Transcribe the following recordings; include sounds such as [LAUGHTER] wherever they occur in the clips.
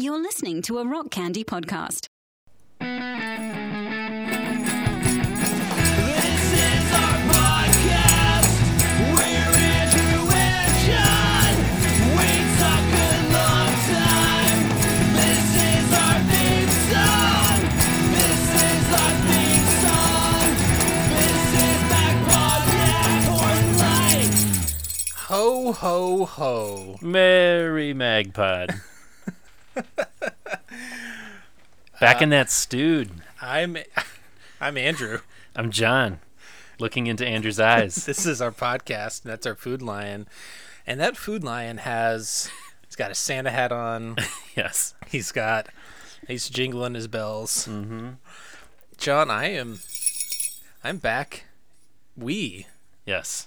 You're listening to a Rock Candy podcast. This is our podcast. We're Andrew and John. We talk a long time. This is our theme song. This is our theme song. This is Back Podcast for Ho ho ho. Merry Magpod. Back in that stewed. I'm I'm Andrew. I'm John, looking into Andrew's eyes. [LAUGHS] This is our podcast, and that's our food lion. And that food lion has he's got a Santa hat on. [LAUGHS] yes. He's got he's jingling his bells. Mm-hmm. John, I am I'm back. We Yes.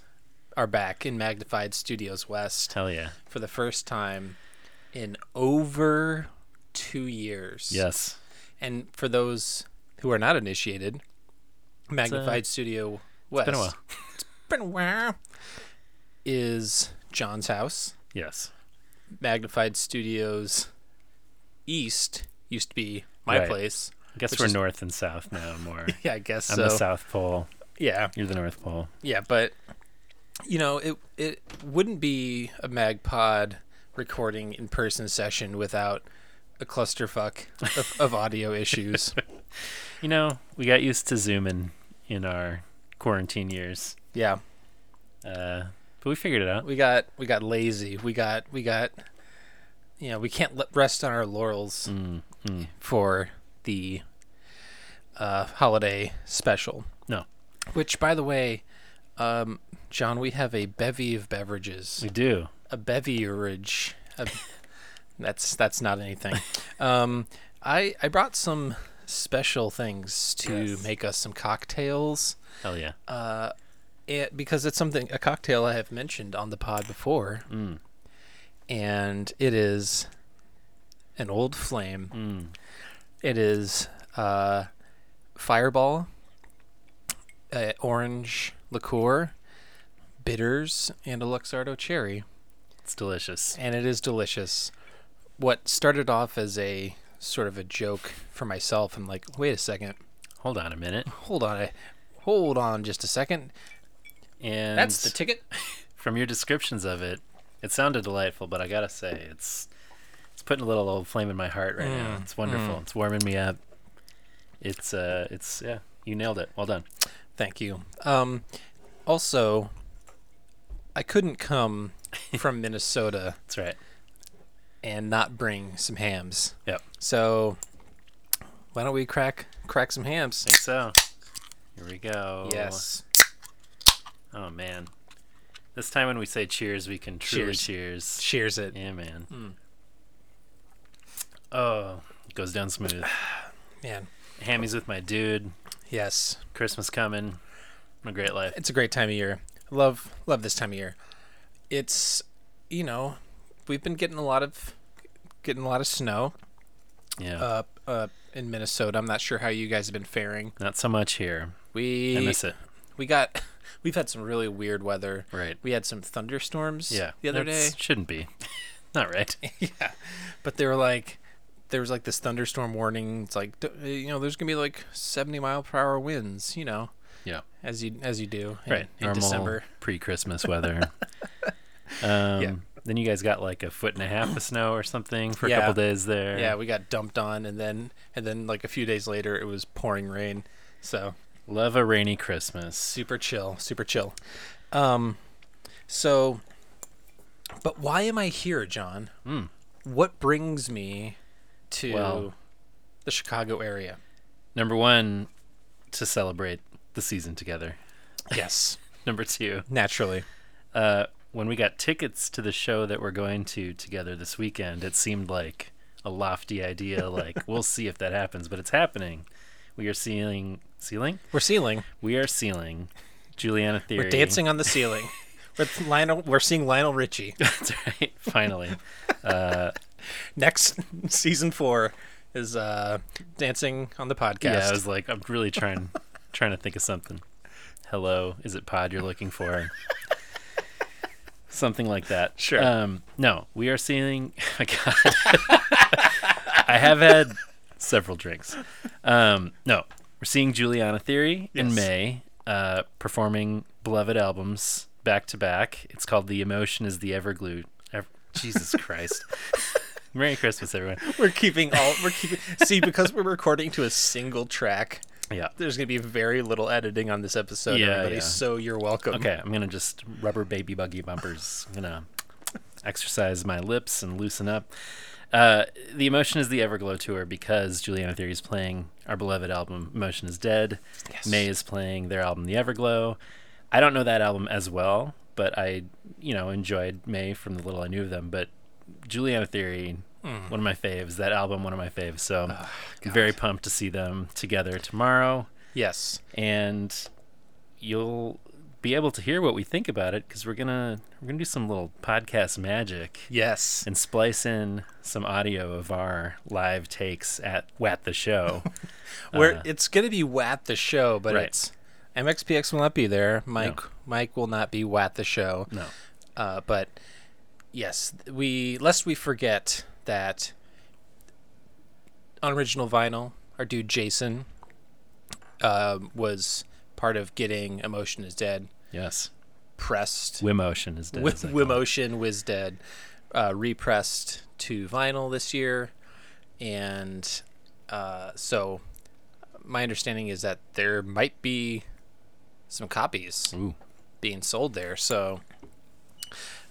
are back in Magnified Studios West Hell yeah. for the first time in over two years. Yes. And for those who are not initiated, Magnified uh, Studio West. been a while. It's been a while. Is John's house. Yes. Magnified Studios East used to be my Right. place. I guess we're is- north and south now more. [LAUGHS] Yeah, I guess I'm so. the South Pole. Yeah, You're the North Pole. yeah, but you know, it it wouldn't be a MagPod recording in person session without a clusterfuck of, of audio [LAUGHS] issues. You know, we got used to zooming in our quarantine years. Yeah, Uh, but we figured it out. we got we got lazy. We got we got you know, we can't let rest on our laurels Mm, mm. for the uh, holiday special. No, Which, by the way, um, John, we have a bevy of beverages. we do. A beverage. A, that's that's not anything. Um, I I brought some special things to Yes. make us some cocktails. Hell yeah. Uh, it, because it's something a cocktail I have mentioned on the pod before, Mm, and it is an old flame. mm. It is uh, Fireball, uh, orange liqueur, bitters, and a Luxardo cherry, It's delicious. and it is delicious. What started off as a sort of a joke for myself, I'm like, wait a second, Hold on a minute. hold on, a, hold on, just a second. And That's the ticket. [LAUGHS] from your descriptions of it, it sounded delightful, but I gotta say, it's it's putting a little old flame in my heart right now. Mm, It's wonderful. It's warming me up. It's uh, it's yeah, you nailed it. Well done. Thank you. Um, also, I couldn't come [LAUGHS] from Minnesota That's right. and not bring some hams. Yep. So why don't we crack crack some hams? Think so. Here we go. Yes. Oh man. This time when we say cheers, we can truly Cheers. cheers. Cheers it. Yeah, man. Mm. Oh, it goes down smooth. [SIGHS] Man. Hammies with my dude. Yes. Christmas coming. A great life. It's a great time of year. Love love this time of year. It's you know, we've been getting a lot of getting a lot of snow Yeah. up uh, in Minnesota. I'm not sure how you guys have been faring. Not so much here. We I miss it. we got [LAUGHS] we've had some really weird weather. Right. We had some thunderstorms Yeah. the other day. Shouldn't be. [LAUGHS] Not right. [LAUGHS] yeah, but they were like, there was like this thunderstorm warning. It's like, you know, there's gonna be like 70 mile per hour winds. You know, Yeah. as you as you do in, Right. in Normal December. pre-Christmas weather. [LAUGHS] um, Then you guys got like a foot and a half of snow or something for a couple days there. Yeah, we got dumped on, and then and then like a few days later, it was pouring rain. So Love a rainy Christmas. super chill, super chill. Um, so, but why am I here, John? Mm. What brings me to Well- the Chicago area? Number one, to celebrate the season together. Yes, [LAUGHS] Number two, naturally. uh, when we got tickets to the show that we're going to together this weekend, it seemed like a lofty idea. [LAUGHS] Like we'll see if that happens, but it's happening. We are sealing, sealing. We're sealing. We are sealing. Juliana Theory. We're dancing on the ceiling. [LAUGHS] With Lionel, we're seeing Lionel Richie. That's right. Finally. Uh, Next season four is uh, dancing on the podcast. yeah, I was like, I'm really trying, trying to think of something. Hello, is it Pod you're looking for? Something like that. Sure. Um, no, we are seeing. Oh [LAUGHS] my God. I have had several drinks. Um, no, we're seeing Juliana Theory in Mae, uh, performing beloved albums back to back. It's called "The Emotion Is the Everglue." Ev- Jesus [LAUGHS] Christ! Merry Christmas, everyone. We're keeping all. We're keeping. See, because we're recording to a single track, Yeah. there's gonna be very little editing on this episode, Yeah, everybody. yeah. So you're welcome. Okay, I'm gonna just rubber baby buggy bumpers. I'm gonna exercise my lips and loosen up. Uh, the emotion is the Everglow tour because Juliana Theory is playing our beloved album "Emotion Is Dead." Yes. Mae is playing their album "The Everglow." I don't know that album as well, but I, you know, enjoyed Mae from the little I knew of them. But Juliana Theory, one of my faves. That album, one of my faves. So I'm very pumped to see them together tomorrow Yes. and you'll be able to hear what we think about it because we're gonna we're gonna do some little podcast magic Yes. and splice in some audio of our live takes at Wat the show. [LAUGHS] Where Uh, it's gonna be Wat the show, but Right. it's MXPX will not be there. Mike Mike will not be Wat the show. no, Uh, but yes, we lest we forget that on original vinyl, our dude Jason um, was part of getting "Emotion Is Dead" yes, pressed. Wimotion is dead. Wi- as I call it. Wimotion was dead, uh, repressed to vinyl this year, and uh, so my understanding is that there might be some copies Ooh, being sold there. So,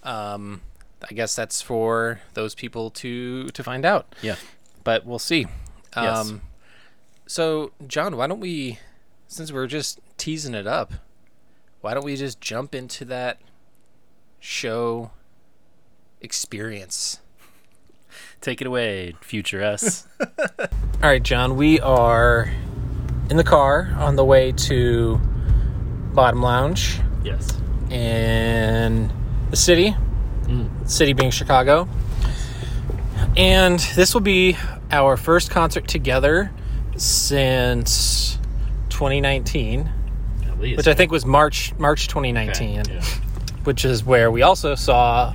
um, I guess that's for those people to to find out. yeah, But we'll see. Yes. Um, so, John, why don't we, since we're just teasing it up, why don't we just jump into that show experience? take it away, future us. [LAUGHS] All right, John, we are in the car on the way to Bottom Lounge yes, in the city, city being Chicago. And this will be our first concert together since 2019, at least. which I think was March March 2019, Okay, yeah. which is where we also saw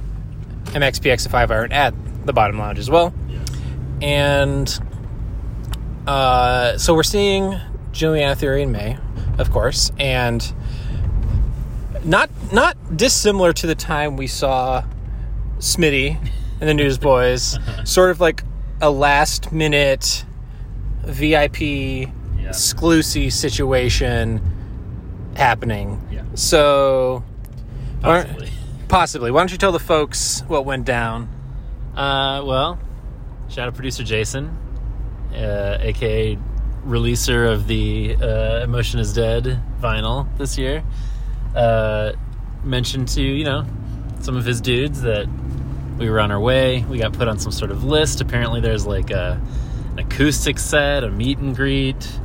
MXPX Five Iron at the Bottom Lounge as well. And uh, so we're seeing Juliana Theory in Mae, of course, and not not dissimilar to the time we saw Smitty and the Newsboys, [LAUGHS] sort of like a last minute VIP Yeah. exclusive situation happening. Yeah. So Possibly. [LAUGHS] possibly. Why don't you tell the folks what went down? Uh, well, shout out producer Jason, uh, aka releaser of the uh, "Emotion Is Dead" vinyl this year. Uh, mentioned to you know some of his dudes that we were on our way. We got put on some sort of list. Apparently, there's like a, an acoustic set, a meet and greet,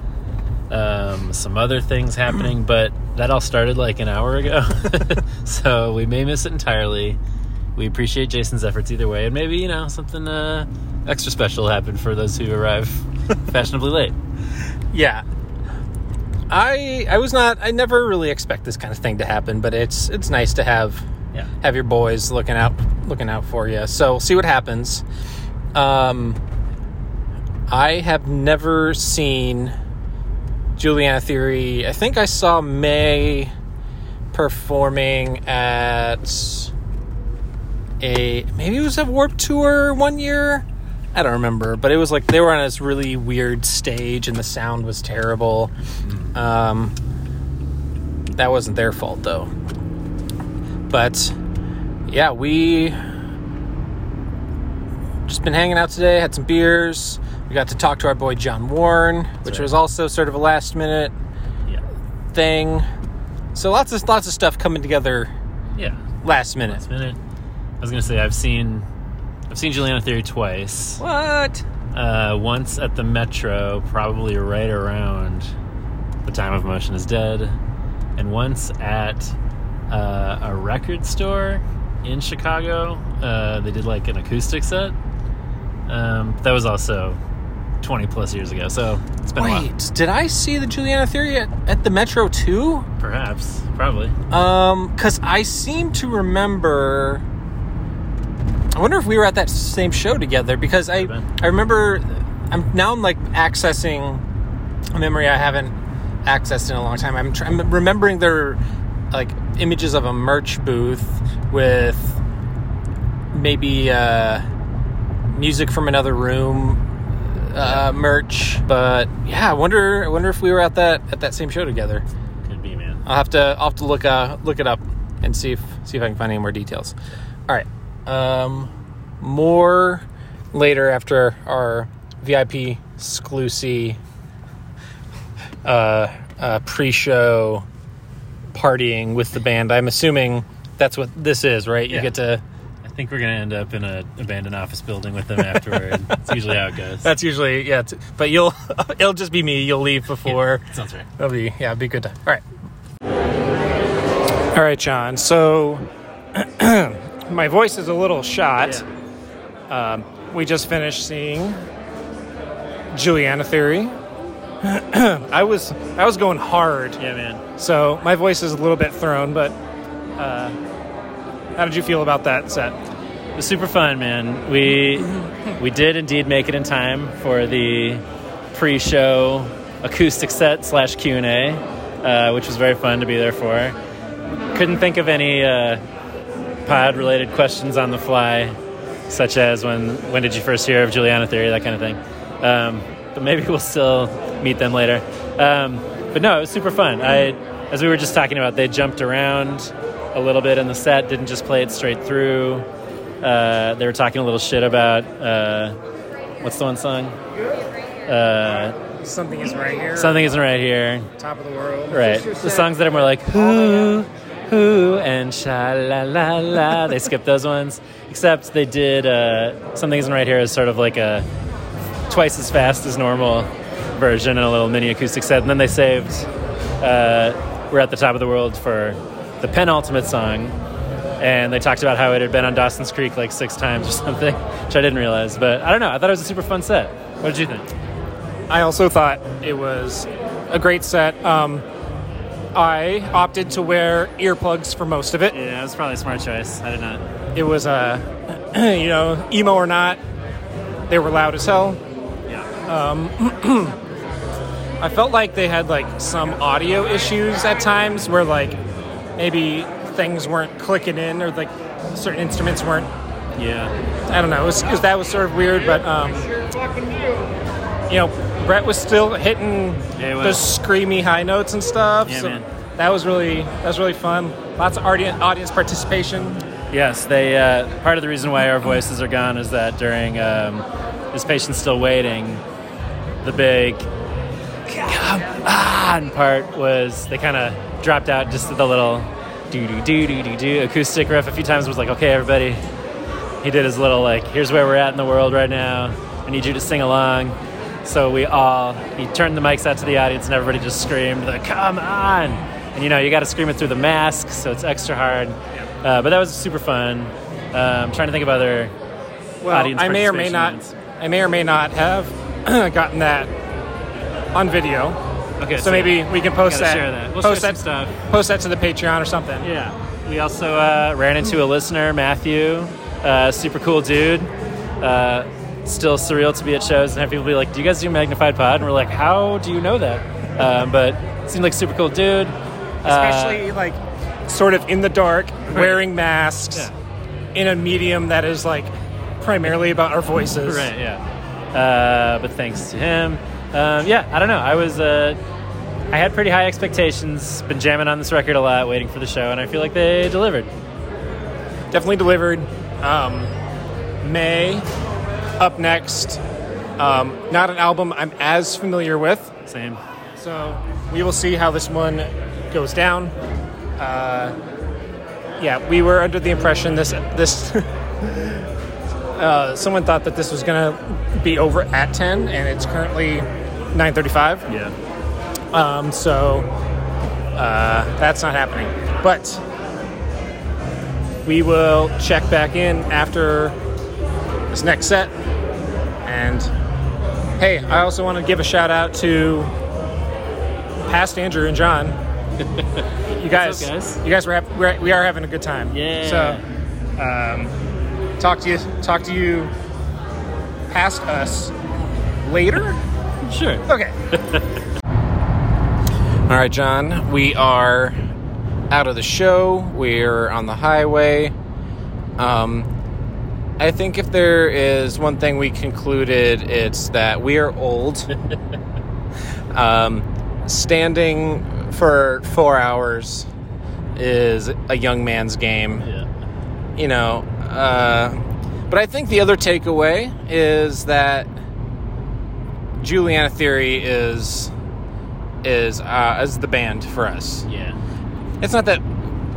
um, some other things happening, [CLEARS THROAT] but that all started like an hour ago. [LAUGHS] so we may miss it entirely. We appreciate Jason's efforts either way, and maybe you know something uh, extra special happened for those who arrive [LAUGHS] fashionably late. Yeah. I I was not I never really expect this kind of thing to happen, but it's it's nice to have Yeah, have your boys looking out looking out for you. So we'll see what happens. Um I have never seen Juliana Theory. I think I saw Mae performing at a maybe it was a Warped Tour one year. I don't remember, but it was like they were on this really weird stage and the sound was terrible. Um, that wasn't their fault though. But yeah, we just been hanging out today, had some beers. We got to talk to our boy John Warren, which right. was also sort of a last minute yeah, thing. So lots of lots of stuff coming together yeah. last minute. Last minute. I was gonna say I've seen I've seen Juliana Theory twice. What? Uh, once at the Metro, probably right around the time of Motion is Dead, and once at uh, a record store in Chicago. Uh, they did like an acoustic set. Um, that was also 20 plus years ago, so it's been a while. Wait, did I see the Juliana Theory at, at the Metro too? Perhaps, probably. Um, because I seem to remember. I wonder if we were at that same show together because I I remember I'm now I'm like accessing a memory I haven't accessed in a long time. I'm, tr- I'm remembering there are like images of a merch booth with maybe uh, music from another room uh, merch. But yeah, I wonder I wonder if we were at that at that same show together. Could be, man. I'll have to I'll have to look uh look it up and see if see if I can find any more details. All right, um, more later after our VIP exclusive uh, uh, pre-show partying with the band. I'm assuming that's what this is, right? You Yeah. get to. I think we're gonna end up in an abandoned office building with them afterward. [LAUGHS] It's usually how it goes. That's usually yeah, it's, but you'll [LAUGHS] it'll just be me. You'll leave before. sounds right. It'll be yeah, it'll be a good time. All right. All right, John. So [CLEARS THROAT] my voice is a little shot. Um, we just finished seeing Juliana Theory. [CLEARS THROAT] I was I was going hard, Yeah, man. so my voice is a little bit thrown. But uh, how did you feel about that set? It was super fun, man. We we did indeed make it in time for the pre-show acoustic set slash Q and A, uh, which was very fun to be there for. Couldn't think of any uh, pod-related questions on the fly, such as when when did you first hear of Juliana Theory, that kind of thing. Um, but maybe we'll still meet them later. Um, but no, it was super fun. I, as we were just talking about, they jumped around a little bit in the set, didn't just play it straight through. Uh, they were talking a little shit about uh, what's the one song? Uh, Something isn't right here. Something isn't right here. top of the world. Right. The songs that are more like who, who, and sha la la la. They skipped those ones. Except they did uh, something isn't right here is sort of like a twice as fast as normal version and a little mini acoustic set. And then they saved uh, We're at the Top of the World for the penultimate song. And they talked about how it had been on Dawson's Creek like six times or [LAUGHS] something, which I didn't realize. But I don't know. I thought it was a super fun set. What did you think? I also thought it was a great set. Um, I opted to wear earplugs for most of it. Yeah, it was probably a smart choice. I did not. It was, uh, [CLEARS THROAT] you know, emo or not, they were loud as hell. Yeah. [CLEARS THROAT] I felt like they had like some audio issues at times where like maybe things weren't clicking in or like certain instruments weren't. Yeah. I don't know. It was, 'cause that was sort of weird, but um, you know, Brett was still hitting Yeah, was. screamy high notes and stuff. Yeah, so man. that was really that was really fun. Lots of audience audience participation. Yes, they. Uh, part of the reason why our voices are gone is that during um, this patient's still waiting, the big come on part was they kind of dropped out just to the little do do do do do do acoustic riff a few times. Was like, okay, everybody. He did his little like, here's where we're at in the world right now. I need you to sing along. So we all he turned the mics out to the audience and everybody just screamed like, come on. And you know you got to scream it through the mask, so it's extra hard. Uh, but that was super fun. Uh, I'm trying to think of other Well, I may or may not, I may or may not have [CLEARS THROAT] gotten that on video. Okay, So maybe we can post that. share that. We'll post share that some stuff. Post that to the Patreon or something. Yeah. We also uh, ran into a listener, Matthew, uh, super cool dude. Uh, still surreal to be at shows and have people be like, "Do you guys do Magnified Pod?" And we're like, "How do you know that?" Um, but seemed like super cool dude. Uh, Especially like sort of in the dark, wearing masks Yeah. in a medium that is like primarily about our voices. Right, yeah. Uh, but thanks to him. Um, yeah, I don't know. I was, uh, I had pretty high expectations. Been jamming on this record a lot, waiting for the show, and I feel like they delivered. Definitely delivered. Um, Mae up next. Um, not an album I'm as familiar with. Same. So we will see how this one goes down. Uh, yeah, we were under the impression this this [LAUGHS] uh, someone thought that this was gonna be over at ten, and it's currently nine thirty-five. Yeah. Um, so uh, that's not happening. But we will check back in after this next set. And hey, I also want to give a shout out to past Andrew and John. [LAUGHS] You guys, up, guys? you guys were we're, we are having a good time. Yeah. So, um, talk to you, talk to you past us later? Sure. Okay. [LAUGHS] All right, John. We are out of the show. We're on the highway. Um, I think if there is one thing we concluded, it's that we are old. [LAUGHS] um, standing for four hours is a young man's game Yeah. you know. Uh, but I think the other takeaway is that Juliana Theory is is uh, is the band for us. Yeah. It's not that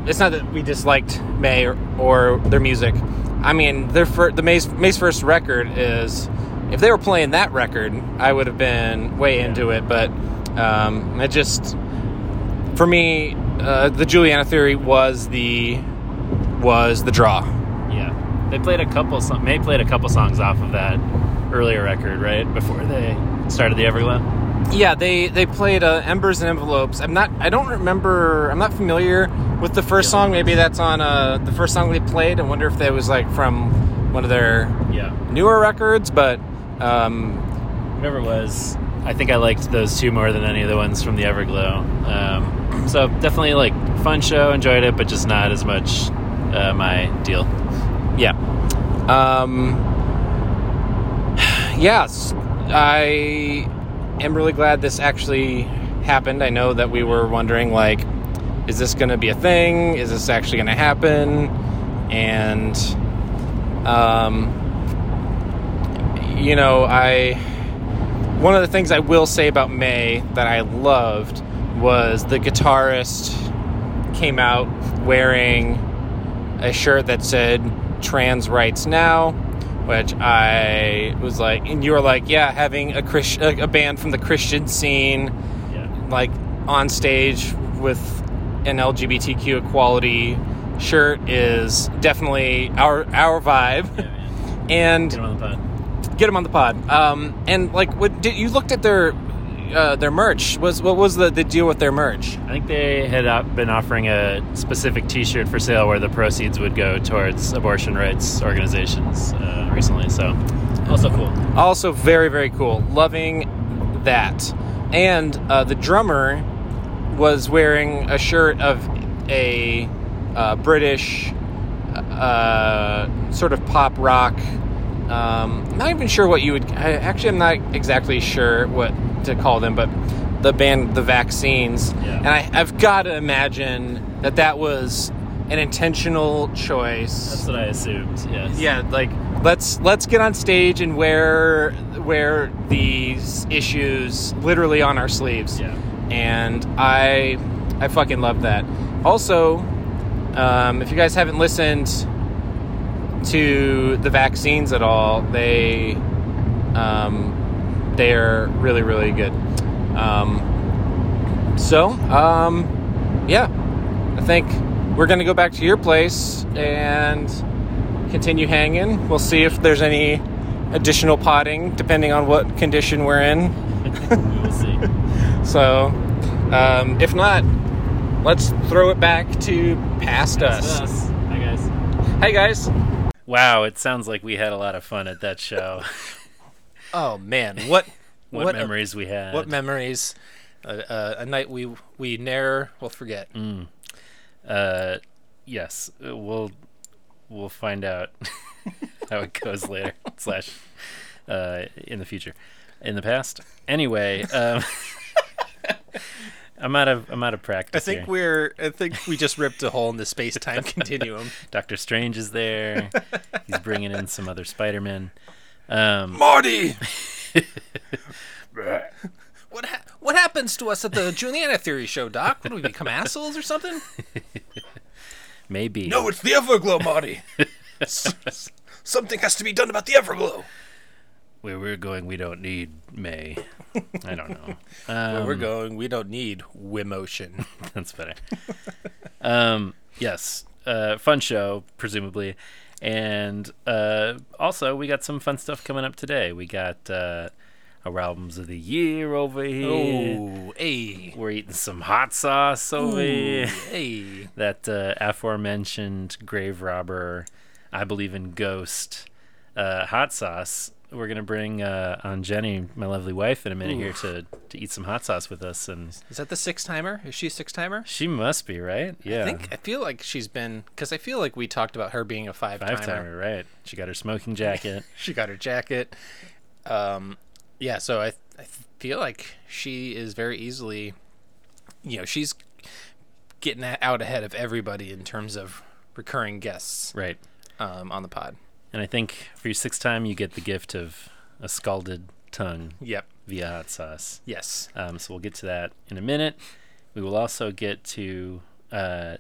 it's not that we disliked Mae or, or their music. I mean, their fir- the Mae's, Mae's first record is if they were playing that record, I would have been way into it. But um, it just for me, uh, the Juliana Theory was the was the draw. Yeah. They played a couple. Mae played a couple songs off of that earlier record, right before they started the Everglow. Yeah, they they played uh, Embers and Envelopes. I'm not. I don't remember. I'm not familiar with the first song. Maybe that's on uh, the first song they played. I wonder if that was like from one of their Yeah. newer records. But um, Whatever it was, I think I liked those two more than any of the ones from the Everglow. Um, so definitely like fun show, enjoyed it, but just not as much uh, my deal. Yeah, um, yes, I am really glad this actually happened. I know that we were wondering like, is this going to be a thing? Is this actually going to happen? And um, you know, I one of the things I will say about Mae that I loved was the guitarist came out wearing a shirt that said trans rights now which I was like and you were like yeah having a Christ- a band from the Christian scene Yeah. like on stage with an LGBTQ equality shirt is definitely our our vibe Yeah, and Get 'em on the pod. get them on the pod. Um, and like, what did you looked at their uh, their merch? Was what was the, the deal with their merch? I think they had been offering a specific T-shirt for sale where the proceeds would go towards abortion rights organizations uh, recently. So also cool. Also, very very cool. Loving that. And uh, the drummer was wearing a shirt of a uh, British uh, sort of pop rock. Um, I'm not even sure what you would. I, actually, I'm not exactly sure what to call them, but the band, the Vaccines, Yeah. and I, I've got to imagine that that was an intentional choice. That's what I assumed. Yes. Yeah, like let's let's get on stage and wear wear these issues literally on our sleeves. Yeah. And I I fucking love that. Also, um, if you guys haven't listened to the vaccines at all, they um, they're really really good. Um, so um, yeah, I think we're gonna go back to your place and continue hanging. We'll see if there's any additional potting, depending on what condition we're in. [LAUGHS] we will see. [LAUGHS] So, um, if not, let's throw it back to past us. Us. Hi guys. Hey guys. Wow, it sounds like we had a lot of fun at that show. [LAUGHS] Oh man, [LAUGHS] what what, What a- memories we had. what memories? Uh, uh, a night we we ne'er will forget. uh, yes, we'll we'll find out [LAUGHS] how it goes later slash uh, in the future. In the past, anyway. Um, I'm out of I'm out of practice. I think here. we're. I think we just ripped a hole in the space time [LAUGHS] continuum. Doctor Strange is there. He's bringing in some other Spider-Man. Um, Marty. [LAUGHS] what ha- what happens to us at the Juliana Theory show, Doc? Do we become assholes or something? maybe. No, it's the Everglow, Marty. [LAUGHS] S- Something has to be done about the Everglow. Where we're going, we don't need Mae. I don't know. [LAUGHS] Where Um, we're going, we don't need Wimotion. [LAUGHS] That's better. um, yes, uh, fun show, presumably, and uh, also we got some fun stuff coming up today. We got uh, our albums of the year over here. oh, hey, We're eating some hot sauce over here. hey. [LAUGHS] That uh, aforementioned grave robber, I believe in ghost. Uh, hot sauce we're gonna bring uh, on Jenny, my lovely wife, in a minute here to to eat some hot sauce with us, and Is that the six timer? Is she a six timer? she must be right. Yeah, I think I feel like she's been because I feel like we talked about her being a five five timer. timer, right? She got her smoking jacket. [LAUGHS] She got her jacket. Um, yeah, so I I feel like she is very easily, you know, she's getting out ahead of everybody in terms of recurring guests right. um, on the pod. And I think for your sixth time, you get the gift of a scalded tongue Yep. via hot sauce. Yes. Um, so we'll get to that in a minute. We will also get to uh,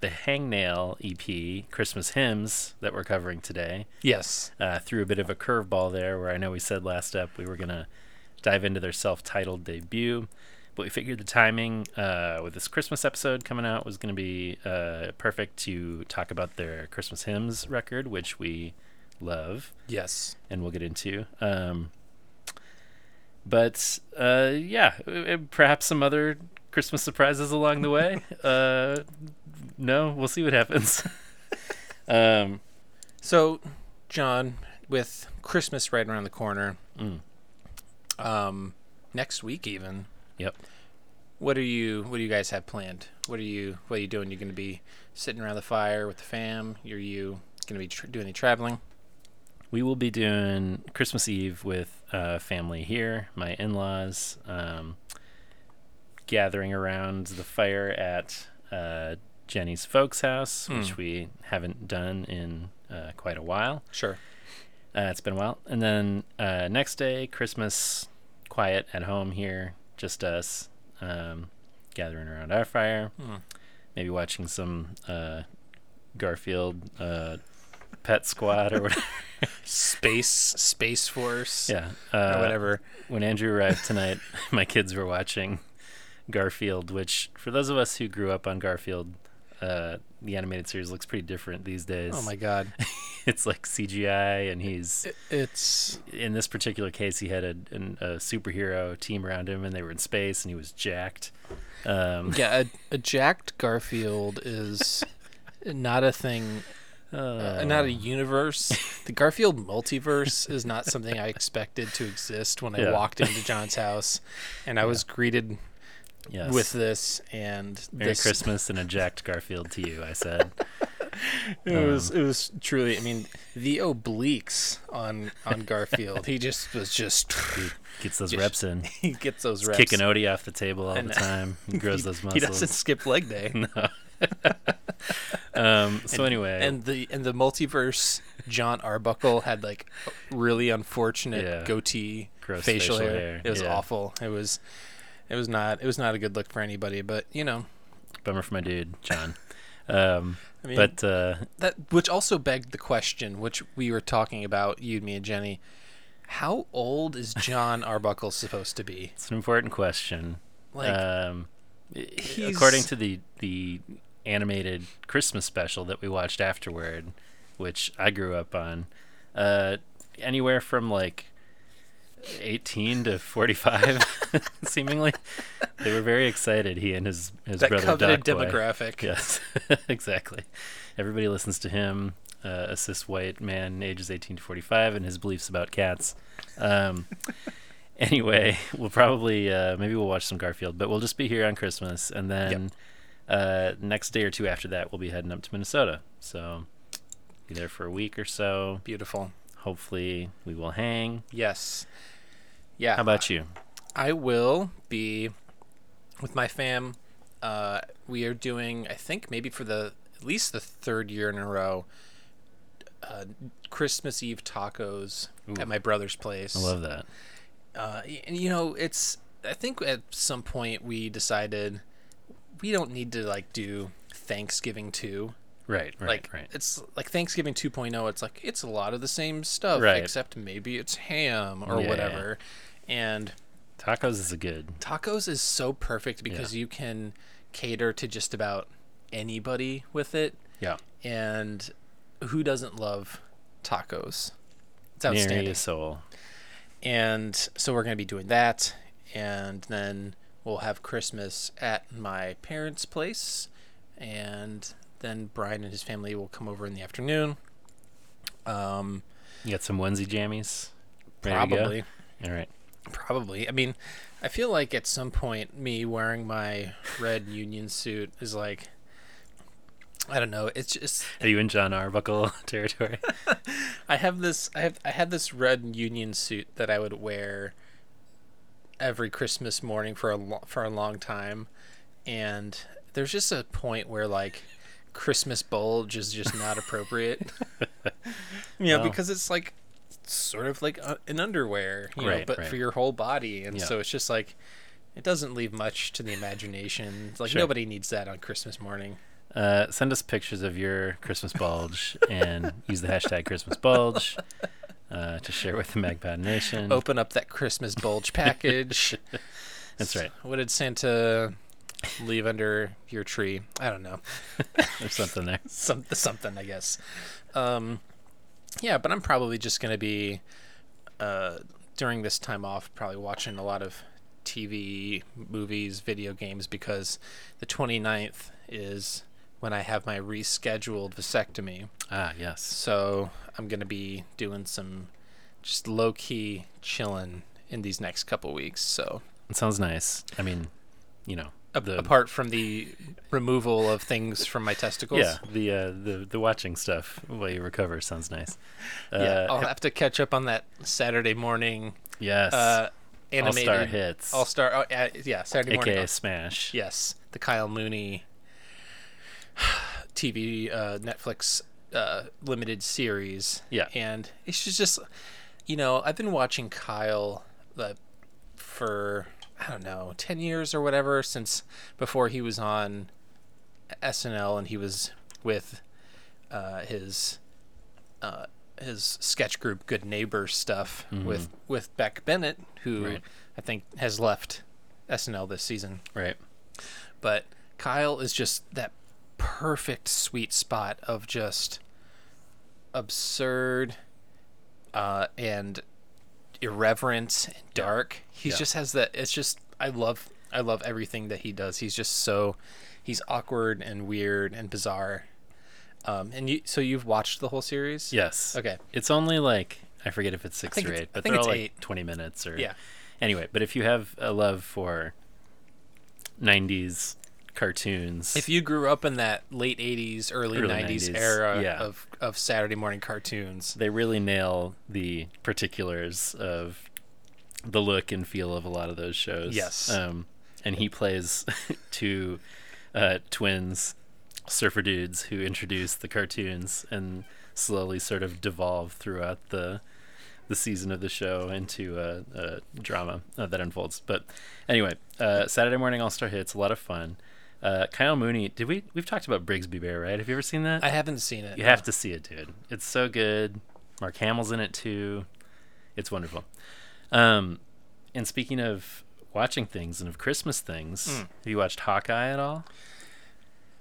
the Hangnail EP Christmas hymns that we're covering today. Yes. Uh, threw a bit of a curveball there, where I know we said last up we were gonna dive into their self-titled debut, but we figured the timing uh, with this Christmas episode coming out was gonna be uh, perfect to talk about their Christmas hymns record, which we love Yes. and we'll get into. Um, but uh, yeah, perhaps some other Christmas surprises along the way. [LAUGHS] Uh, no, we'll see what happens. [LAUGHS] um, So, John, with Christmas right around the corner, Mm. um, next week even, yep. what are you? What do you guys have planned? What are you? What are you doing? You're going to be sitting around the fire with the fam. Are you going to be tr- doing any traveling? We will be doing Christmas Eve with uh, family here, my in-laws, um, gathering around the fire at uh, Jenny's folks' house, which Hmm. we haven't done in uh, quite a while. Sure. Uh, it's been a while. And then uh, next day, Christmas, quiet at home here, just us, um, gathering around our fire, Hmm. maybe watching some uh, Garfield uh, Pet Squad or whatever. [LAUGHS] [LAUGHS] Space Space Force. yeah, Or uh, whatever. When Andrew arrived tonight, [LAUGHS] my kids were watching Garfield, which for those of us who grew up on Garfield, uh, the animated series looks pretty different these days. Oh my God. It's like CGI, and he's It's in this particular case, he had a, an, a superhero team around him, and they were in space, and he was jacked. Um, yeah. A, a jacked Garfield is not a thing. Uh, not a universe. The Garfield multiverse is not something I expected to exist when I walked into John's house, and I was greeted yes. with this and Merry this. Christmas and a jacked Garfield to you, I said. [LAUGHS] It was it was truly. I mean, the obliques on on [LAUGHS] Garfield. he just was just Gets those [LAUGHS] Just reps in. he gets those reps. Kicking Odie off the table all And- the time. He grows those muscles. He doesn't skip leg day. [LAUGHS] Um, so anyway, And the and the multiverse Jon Arbuckle had like really unfortunate Yeah. goatee Gross facial, facial hair. hair, It was yeah. awful. It was it was not it was not a good look for anybody, but you know, bummer for my dude, John. Um, [LAUGHS] I mean but uh, that which also begged the question which we were talking about you, me and Jenny. How old is Jon Arbuckle supposed to be? it's an important question. Like um, he's- according to the the animated Christmas special that we watched afterward, which I grew up on, uh, anywhere from like eighteen to forty five, [LAUGHS] seemingly. They were very excited. He and his his that brother coveted Doc Boy. demographic. Yes, [LAUGHS] exactly. Everybody listens to him, uh, a cis white man, ages 18 to 45, and his beliefs about cats. Um, anyway, [LAUGHS] we'll probably, uh, maybe we'll watch some Garfield, but we'll just be here on Christmas. And then uh, next day or two after that, we'll be heading up to Minnesota. So be there for a week or so. Beautiful. Hopefully, we will hang. Yes. Yeah. How about you? I will be with my fam. Uh, we are doing, I think, maybe for the at least the third year in a row, uh, Christmas Eve tacos at my brother's place. I love that. Uh, and you know, it's. I think at some point we decided we don't need to like do Thanksgiving too. Right, right, like right. it's like Thanksgiving 2.0. It's like it's a lot of the same stuff, Right. except maybe it's ham or Yeah. whatever. And Tacos is a good. tacos is so perfect because you can cater to just about anybody with it Yeah. and who doesn't love tacos it's outstanding your soul. And so we're going to be doing that and then we'll have christmas at my parents place and then brian and his family will come over in the afternoon um You got some onesie jammies? Ready? Probably. All right. Probably. I mean, I feel like at some point, me wearing my red union suit is like, I don't know. It's just Are you in Jon Arbuckle [LAUGHS] territory? [LAUGHS] I have this. I have I had this red union suit that I would wear every Christmas morning for a lo- for a long time, and there's just a point where like Christmas bulge is just not appropriate. [LAUGHS] you know, Well. because it's like sort of like uh, an underwear, you know, Right, but right. for your whole body, and Yeah. so it's just like it doesn't leave much to the imagination. It's like Sure. nobody needs that on Christmas morning. Uh, send us pictures of your Christmas bulge and use the hashtag Christmas bulge uh, to share with the Magpie Nation. Open up that Christmas bulge [LAUGHS] package. That's right. What did Santa leave under your tree? I don't know. [LAUGHS] There's something there. [LAUGHS] Some something, I guess. Um, yeah, but I'm probably just gonna be uh, during this time off, probably watching a lot of TV, movies, video games because the 29th is when I have my rescheduled vasectomy. Ah, yes. So I'm gonna be doing some just low key chilling in these next couple weeks. So It sounds nice. I mean, you know, the apart from the removal of things from my testicles. yeah, the uh, the the watching stuff while you recover sounds nice. Uh, yeah. I'll have to catch up on that Saturday morning yes. uh, animated All-Star hits. All star. Oh, yeah, Saturday morning. AKA Smash. Yes, the Kyle Mooney [SIGHS] TV uh, Netflix uh, limited series. Yeah. and it's just, just, you know, I've been watching Kyle uh, for I don't know ten years or whatever since before he was on SNL and he was with uh, his uh, his sketch group Good Neighbor stuff with with Beck Bennett, who Mm-hmm. Right. I think has left SNL this season Right. but Kyle is just that perfect sweet spot of just absurd uh, and irreverent and dark. He Yeah. just has that. It's just I love I love everything that he does. He's just so he's awkward and weird and bizarre. Um, and you so you've watched the whole series? Yes. Okay. It's only like I forget if it's six or eight, but they're all like eight. twenty minutes or Yeah. Anyway, but if you have a love for '90s cartoons, If you grew up in that late '80s, early, Early '90s, 90s, era yeah. of of Saturday morning cartoons, they really nail the particulars of the look and feel of a lot of those shows. Yes. Um, and he plays [LAUGHS] two uh, twins, surfer dudes who introduce the cartoons and slowly sort of devolve throughout the the season of the show into a, a drama uh, that unfolds. But anyway, uh, Saturday morning All Star hits, a lot of fun. Uh, Kyle Mooney, did we we've talked about Brigsby Bear, right? Have you ever seen that? I haven't seen it. You have to see it, dude. It's so good. Mark Hamill's in it too. It's wonderful. Um, and speaking of watching things and of Christmas things, Hmm. have you watched Hawkeye at all?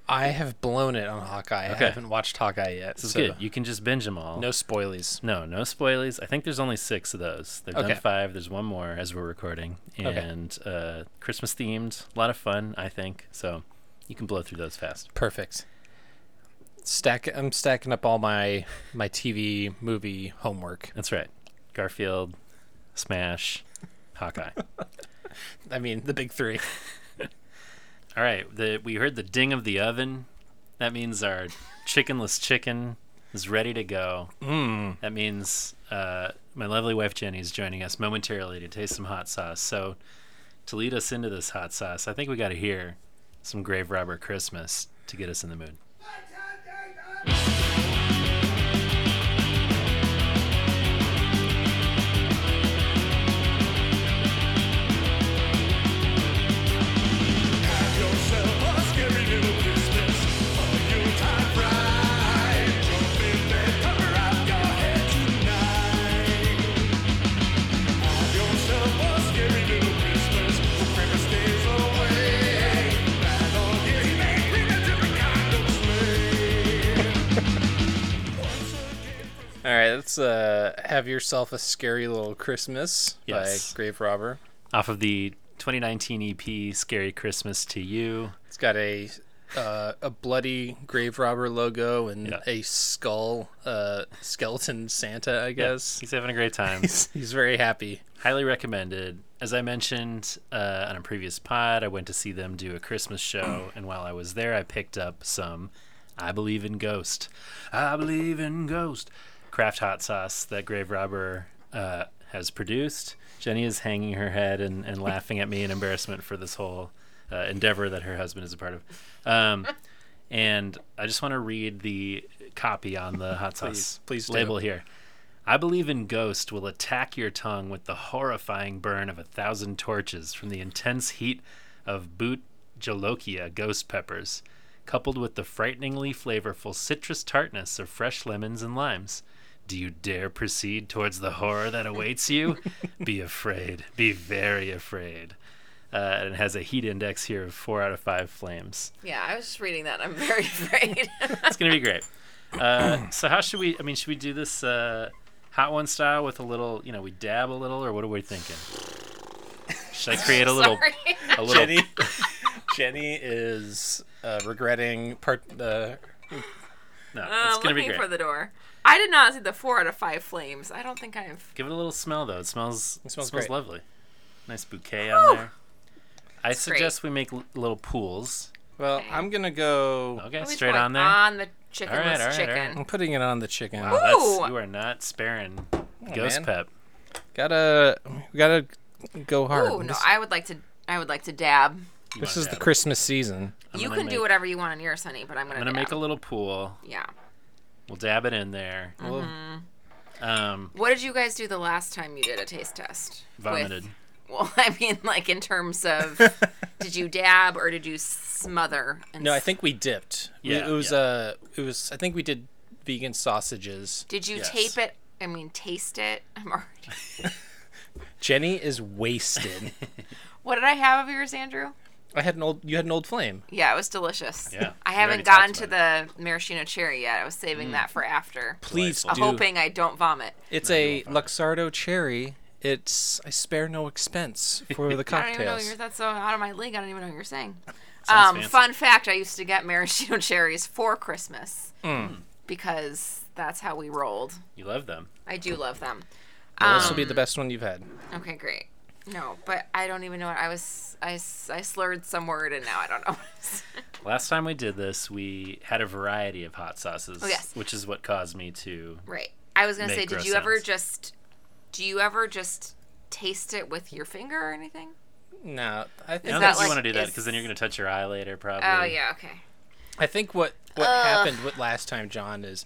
I have blown it on Hawkeye. Okay. I haven't watched Hawkeye yet. This is so good. You can just binge them all. No spoilies. no, no spoilies. I think there's only six of those. They've Okay. done five. There's one more as we're recording, Okay. and uh, Christmas themed. A lot of fun, I think. So you can blow through those fast. Perfect. Stack. I'm stacking up all my my TV movie homework. That's right. Garfield, Smash, Hawkeye. [LAUGHS] I mean, the big three. [LAUGHS] All right, the, we heard the ding of the oven. That means our chickenless chicken is ready to go. Mm. That means uh, my lovely wife Jenny is joining us momentarily to taste some hot sauce. So, to lead us into this hot sauce, I think we got to hear some Grave Robber Christmas to get us in the mood. All right, let's uh, have yourself a scary little Christmas Yes. by Grave Robber. Off of the 2019 EP Scary Christmas to You. It's got a uh, a bloody grave robber logo and Yeah. a skull uh, skeleton Santa. I guess He's having a great time. he's, he's very happy. Highly recommended. As I mentioned uh, on a previous pod, I went to see them do a Christmas show, [CLEARS THROAT] and while I was there, I picked up some I Believe in Ghost. I Believe in Ghost. Craft hot sauce that Grave Robber uh, has produced. Jenny is hanging her head and, and [LAUGHS] laughing at me in embarrassment for this whole uh, endeavor that her husband is a part of. Um, and I just want to read the copy on the hot sauce Please, please do. label here. I believe in Ghost will attack your tongue with the horrifying burn of a thousand torches from the intense heat of bhut jolokia ghost peppers, coupled with the frighteningly flavorful citrus tartness of fresh lemons and limes. Do you dare proceed towards the horror that awaits you? [LAUGHS] be afraid. Be very afraid. Uh, and it has a heat index here of four out of five flames. Yeah, I was just reading that. I'm very [LAUGHS] afraid. [LAUGHS] It's gonna be great. Uh, so how should we? I mean, should we do this uh, hot one style with a little? You know, we dab a little, or what are we thinking? Should I create a little? Sorry. A little. Jenny, Jenny is uh, regretting part. Uh, No, Uh, it's gonna be great. for the door. I did not see the four out of five flames. I don't think I've. Give it a little smell though. It smells. It smells smells lovely. Nice bouquet on there. I great. suggest we make l- little pools. well, I'm gonna go. Okay, Always straight on there. On the chickenless All right, all right, all right. chicken. I'm putting it on the chicken. Wow, that's, you are not sparing Ghost man. Pep. Gotta, gotta go hard. Ooh, no, I would like to. I would like to dab. You this wanna is the? Christmas season. I'm you can make- do whatever you want on yours, honey, but I'm gonna. I'm gonna make a little pool. Yeah. We'll dab it in there. Mm-hmm. Um, What did you guys do the last time you did a taste test? with- vomited. well, [LAUGHS] I mean, like in terms of, [LAUGHS] did you dab or did you smother? And No, I think we dipped. We- Yeah, it was yeah. uh, it was. I think we did vegan sausages. Did you Yes. tape it? I mean, taste it. [LAUGHS] I'm already. Jenny is wasted. What did I have of yours, Andrew? I had an old. You had an old flame. Yeah, it was delicious. Yeah, I haven't already gotten to the maraschino cherry yet. I was saving that for after. Please Delightful. do. Hoping I don't vomit. It's No, a won't find it. Luxardo cherry. It's I spare no expense for the cocktails. [LAUGHS] I don't even know cocktails. you're, that's so out of my league. I don't even know what you're saying. Sounds Um, fancy. fun fact: I used to get maraschino [LAUGHS] cherries for Christmas Hmm. because that's how we rolled. You love them. I do love them. Well, this will Um, be the best one you've had. Okay, great. No, but I don't even know what I was. I, I slurred some word and now I don't know. Last time we did this, we had a variety of hot sauces, Oh, yes. which is what caused me to. right. I was gonna say, did gross you ever just? Do you ever just taste it with your finger or anything? No, I I think don't think you like- want to do that because then you're going to touch your eye later, probably. Oh yeah. Okay. I think what what Ugh. happened with last time, John, is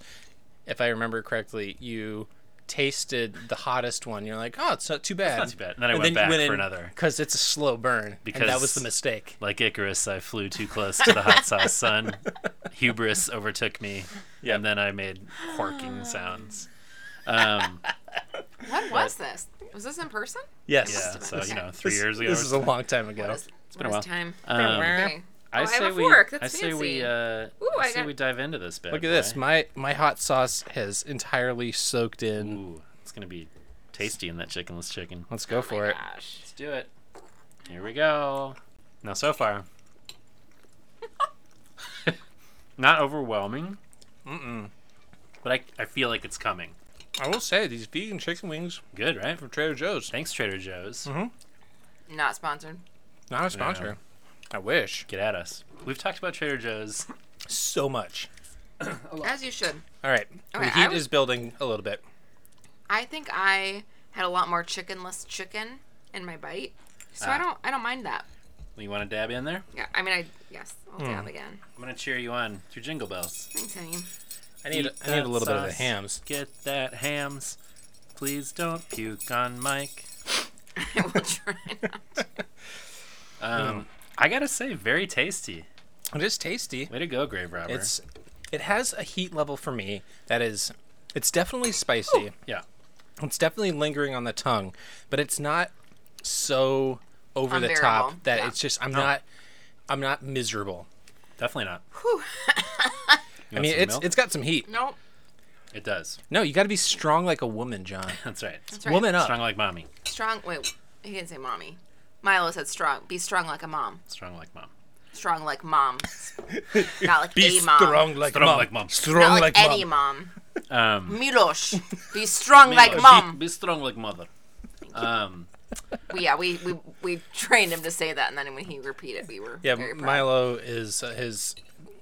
if I remember correctly, you tasted the hottest one. You're like, oh, it's not too bad. not too bad. And then I went back for another. because it's a slow burn. and that was the mistake. Like Icarus, I flew too close to the hot sauce [LAUGHS] sun. Hubris overtook me, and then I made horking [SIGHS] sounds. Um, [LAUGHS] What was this? Was this in person? Yes. yeah, so you know, three This, years ago. this is a long time ago. What is, been a what while. is time? Um, Okay. I Oh, I say have a we. fork. That's I say we. Uh, Ooh, I I say got- we dive into this. Bad Look at this. My my hot sauce has entirely soaked in. Ooh, it's gonna be tasty in that chickenless chicken. Let's go for it. Gosh. Let's do it. Here we go. Now, so far, [LAUGHS] not overwhelming. Mm-mm. But I, I feel like it's coming. I will say these vegan chicken wings Good, right? from Trader Joe's. Thanks, Trader Joe's. Mm-hmm. Not sponsored. Not a sponsor. I wish Get at us. We've talked about Trader Joe's. so much. [CLEARS THROAT] As you should. All right, Okay, the I heat was- is building a little bit. I think I had a lot more chickenless chicken in my bite, so I Ah. don't. I don't mind that. You want to dab in there? Yeah. I mean, I yes. I'll dab again. I'm gonna cheer you on. It's your jingle bells. Thanks, honey. I need Eat I need a that little bit of the sauce. hams. Get that hams. Please don't puke on Mike. [LAUGHS] I will try not. [LAUGHS] Um, I gotta say, very tasty. It is tasty. Way to go, Grave Robber. It's it has a heat level for me that is it's definitely spicy. yeah. It's definitely lingering on the tongue, but it's not so over the top that yeah. it's just I'm not I'm not miserable. Definitely not. [LAUGHS] I mean, it's it's got some heat. Nope. it does. No, you got to be strong like a woman, John. [LAUGHS] That's right. That's right. Woman up. Strong like mommy. Strong. Wait. He didn't say mommy. Milo said strong. Be strong like a mom. Strong like mom. strong like mom, [LAUGHS] not like Be a mom, strong like Strong mom. like mom. Strong not like, like, any mom. mom. Um, Milos, be strong like mom. Be, strong like mother. Um, We, yeah, we, we we trained him to say that, and then when he repeated, we were Yeah, very proud. Milo is uh, his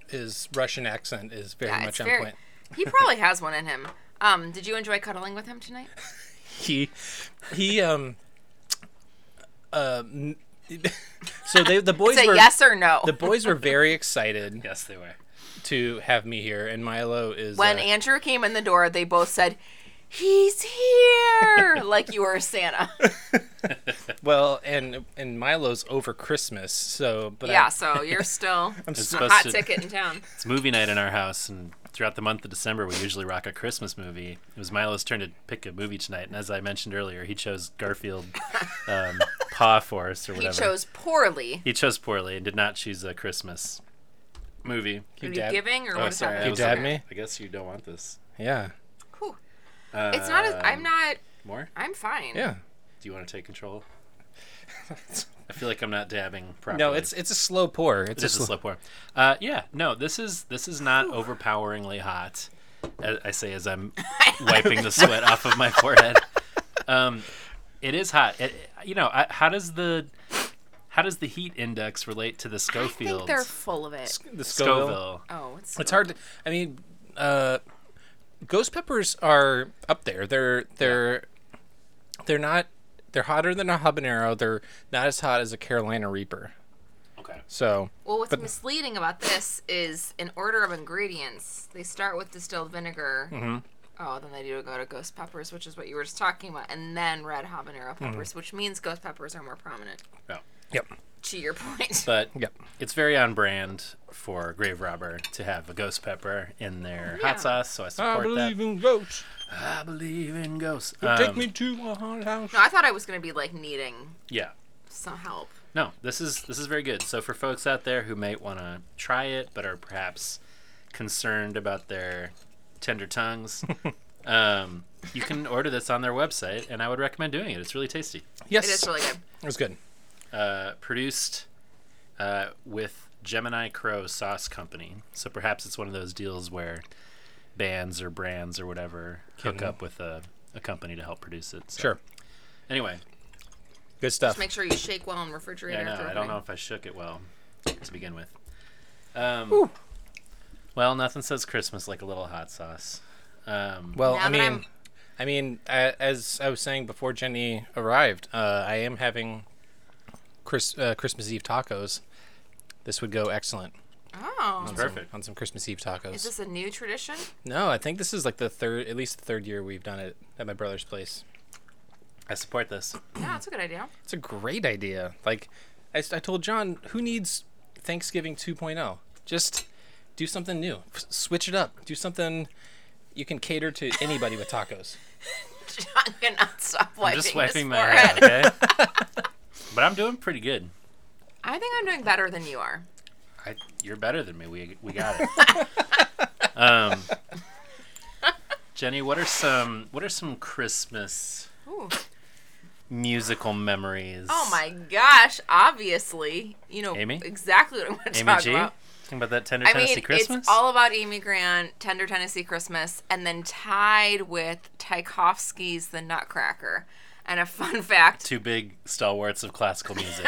his Russian accent is very Yeah, much on very. point. He probably has one in him. Um, did you enjoy cuddling with him tonight? [LAUGHS] He he um um [LAUGHS] so they the boys Say were yes or no. the boys were very excited [LAUGHS] yes, they were. to have me here, and Milo is when uh, Andrew came in the door, they both said, "He's here," [LAUGHS] like you were Santa. well, and and Milo's over Christmas, so but yeah, I, so you're still It's a supposed hot to- ticket in town. It's movie night in our house, and throughout the month of December, we usually rock a Christmas movie. It was Milo's turn to pick a movie tonight, and as I mentioned earlier, he chose Garfield [LAUGHS] um, Paw Force or whatever. He chose poorly. He chose poorly and did not choose a Christmas movie. you Are you dab- giving or Oh, what is sorry. I happening? was- dab me? I guess you don't want this. yeah Whew. It's not. As, I'm Um, not. More? I'm fine. yeah. Do you want to take control? [LAUGHS] I feel like I'm not dabbing properly. No, it's it's a slow pour. It's It's a a slow. slow pour. Uh, yeah, no, this is this is not overpoweringly hot. I say as I'm [LAUGHS] wiping the sweat off of my forehead. Um, it is hot. It, you know, I, how does the how does the heat index relate to the Schofield? I think they're full of it. The Scoville. Scoville. Oh, it's. It's hard. To, I mean, uh, ghost peppers are up there. They're they're they're not. They're hotter than a habanero. They're not as hot as a Carolina Reaper. Okay. So Well, what's but- misleading about this is in order of ingredients, they start with distilled vinegar. Mm-hmm. Oh, then they do go to ghost peppers, which is what you were just talking about, and then red habanero Mm-hmm. peppers, which means ghost peppers are more prominent. No. yep, To your [LAUGHS] point. But yep. it's very on brand for Grave Robber to have a ghost pepper in their Yeah. hot sauce, so I support I support believe that. in ghosts. I believe in ghosts. Take Um, me to a haunted house. no, I thought I was gonna be like needing Yeah. some help. No, this is this is very good. So for folks out there who might want to try it but are perhaps concerned about their tender tongues, [LAUGHS] um, you can order this on their website, and I would recommend doing it. It's really tasty. Yes, It is really good. It was good. Uh, produced uh, with Gemini Crow Sauce Company, so perhaps it's one of those deals where bands or brands or whatever hook up with a, a company to help produce it. So, Sure, Anyway, good stuff. Just make sure you shake well and refrigerate Yeah, I know. after I don't know if I shook it well to begin with. Um, well, nothing says Christmas like a little hot sauce. Um, Well, I mean, I'm- I mean, as I was saying before Jenny arrived, uh, I am having Chris, uh, Christmas Eve tacos. This would go excellent Oh, on perfect. some, on some Christmas Eve tacos. is this a new tradition? No, I think this is like the third, at least the third year we've done it at my brother's place. I support this. [CLEARS THROAT] Yeah, that's a good idea. It's a great idea. Like, I told John, who needs Thanksgiving 2.0? Just do something new. F- switch it up. Do something you can cater to anybody with tacos. [LAUGHS] John cannot stop wiping I'm just his wiping my forehead. head, okay? [LAUGHS] [LAUGHS] but I'm doing pretty good. I think I'm doing better than you are. I, you're better than me. We we got it. [LAUGHS] um, Jenny, what are some what are some Christmas Ooh. musical memories? Oh my gosh! Obviously, you know Amy? exactly what I'm going to Amy talk G. about. Think about that tender I Tennessee mean, Christmas. it's all about Amy Grant, Tender Tennessee Christmas, and then tied with Tchaikovsky's The Nutcracker. And a fun fact: two big stalwarts of classical music.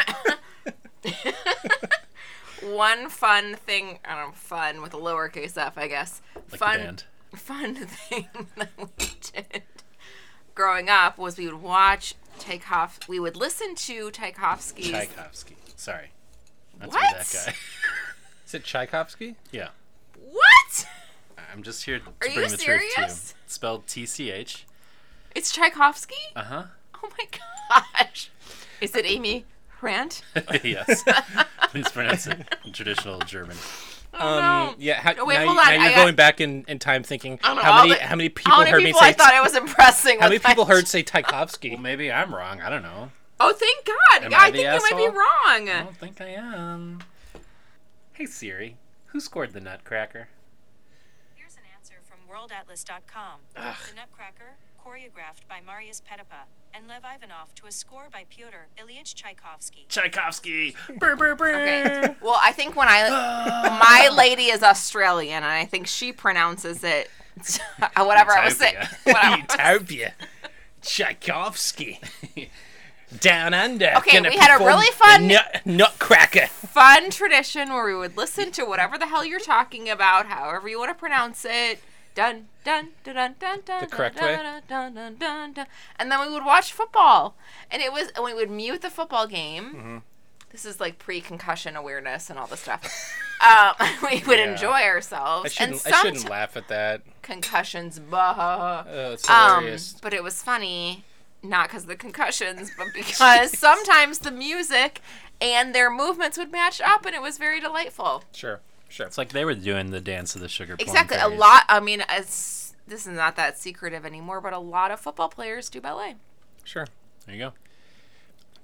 [LAUGHS] one fun thing, I don't know, fun with a lowercase f, I guess. Like fun, band. fun [LAUGHS] thing that we did growing up was we would watch Tchaikovsky. We would listen to Tchaikovsky's. Tchaikovsky. Sorry. That's What? that guy. [LAUGHS] Is it Tchaikovsky? yeah. What? I'm just here to Are bring you the truth to you. It's spelled T C H. It's Tchaikovsky? Uh huh. [LAUGHS] Oh my gosh. Is it Amy Grant? [LAUGHS] yes. Please pronounce it in traditional German. Oh, um, no. Yeah. How, No, wait, now, hold you- on, now I you're got- going back in, in time thinking I don't know, how many the- how many people How many heard people me I say thought I was impressing how many people heard say Tchaikovsky? Well, maybe I'm wrong. I don't know. Oh, thank God. Am I I the think you might be wrong. I don't think I am. Hey Siri, who scored the Nutcracker? Here's an answer from WorldAtlas.com. The Nutcracker, choreographed by Marius Petipa. and Lev Ivanov to a score by Pyotr Ilyich Tchaikovsky. Tchaikovsky. Brr, brr, brr. Okay. Well, I think when I [LAUGHS] my lady is Australian, and I think she pronounces it [LAUGHS] whatever I was saying. [LAUGHS] Utopia. what Utopia. Tchaikovsky. Down under. Okay, gonna we had a really fun- nut, Nutcracker. fun tradition where we would listen to whatever the hell you're talking about, however you want to pronounce it. Dun dun dun dun dun dun. The correct dun, way? Dun, dun, dun, dun, dun. And then we would watch football, and it was and we would mute the football game. Mm-hmm. This is like pre-concussion awareness and all this stuff. [LAUGHS] um, [LAUGHS] we would Yeah. enjoy ourselves. I shouldn't, and I shouldn't somet- laugh at that. concussions. Bah. Oh, it's Um, but it was funny, not because of the concussions, but because [LAUGHS] sometimes the music and their movements would match up, and it was very delightful. sure, sure. It's like they were doing the dance of the sugar plum Exactly, a lot. I mean, it's, this is not that secretive anymore, but a lot of football players do ballet, Sure. There you go.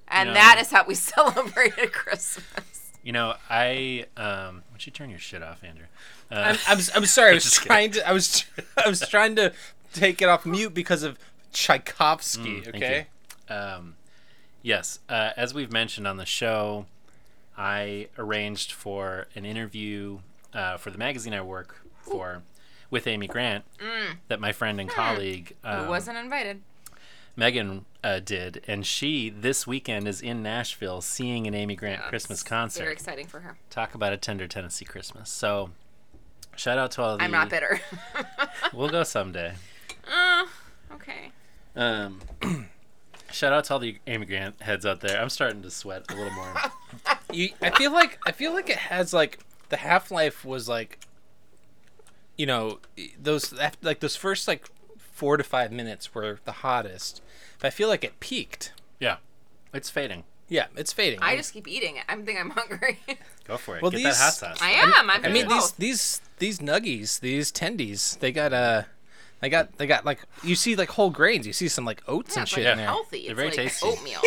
and know- that is how we [LAUGHS] celebrated Christmas. You know, I um. Why don't you turn your shit off, Andrew? Uh, I'm, I'm, I'm sorry. I [LAUGHS] was Just kidding. trying to. I was. I was trying to take it off mute because of Tchaikovsky. Mm, thank okay. Um, yes, uh, as we've mentioned on the show, I arranged for an interview uh, for the magazine I work for with Amy Grant that my friend and colleague Who um, wasn't invited? Megan uh, did, and she this weekend is in Nashville seeing an Amy Grant Yeah, Christmas concert. Very exciting for her. Talk about a tender Tennessee Christmas. So, shout out to all the. I'm not bitter. [LAUGHS] We'll go someday. [LAUGHS] uh, okay. Um, [CLEARS THROAT] shout out to all the Amy Grant heads out there. I'm starting to sweat a little more. [LAUGHS] You, I feel like I feel like it has like the half life was like, you know, those like those first like four to five minutes were the hottest, but I feel like it peaked. yeah, it's fading. Yeah, it's fading. I just keep eating it. I think I'm hungry. [LAUGHS] Go for it. Well, Get these- that hot sauce. I am. I'm I mean these these these nuggies, these tendies, they got uh they got they got like you see like whole grains. You see some like oats Yeah, and shit like in there. healthy. They're It's very like tasty. oatmeal.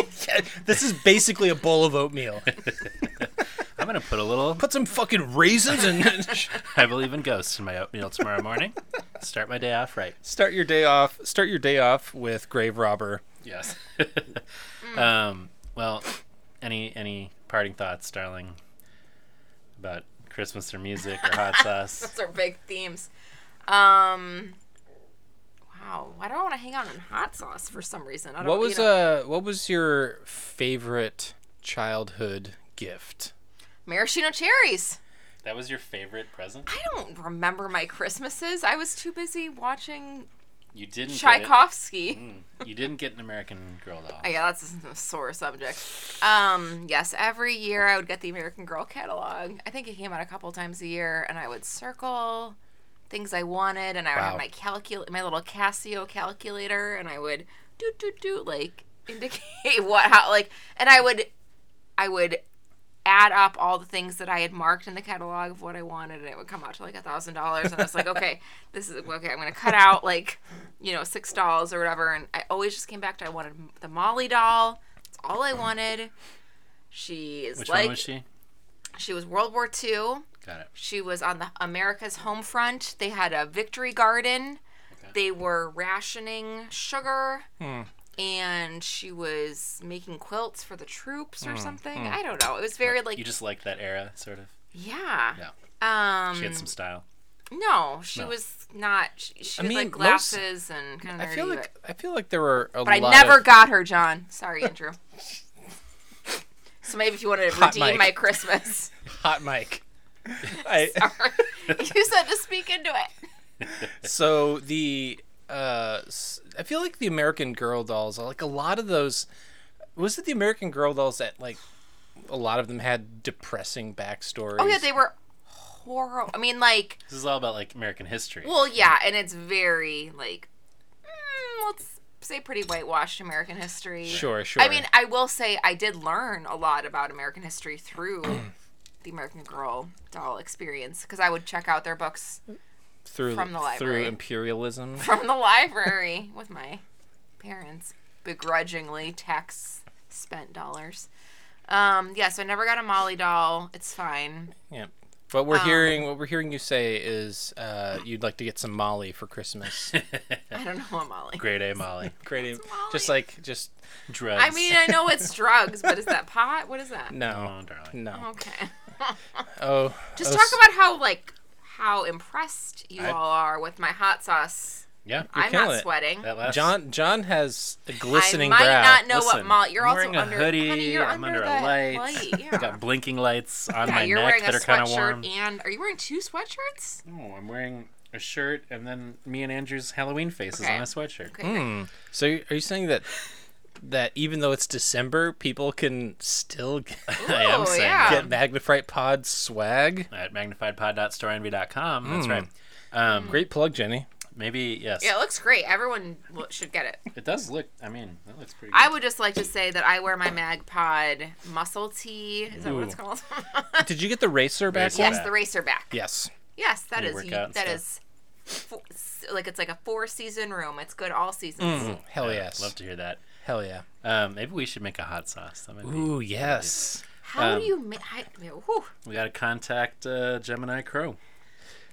[LAUGHS] this is basically a bowl of oatmeal. [LAUGHS] I'm gonna put a little. Put some fucking raisins and [LAUGHS] I believe in ghosts in my oatmeal tomorrow morning. Start my day off right. start your day off. Start your day off with grave robber. Yes. Mm. um. Well, any any parting thoughts, darling, about Christmas or music or hot sauce? Those are big themes. Um. Wow. Why do I want to hang out in hot sauce for some reason? I don't, What you was know- uh what was your favorite childhood gift? maraschino cherries? That was your favorite present? I don't remember my Christmases. I was too busy watching You didn't. Tchaikovsky. Get it. You didn't get an American Girl doll. Oh, yeah, that's a sore subject. Um, yes, every year I would get the American Girl catalog. I think it came out a couple times a year, and I would circle things I wanted, and I would Wow. have my calcul my little Casio calculator, and I would do do do like [LAUGHS] indicate what how like, and I would I would add up all the things that I had marked in the catalog of what I wanted, and it would come out to like a thousand dollars. And I was like, okay, [LAUGHS] this is okay. I'm gonna cut out like, you know, six dolls or whatever. And I always just came back to I wanted the Molly doll. That's all I wanted. She is Which like one was she? She was World War II. Got it. She was on the America's home front. They had a victory garden. Okay. They were rationing sugar. Hmm. And she was making quilts for the troops or hmm. something. Hmm. I don't know. It was very like You just liked that era, sort of. yeah. Yeah. Um She had some style. no, she No. was not. She, she I had mean, like most- glasses and kind I of nerdy. feel but- like I feel like there were a lot of. but I never of got her, John. Sorry, Andrew. [LAUGHS] so maybe if you wanted to Hot redeem mic. my Christmas, [LAUGHS] hot mic. [LAUGHS] I, you said to speak into it. [LAUGHS] so the uh s- I feel like the American Girl dolls, are like a lot of those was it the American Girl dolls that like a lot of them had depressing backstories. Oh yeah, they were horrible. I mean, like, This is all about like American history. well, yeah, and it's very like, mm, let's say, pretty whitewashed American history. Sure, sure. I mean, I will say I did learn a lot about American history through [CLEARS THROAT] the American Girl doll experience because I would check out their books through from the library through imperialism. [LAUGHS] from the library with my parents, begrudgingly tax spent dollars. Um, yeah, so I never got a Molly doll. It's fine. Yeah. What we're Um, hearing, what we're hearing you say is, uh, you'd like to get some Molly for Christmas. [LAUGHS] I don't know what Molly. Grade A Molly. Great, Molly? just like just Drugs. I mean, I know it's [LAUGHS] drugs, but is that pot? What is that? no, Oh, darling. no. Okay. [LAUGHS] Oh, Just oh, talk about how like how impressed you I- all are with my hot sauce. Yeah. I'm killing not it. sweating. Last John. John has a glistening brow. I might brow. not know what Listen, Molly. You're I'm also wearing a under. hoodie, honey, you're I'm under, under a the light. light. [LAUGHS] Yeah. Got blinking lights on yeah, my you're neck wearing that a are kind of sweatshirt warm. and are you wearing two sweatshirts? No, I'm wearing a shirt and then me and Andrew's Halloween faces Okay. on a sweatshirt. Okay. great. Hmm. So are you saying that that even though it's December, people can still get, [LAUGHS] I am saying yeah. get Magnify Pod swag? at magnifiedpod.storeenvy.com. That's Mm. right. Um, Great plug, Jenny. Maybe yes. Yeah, it looks great. Everyone lo- should get it. It does look. I mean, that looks pretty. Good. I would just like to say that I wear my MagPod muscle tee. Is that what it's called? [LAUGHS] Did you get the racer back? Racer one? yes, the racer back. Yes. Yes, that You is work out and that stuff. is fo- s- like it's like a four season room. It's good all seasons. Mm, hell Yeah, yes. Love to hear that. Hell yeah. Um, maybe we should make a hot sauce. That might be. Ooh yes. How Um, do you make? We got to contact uh, Gemini Crow.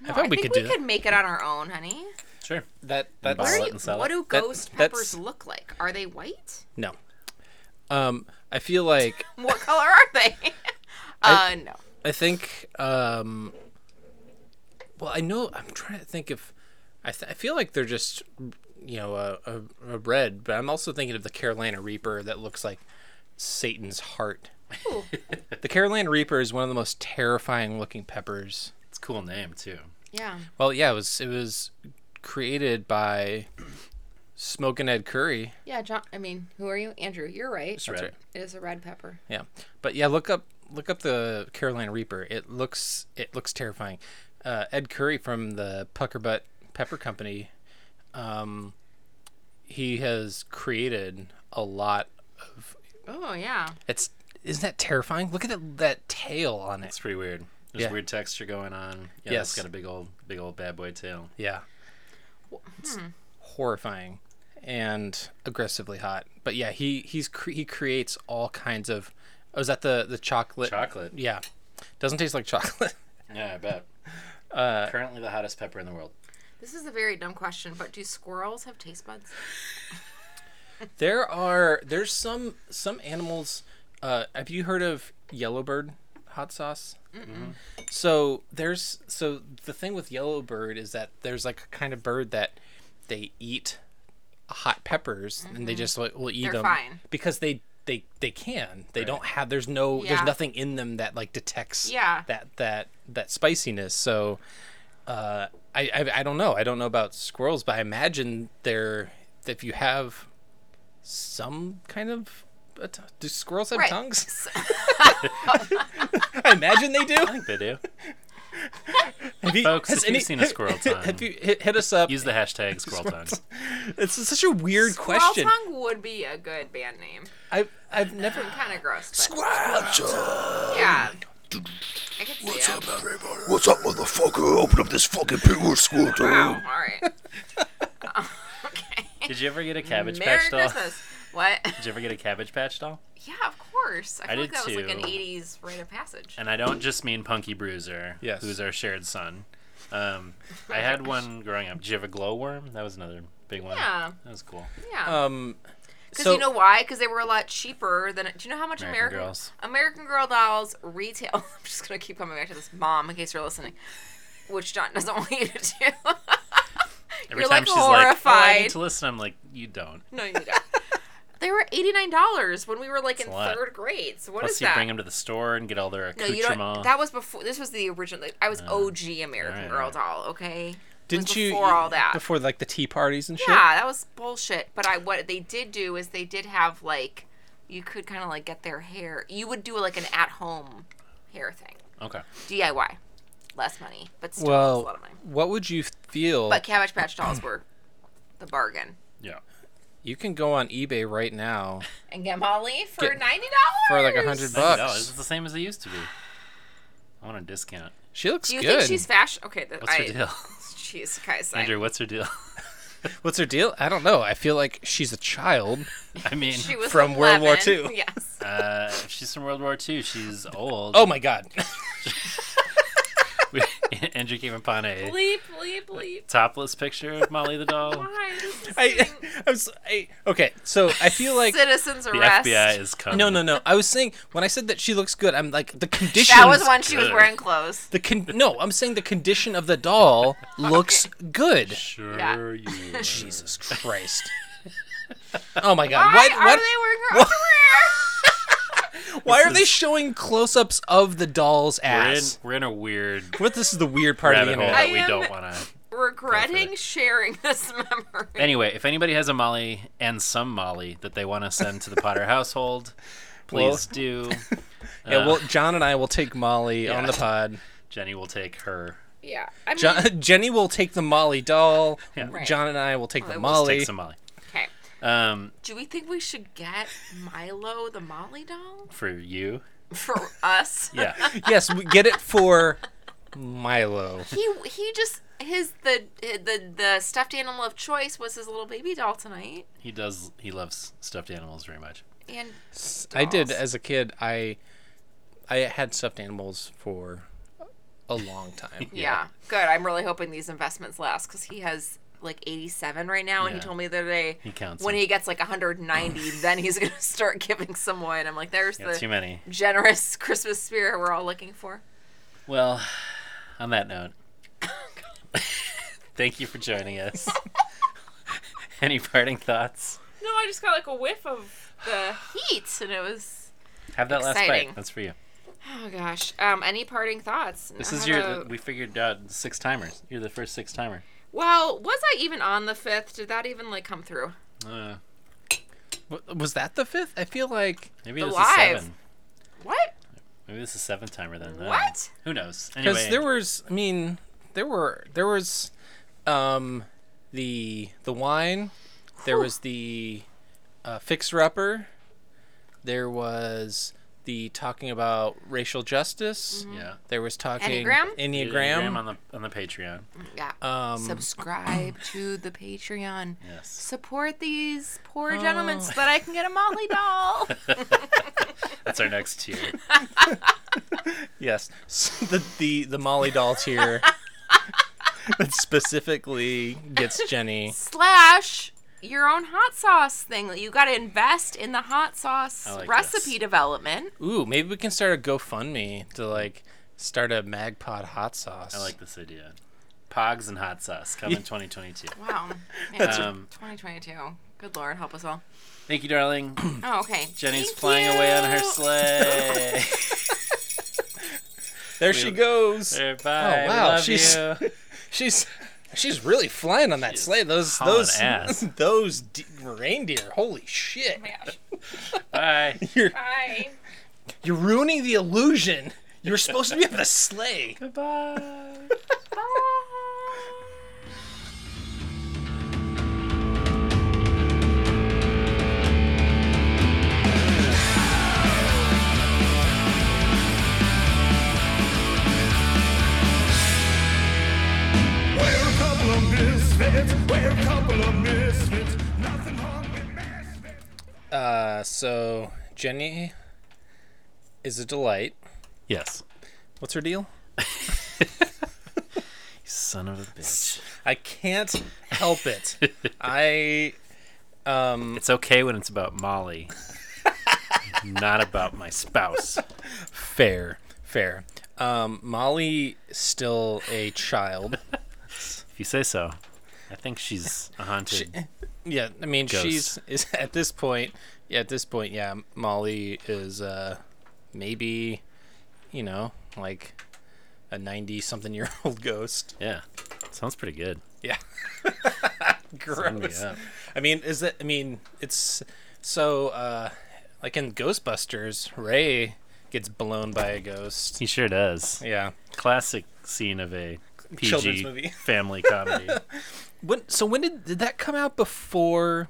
I No, thought I we think could we do could make it on our own, honey. Sure. that. That's Where you, sell what it. do That- ghost that's- peppers look like? Are they white? no. Um, I feel like [LAUGHS] What color are they? uh, no. I think. Um, well, I know. I'm trying to think if I. Th- I feel like they're just you know a, a, a red, but I'm also thinking of the Carolina Reaper that looks like Satan's heart. Ooh. [LAUGHS] The Carolina Reaper is one of the most terrifying looking peppers. It's a cool name too. Yeah. Well, yeah, it was it was created by Smoking Ed Curry. Yeah, John. I mean, who are you, Andrew? You're right. It's That's right. It is a red pepper. Yeah, but yeah, look up look up the Carolina Reaper. It looks it looks terrifying. Uh, Ed Curry from the Pucker Butt Pepper Company, um, he has created a lot of. Oh yeah. It's isn't that terrifying? Look at that that tail on it. It's pretty weird. There's Yeah. weird texture going on. Yeah, Yes. it's got a big old, big old bad boy tail. Yeah, it's horrifying and aggressively hot. But yeah, he he's cre- he creates all kinds of. Oh, is that the the chocolate? Chocolate. Yeah, doesn't taste like chocolate. [LAUGHS] Yeah, I bet. Uh, Currently the hottest pepper in the world. This is a very dumb question, but do squirrels have taste buds? [LAUGHS] There are there's some some animals. Uh, have you heard of yellowbird hot sauce? So there's so the thing with yellowbird is that there's like a kind of bird that they eat hot peppers and they just like, will eat They're them fine. because they they they can. They don't have there's no Yeah. there's nothing in them that like detects Yeah. that that that spiciness. So uh, I, I I don't know. I don't know about squirrels, but I imagine they're if you have some kind of a t- do squirrels have Right. tongues? [LAUGHS] I imagine they do. I think they do. [LAUGHS] Have you, Folks, has if you've seen a squirrel [LAUGHS] tongue, have you hit, hit us up? Use the hashtag squirrel tongue. It's such a weird Squirrel question. Squirrel tongue would be a good band name. I've I've never. Kind of gross, but Squatcha! yeah. I can What's it. up, everybody? What's up, motherfucker? Open up this fucking pure school door. Wow. All right. okay. Did you ever get a cabbage Merry patch doll? Christmas. What? Did you ever get a cabbage patch doll? Yeah, of course. I I feel like did that was like an '80s rite of passage. And I don't just mean Punky Brewster, Yes. who's our shared son. Um, [LAUGHS] I had one growing up. Did you have a glowworm? That was another big one. Yeah. That was cool. Yeah. Um, Because so you know why? Because they were a lot cheaper than. Do you know how much American American Girls. American Girl dolls retail? [LAUGHS] I'm just gonna keep coming back to this, mom, in case you're listening, which John doesn't [LAUGHS] want you to do. Every You're, time like, she's like, "Oh, I need to listen," I'm like, "You don't." no, you don't. They were eighty nine dollars when we were like in third grade. So what is Plus, you that? bring them to the store and get all their no, accoutrement. you don't. That was before. This was the original. Like, I was OG American alright, Girl alright. doll. Okay. It didn't was you before all that? before like the tea parties and shit? Yeah, that was bullshit. But I what they did do is they did have like you could kind of like get their hair. You would do like an at home hair thing. okay. DIY. Less money, but still it's a Well, lot of money. what would you feel? But Cabbage Patch dolls were the bargain. Yeah. You can go on eBay right now [LAUGHS] And get Molly for Get- ninety dollars for like a hundred $90. bucks. It's the same as it used to be. I want a discount. She looks Do you good. think she's fashion? Okay, the, What's I, her deal? [LAUGHS] She's kind of Andrew, what's her deal? [LAUGHS] What's her deal? I don't know. I feel like she's a child. I mean, She was from World War 11. II. Yes. uh, she's from World War II. She's old. Oh my god. [LAUGHS] Andrew came upon a Bleep, bleep, bleep. topless picture of Molly the doll. [LAUGHS] Why? This is I, getting- I was I, okay. So I feel like citizens The arrest. FBI is coming. no, no, no. I was saying when I said that she looks good, I'm like the condition. That was when she was good. wearing clothes. the con- no. I'm saying the condition of the doll [LAUGHS] looks good. Sure Yeah. you are. Jesus Christ. Oh my God! Why Why? are Why, they wearing her underwear? Why are This they showing close-ups of the doll's We're in, ass? we're in a weird [LAUGHS] What? This is the weird part of the rabbit hole internet. that we don't want to. Regretting sharing this [LAUGHS] memory. Anyway, if anybody has a Molly and some Molly that they want to send to the Potter [LAUGHS] household, please do. Yeah, Uh, well, John and I will take Molly on the pod. Jenny will take her. Yeah. I mean, John, Jenny will take the Molly doll. Yeah. Right. John and I will take the Let's Molly. Take some Molly. Okay. Um, Do we think we should get Milo the Molly doll for you, for us? [LAUGHS] yeah. [LAUGHS] yes, we get it for Milo. He he just his the the the stuffed animal of choice was his little baby doll tonight. He does. He loves stuffed animals very much. And I did as a kid. I I had stuffed animals for a long time. yeah. good. I'm really hoping these investments last because he has like 87 right now, and he told me the other day He counts. when them. he gets like 190, [LAUGHS] then he's gonna start giving some away. And I'm like, there's Yeah, too many. generous [LAUGHS] Christmas spirit we're all looking for. Well, on that note, [LAUGHS] thank you for joining us. Any parting thoughts? No, I just got like a whiff of the heat, and it was. Have that last Exciting. bite. That's for you. Oh gosh. Um, any parting thoughts? This is have your. a- We figured out six timers. You're the first six timer. Well, was I even on the fifth? Did that even like come through? Uh, Was that the fifth? I feel like maybe The this live. is seven. What? Maybe this is seventh timer then. Uh, What? Who knows? because Anyway, there was. I mean, there were there was, um, the the wine. There was the uh, fixer upper. There was the talking about racial justice. yeah. There was talking Enneagram? Enneagram. on the on the Patreon. Yeah. Um, Subscribe to the Patreon. Yes. Support these poor gentlemen so that I can get a Molly [LAUGHS] doll. That's our next tier. [LAUGHS] Yes, So [LAUGHS] the the the Molly doll tier that specifically gets Jenny. Slash your own hot sauce thing. You got to invest in the hot sauce like recipe this. development. Ooh, maybe we can start a GoFundMe to like start a Magpod hot sauce. I like this idea. Pogs and hot sauce coming [LAUGHS] 2022. Wow. [LAUGHS] Man, Um, 2022. Good lord, help us all. Thank you, darling. [CLEARS THROAT] Oh, okay. Jenny's Thank flying away on her you. sleigh. [LAUGHS] there she goes. There, bye. Oh, wow, We love she's- you. She's she's really flying on that She's sleigh. Those those ass. [LAUGHS] those d- reindeer. Holy shit! Oh my gosh. Bye. [LAUGHS] [LAUGHS] You're Bye. you're ruining the illusion. You're supposed to be on the sleigh. Goodbye. We're Uh, so Jenny is a delight. Yes. What's her deal? [LAUGHS] Son of a bitch. I can't help it. [LAUGHS] I um It's okay when it's about Molly, [LAUGHS] not about my spouse. fair, fair. Um, Molly still a child. If you say so. I think she's a haunted. Yeah, I mean Ghost. she's is [LAUGHS] at this point. Yeah, at this point, yeah, Molly is uh maybe, you know, like a ninety-something-year-old [LAUGHS] ghost. yeah. Sounds pretty good. Yeah. [LAUGHS] Me Gross. up. I mean, is that? I mean, it's so uh, like in Ghostbusters, Ray gets blown by a ghost. He sure does. Yeah. Classic scene of a Children's PG movie. [LAUGHS] family comedy. When so when did did that come out before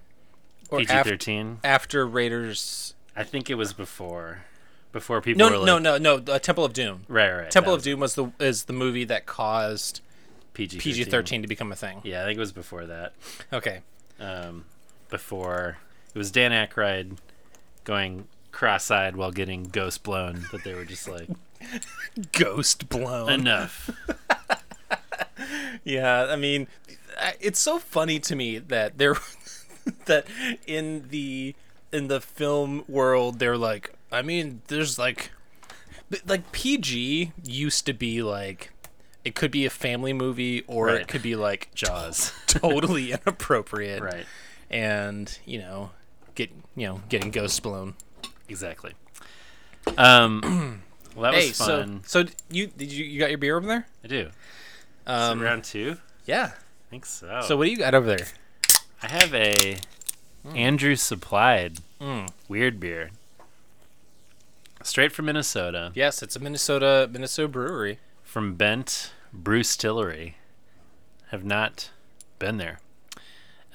or PG thirteen after Raiders? I think it was before. Before people No, were like, no, no, no. Uh, Temple of Doom. Right, right. Temple that of Doom was the is the movie that caused PG PG thirteen to become a thing. Yeah, I think it was before that. Okay. Um, before it was Dan Aykroyd going cross-eyed while getting ghost blown. That they were just like, [LAUGHS] Ghost blown. enough. [LAUGHS] Yeah, I mean, it's so funny to me that there [LAUGHS] that in the in the film world they're like, I mean, there's like like PG used to be like it could be a family movie or Right. it could be like [LAUGHS] Jaws. [LAUGHS] totally inappropriate. right. And, you know, get you know, getting ghosts blown. Exactly. Um, [CLEARS THROAT] well, that hey, was fun. so so you did you you got your beer over there? I do. Um, round two. yeah. I think so. So what do you got over there? I have a Andrew supplied Mm. weird beer, straight from Minnesota, Yes, it's a Minnesota Minnesota brewery. from Bent Brewstillery. Have not been there.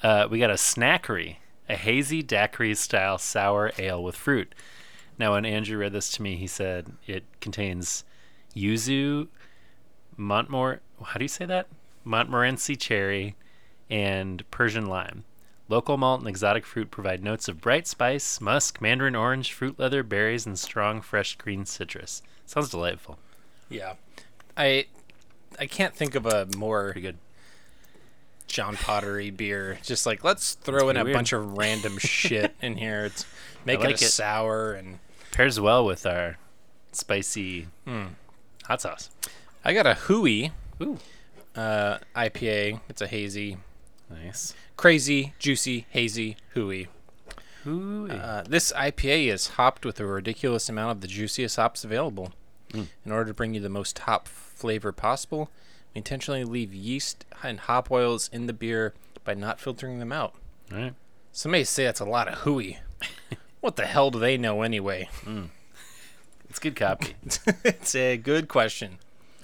Uh, we got a snackery, a hazy daiquiri style sour ale with fruit. Now, when Andrew read this to me, he said it contains yuzu, Montmor. How do you say that? Montmorency cherry and Persian lime. Local malt and exotic fruit provide notes of bright spice, musk, mandarin orange, fruit leather, berries, and strong fresh green citrus. Sounds delightful. Yeah. I I can't think of a more Pretty good. John Pottery beer. Just like let's throw in a weird. bunch of random [LAUGHS] shit in here. It's make like it a it. sour and Pairs well with our spicy hmm. hot sauce. I got a Hui Ooh, uh, IPA. It's a hazy, nice. crazy, juicy, hazy hooey. Ooh, Uh, this IPA is hopped with a ridiculous amount of the juiciest hops available. In order to bring you the most hop flavor possible, we intentionally leave yeast and hop oils in the beer by not filtering them out. all right. Some may say that's a lot of hooey. [LAUGHS] what the hell do they know anyway? It's good copy. [LAUGHS] it's a good question.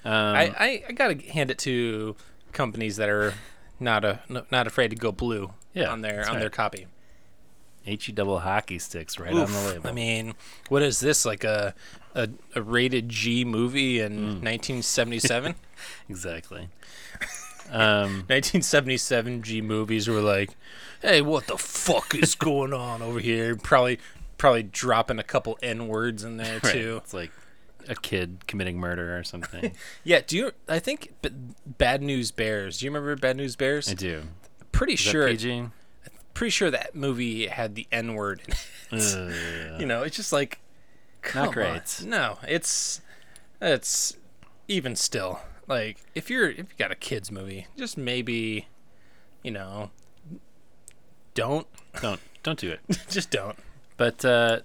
Um, I, I, I gotta hand it to companies that are not a not afraid to go blue Yeah, on their on their copy. HE double hockey sticks right on the label. I mean, what is this like a a, a rated G movie in 1977? [LAUGHS] exactly. Um, [LAUGHS] 1977 G movies were like, "Hey, what the fuck is [LAUGHS] going on over here?" Probably probably dropping a couple N words in there right. too. It's like a kid committing murder or something. [LAUGHS] Yeah, do you? I think B- Bad News Bears. Do you remember Bad News Bears? I do. Pretty Is sure. PG? Pretty sure that movie had the N word. in it. Uh, [LAUGHS] you know, it's just like Not on. great. No, it's it's even still like if you're if you got a kids movie, just maybe, you know, don't don't don't do it. [LAUGHS] just don't. But uh,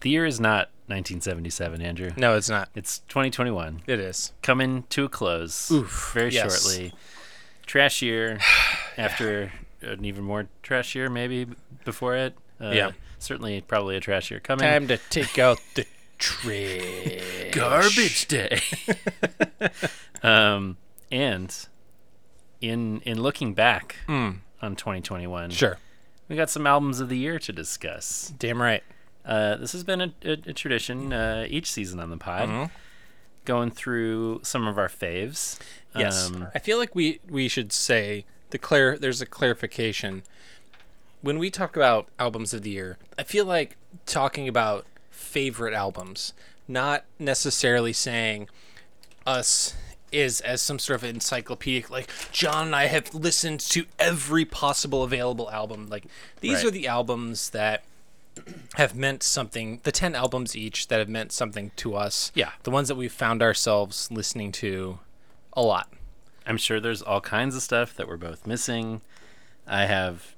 the year is not 1977, Andrew. No, it's not. It's 2021, It is. coming to a close Oof, very yes. shortly. Trash year [SIGHS] after an even more trash year, maybe before it. Uh, Yeah. certainly, probably a trash year coming. Time to take out the trash. [LAUGHS] garbage day. [LAUGHS] um, and in in looking back on 2021, Hmm. Sure. we got some albums of the year to discuss. Damn right. Uh, this has been a, a, a tradition uh, each season on the pod, going through some of our faves. Yes. Um, I feel like we we should say the clear there's a clarification. When we talk about albums of the year, I feel like talking about favorite albums, not necessarily saying us is as some sort of encyclopedic like John and I have listened to every possible available album. Like these Right. are the albums that have meant something the 10 albums each that have meant something to us. Yeah. The ones that we've found ourselves listening to a lot. I'm sure there's all kinds of stuff that we're both missing. I have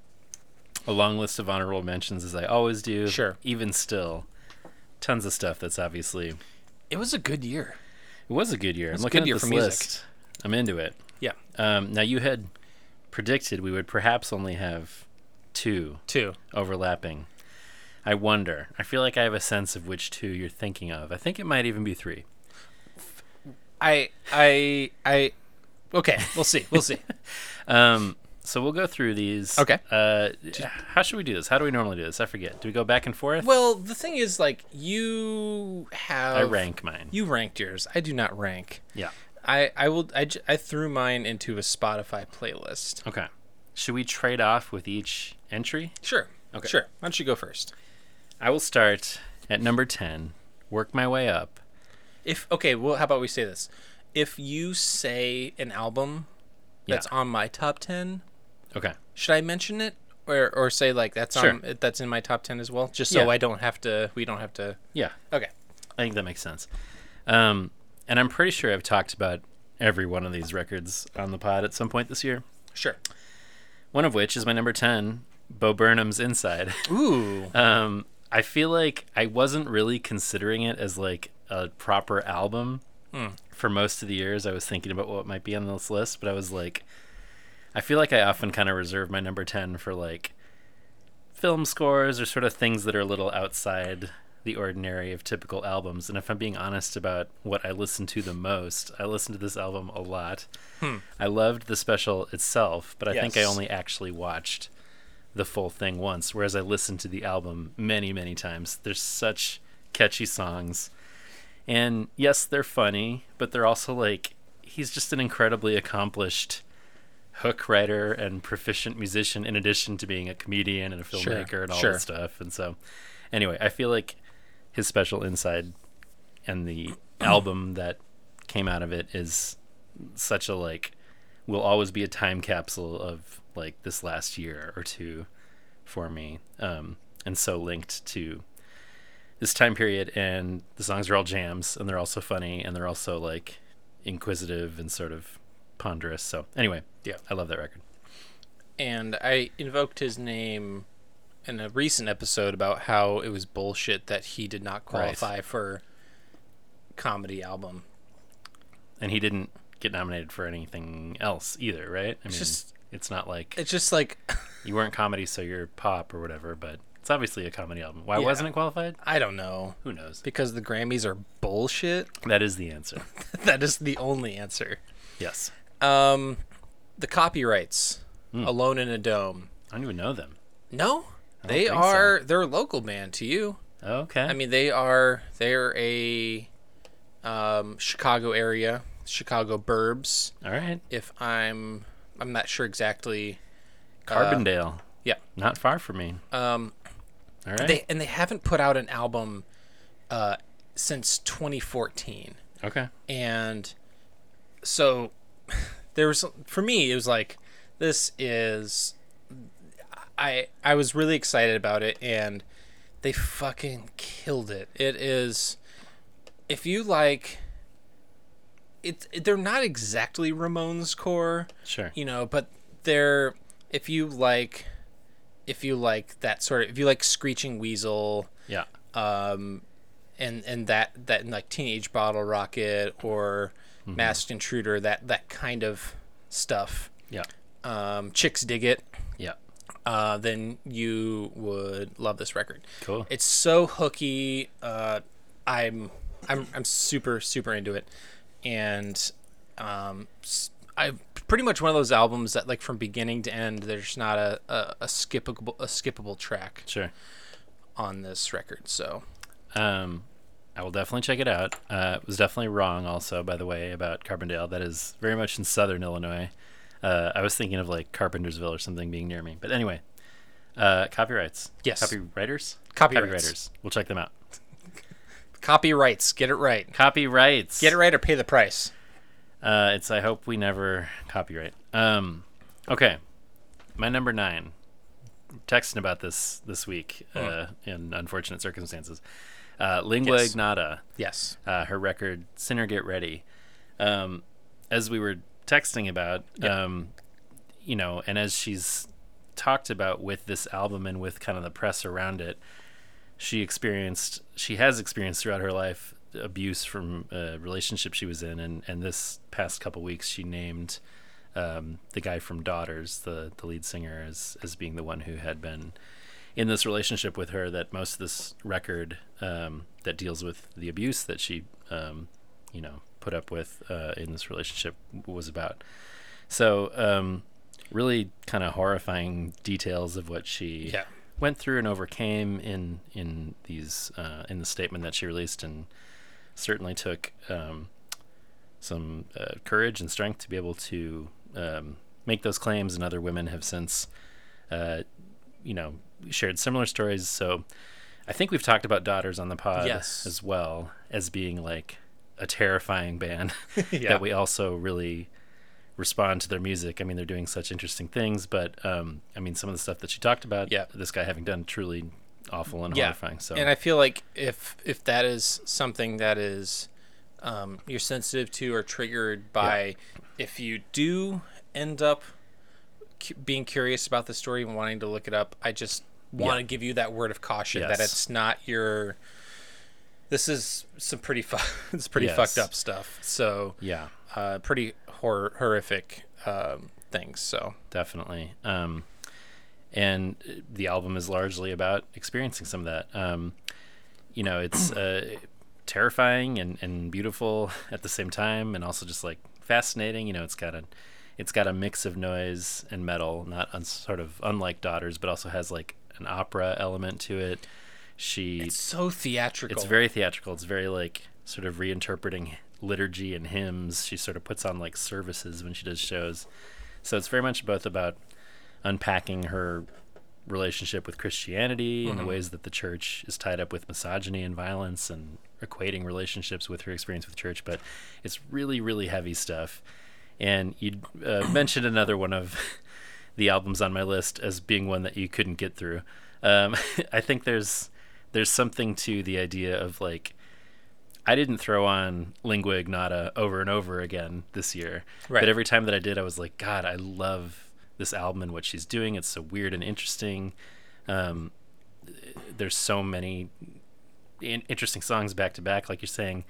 a long list of honorable mentions, as I always do. Sure. Even still, tons of stuff that's obviously. It was a good year. It was a good year. was I'm a looking good year at for this music. list. I'm into it. Yeah. Um, now you had predicted we would perhaps only have two Two. overlapping. I wonder. I feel like I have a sense of which two you're thinking of. I think it might even be three. I I I Okay, we'll see. We'll see. [LAUGHS] Um, so we'll go through these. Okay. Uh, how should we do this? How do we normally do this? I forget. Do we go back and forth? well, the thing is like you have I rank mine. You ranked yours. I do not rank. Yeah. I I will I, I threw mine into a Spotify playlist. Okay. Should we trade off with each entry? Sure. Okay. Sure. Why don't you go first? I will start at number 10, work my way up. If okay, well how about we say this? If you say an album that's Yeah. on my top ten. Okay. Should I mention it or or say like that's Sure. on that's in my top ten as well? Just so Yeah. I don't have to. We don't have to. Yeah. Okay. I think that makes sense. Um, and I'm pretty sure I've talked about every one of these records on the pod at some point this year. Sure. One of which is my number 10, Bo Burnham's Inside. Ooh. [LAUGHS] Um, I feel like I wasn't really considering it as like a proper album hmm. for most of the years. I was thinking about what might be on this list, but I was like, I feel like I often kind of reserve my number 10 for like film scores or sort of things that are a little outside the ordinary of typical albums. And if I'm being honest about what I listen to the most, I listen to this album a lot. Hmm. I loved the special itself, but I think I only actually watched the full thing once, whereas I listened to the album many, many times. There's such catchy songs. And yes, they're funny, but they're also like, he's just an incredibly accomplished hook writer and proficient musician in addition to being a comedian and a Sure, filmmaker and all sure. this stuff. And so, anyway, I feel like his special inside and the [CLEARS THROAT] album that came out of it is such a like will always be a time capsule of like this last year or two for me um and so linked to this time period. And the songs are all jams and they're also funny and they're also like inquisitive and sort of ponderous. So anyway Yeah. i love that record. And I invoked his name in a recent episode about how it was bullshit that he did not qualify for comedy album. and he didn't get nominated for anything else either right? I mean just- it's not like It's just like [LAUGHS] you weren't comedy so you're pop or whatever but it's obviously a comedy album why Yeah. wasn't it qualified I don't know who knows because the Grammys are bullshit. [LAUGHS] that is the answer that is the only answer. yes Um, the copyrights, "Alone in a Dome." i don't even know them No, they think so. are. They're a local band to you. okay I mean, they are. They're a um, Chicago area, Chicago burbs. all right If I'm, I'm not sure exactly. carbondale Yeah. not far from me Um, all right they and they haven't put out an album uh, since 2014, okay and so [LAUGHS] there was for me it was like this is I I was really excited about it and they fucking killed it. It is if you like it, it they're not exactly Ramones core, sure you know, but they're if you like if you like that sort of if you like Screeching Weasel yeah um and and that that like Teenage Bottle Rocket or Masked Intruder that that kind of stuff. yeah Um Chixdiggit yeah uh, then you would love this record. Cool. It's so hooky. Uh, I'm I'm I'm super super into it, and um, I pretty much one of those albums that like from beginning to end, there's not a, a, a skippable a skippable track sure on this record. So Um, I will definitely check it out. Uh, was definitely wrong, also, by the way, about Carbondale. That is very much in southern Illinois. Uh, I was thinking of like Carpentersville or something being near me. But anyway, uh, copyrights. Yes. Copywriters? Copyrights. Copywriters. We'll check them out. Copyrights, get it right. Copyrights. Get it right or pay the price. Uh, it's I hope we never copyright. Um, okay, my number nine. Texting about this this week uh, in unfortunate circumstances. Uh, Lingua Yes. Ignota. Yes. uh, her record "Sinner Get Ready." Um, as we were texting about, um, you know, and as she's talked about with this album and with kind of the press around it, she experienced, she has experienced throughout her life abuse from a relationship she was in, and and this past couple weeks she named um, the guy from Daughters, the the lead singer, as as being the one who had been in this relationship with her that most of this record um, that deals with the abuse that she um, you know put up with uh, in this relationship was about so um, really kind of horrifying details of what she Yeah. Went through and overcame in in these uh, in the statement that she released and certainly took um, some uh, courage and strength to be able to um, make those claims and other women have since uh, you know shared similar stories so i think we've talked about daughters on the pod Yes. as well as being like a terrifying band [LAUGHS] Yeah. that we also really respond to their music. I mean, they're doing such interesting things, but um, I mean, some of the stuff that she talked about, Yeah. this guy having done truly awful and yeah. horrifying. So And I feel like if if that is something that is um, you're sensitive to or triggered by, if you do end up cu- being curious about the story and wanting to look it up, I just want to Yeah. give you that word of caution that it's not your. This is some pretty fu- [LAUGHS] it's pretty Yes. fucked up stuff. So yeah, uh, pretty hor- horrific um, things. So definitely. Um, and the album is largely about experiencing some of that. Um, you know, it's uh, terrifying and, and beautiful [LAUGHS] at the same time, and also just like fascinating. You know, it's got a it's got a mix of noise and metal, not un- sort of unlike Daughters, but also has like an opera element to it. She it's so theatrical. it's very theatrical. It's very like sort of reinterpreting liturgy and hymns. She sort of puts on like services when she does shows. So it's very much both about unpacking her relationship with Christianity and the ways that the church is tied up with misogyny and violence and equating relationships with her experience with church. But it's really, really heavy stuff. And you uh, [COUGHS] mentioned another one of [LAUGHS] the albums on my list as being one that you couldn't get through. Um, [LAUGHS] I think there's there's something to the idea of like I didn't throw on Lingua Ignota over and over again this year. Right. But every time that I did, I was like, God, I love this album and what she's doing. It's so weird and interesting. Um, there's so many in- interesting songs back to back, like you're saying.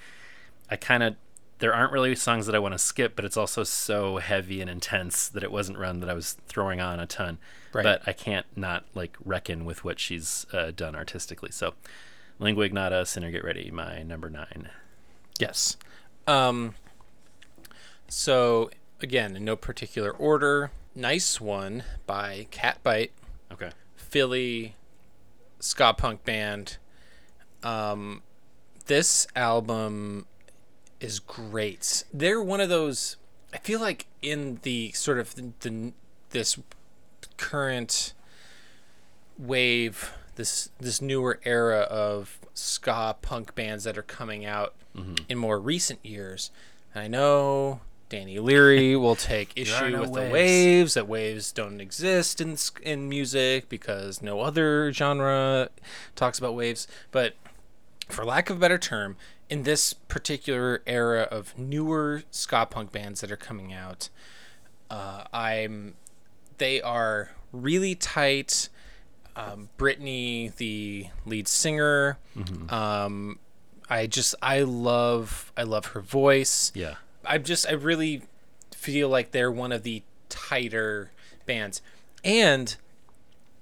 I kind of there aren't really songs that I want to skip, but it's also so heavy and intense that it wasn't run that I was throwing on a ton. Right. But I can't not like reckon with what she's uh, done artistically. So, Lingua Ignota, Sinner Get Ready, my number nine. Yes. Um, so again, in no particular order, nice one by Catbite, Okay. Philly ska punk band. Um, this album is great. They're one of those. I feel like in the sort of the, the this current wave, this this newer era of ska punk bands that are coming out in more recent years. And I know Danny Leary [LAUGHS] will take issue no with the waves. waves that waves don't exist in in music because no other genre talks about waves. But for lack of a better term, in this particular era of newer ska punk bands that are coming out, uh, I'm they are really tight. Um, Brittany, the lead singer, um, I just I love I love her voice. Yeah. I just I really feel like they're one of the tighter bands. And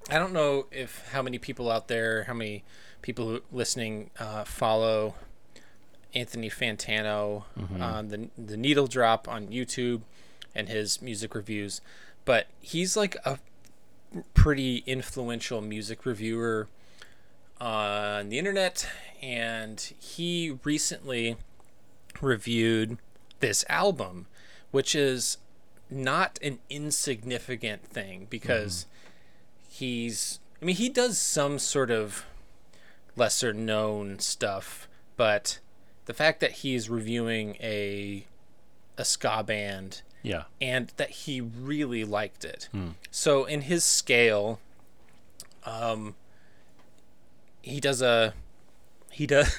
I don't know if how many people out there, how many people listening uh, follow Anthony Fantano on the the Needle Drop on YouTube and his music reviews, but he's like a pretty influential music reviewer uh, on the internet and he recently reviewed this album which is not an insignificant thing because mm-hmm. he's I mean he does some sort of lesser known stuff but the fact that he's reviewing a a ska band Yeah. and that he really liked it. So in his scale, um, he does a he does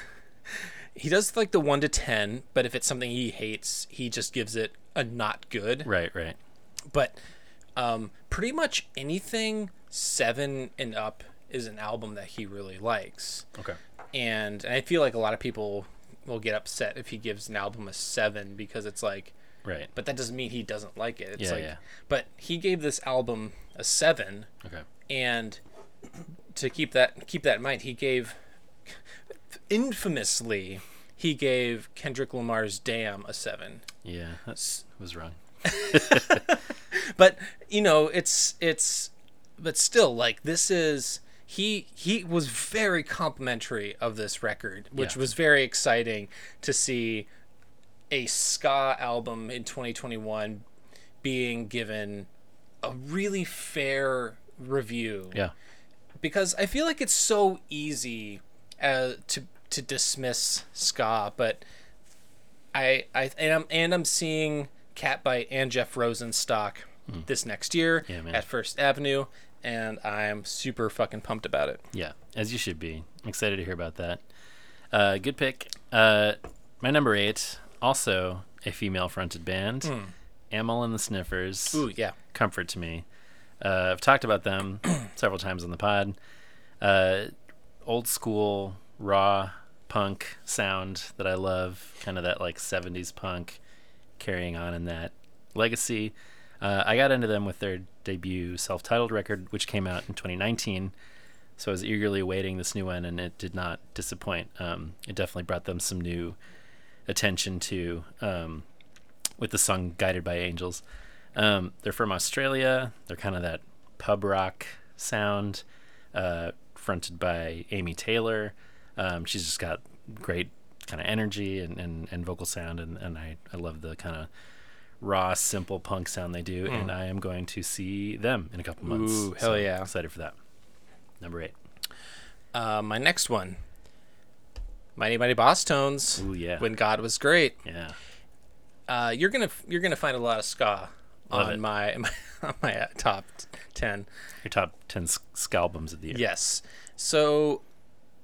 [LAUGHS] he does like the one to ten, but if it's something he hates, he just gives it a not good. Right. Right. But um, pretty much anything seven and up is an album that he really likes Okay. and, and I feel like a lot of people will get upset if he gives an album a seven because it's like, Right. but that doesn't mean he doesn't like it. It's Yeah, like, yeah. but he gave this album a seven, Okay. and to keep that keep that in mind, he gave infamously he gave Kendrick Lamar's "Damn" a seven. Yeah. That was wrong. [LAUGHS] but you know it's it's but still like this is he he was very complimentary of this record which Yeah. was very exciting to see a ska album in 2021 being given a really fair review Yeah. because I feel like it's so easy uh, to to dismiss ska, but I I and I'm and I'm seeing Catbite and Jeff Rosenstock this next year. Yeah, at First Avenue, and I'm super fucking pumped about it. Yeah, as you should be. I'm excited to hear about that. Uh, good pick. Uh, my number eight, also a female-fronted band, Amyl and the Sniffers. Ooh, yeah. comfort to me. Uh, I've talked about them [CLEARS THROAT] several times on the pod. Uh, old school raw punk sound that I love, kind of that like 70s punk carrying on in that legacy. Uh, I got into them with their debut self titled record, which came out in 2019. So I was eagerly awaiting this new one, and it did not disappoint. Um, it definitely brought them some new attention to um, with the song Guided by Angels. Um, they're from Australia. They're kind of that pub rock sound, uh, fronted by Amy Taylor. Um, she's just got great kind of energy and, and, and vocal sound, and, and I, I love the kind of raw, simple punk sound they do. And I am going to see them in a couple months. Ooh, hell yeah. Excited for that. Number eight. Uh, my next one, Mighty Mighty Bosstones. Ooh, yeah. When God was great. Yeah. Uh, you're gonna you're gonna find a lot of ska Love on my [LAUGHS] my, on my uh, top ten. Your top 10 s- ska albums of the year. Yes. So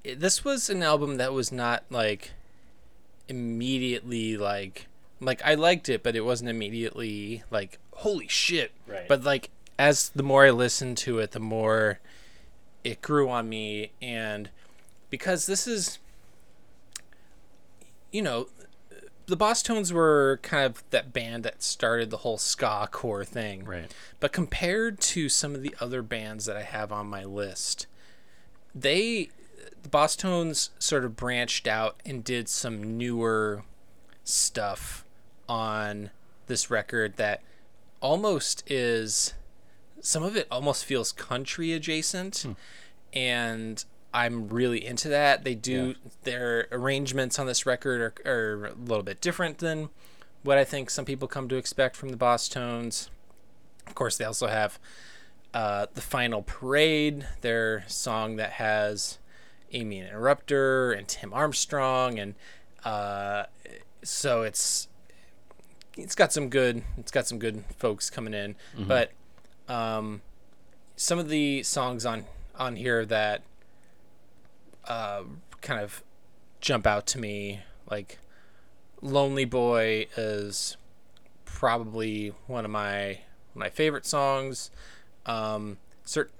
this was an album that was not like immediately like like I liked it, but it wasn't immediately like holy shit. Right. But like as the more I listened to it, the more it grew on me and because this is you know the Bosstones were kind of that band that started the whole ska core thing. Right. But compared to some of the other bands that I have on my list, they the Bosstones sort of branched out and did some newer stuff on this record that almost is some of it almost feels country adjacent hmm. and I'm really into that. They do their arrangements on this record are, are a little bit different than what I think some people come to expect from the Bosstones. Of course, they also have uh, the Final Parade, their song that has Amy and Interrupter and Tim Armstrong, and uh, so it's it's got some good it's got some good folks coming in, but um, some of the songs on on here that uh, kind of jump out to me like lonely boy is probably one of my my favorite songs um cer-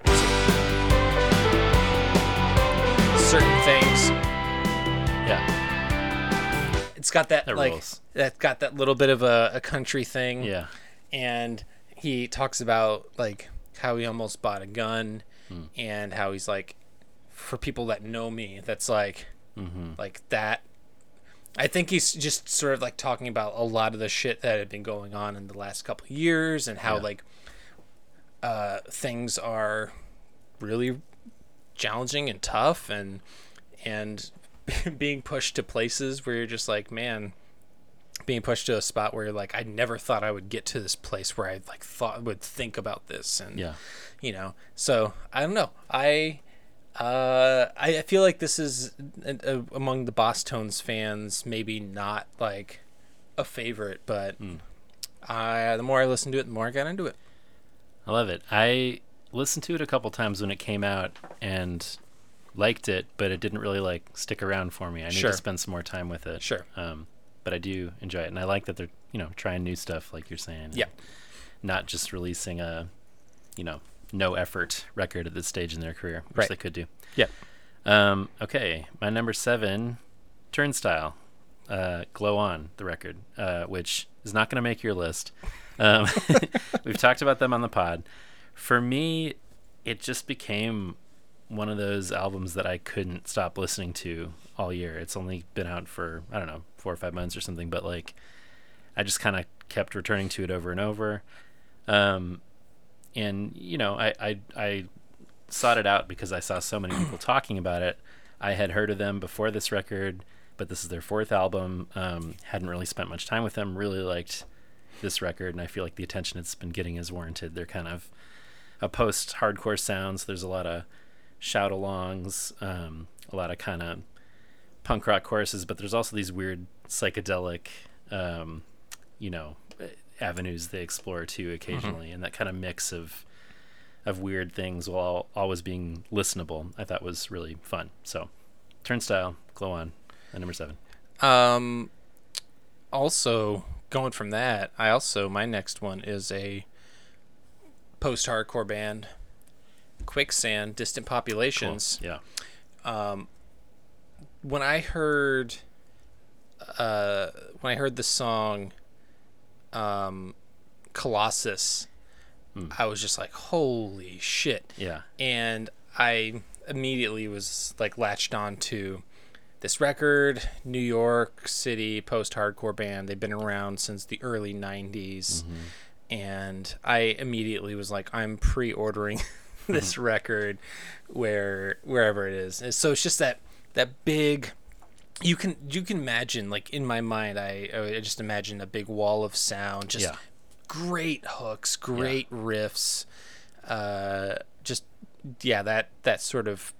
certain things Yeah. it's got that, That like rules. that's got that little bit of a, a country thing Yeah. and he talks about like how he almost bought a gun Hmm. and how he's like for people that know me that's like Mm-hmm. like that i think he's just sort of like talking about a lot of the shit that had been going on in the last couple of years and how Yeah. like uh things are really challenging and tough and and [LAUGHS] being pushed to places where you're just like man being pushed to a spot where you're like I never thought I would get to this place where I like thought would think about this and Yeah. you know so I don't know I uh I I feel like this is uh, uh, among the Bosstones fans maybe not like a favorite but I the more I listened to it the more I got into it I love it. I listened to it a couple times when it came out and liked it, but it didn't really like stick around for me. I need Sure. to spend some more time with it. Sure. Um, but I do enjoy it, and I like that they're you know trying new stuff, like you're saying. Yeah. Not just releasing a, you know, no effort record at this stage in their career, which Right. they could do. yeah Um, okay, my number seven, Turnstile, uh, Glow On, the record, uh, which is not going to make your list. Um, [LAUGHS] we've talked about them on the pod. For me, it just became one of those albums that I couldn't stop listening to all year. It's only been out for, I don't know, four or five months or something, but like, I just kind of kept returning to it over and over. Um, and, you know, I, I, I sought it out because I saw so many people [CLEARS THROAT] talking about it. I had heard of them before this record, but this is their fourth album. Um, hadn't really spent much time with them. Really liked this record, and I feel like the attention it's been getting is warranted. They're kind of a post-hardcore sound, so there's a lot of shout-alongs, um, a lot of kind of punk rock choruses, but there's also these weird psychedelic, um, you know, avenues they explore too occasionally, and that kind of mix of of weird things while always being listenable, I thought was really fun. So, Turnstile, Glow On, at number seven. Um, also going from that, I also my next one is a post-hardcore band, Quicksand, Distant Cool. Populations. Yeah. Um when I heard, uh, when I heard the song, um, Colossus, hmm. I was just like, holy shit! Yeah. and I immediately was like latched on to this record, New York City post-hardcore band. They've been around since the early '90s, mm-hmm. and I immediately was like, I'm pre-ordering [LAUGHS] this mm-hmm. record, where wherever it is. And so it's just that that big. You can you can imagine like in my mind I I just imagine a big wall of sound just Yeah. great hooks great riffs uh just yeah that that sort of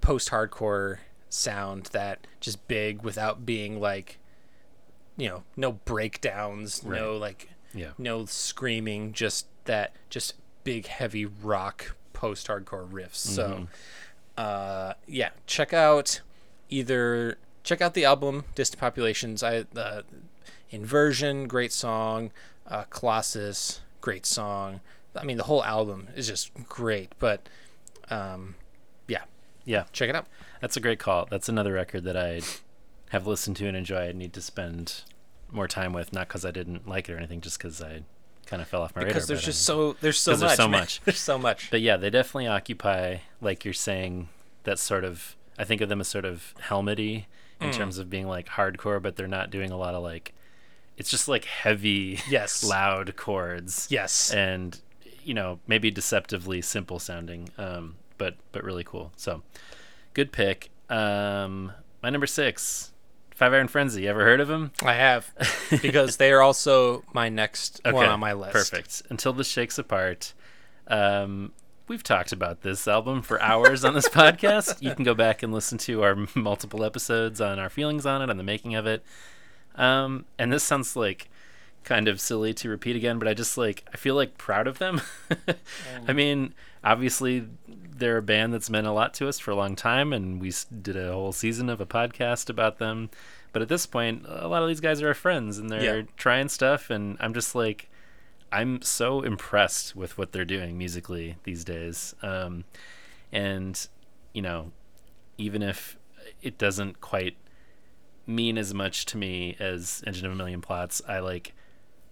post-hardcore sound that just big without being like you know no breakdowns no like Yeah. no screaming just that just big heavy rock post-hardcore riffs so uh yeah check out either check out the album distant populations i uh inversion great song uh colossus great song i mean the whole album is just great but um yeah Yeah. check it out That's a great call. That's another record that I have listened to and enjoy. I need to spend more time with, not because I didn't like it or anything, just because I kind of fell off my radar. because there's just um, so there's so much there's so much. [LAUGHS] there's so much But yeah, they definitely occupy, like you're saying, that sort of. I think of them as sort of helmety in Mm. terms of being like hardcore, but they're not doing a lot of like. It's just like heavy, Yes. [LAUGHS] loud chords. yes and you know maybe deceptively simple sounding um but but really cool so good pick um my number six five iron frenzy ever heard of them? i have because they are also my next [LAUGHS] one on my list perfect until this shakes apart um we've talked about this album for hours on this podcast you can go back and listen to our multiple episodes on our feelings on it on the making of it um and this sounds like kind of silly to repeat again, but I just like I feel like proud of them. [LAUGHS] I mean, obviously they're a band that's meant a lot to us for a long time, and we did a whole season of a podcast about them. But at this point, a lot of these guys are our friends, and they're Yeah. trying stuff, and I'm just like, I'm so impressed with what they're doing musically these days. Um, and you know, even if it doesn't quite mean as much to me as Engine of a Million Plots, I like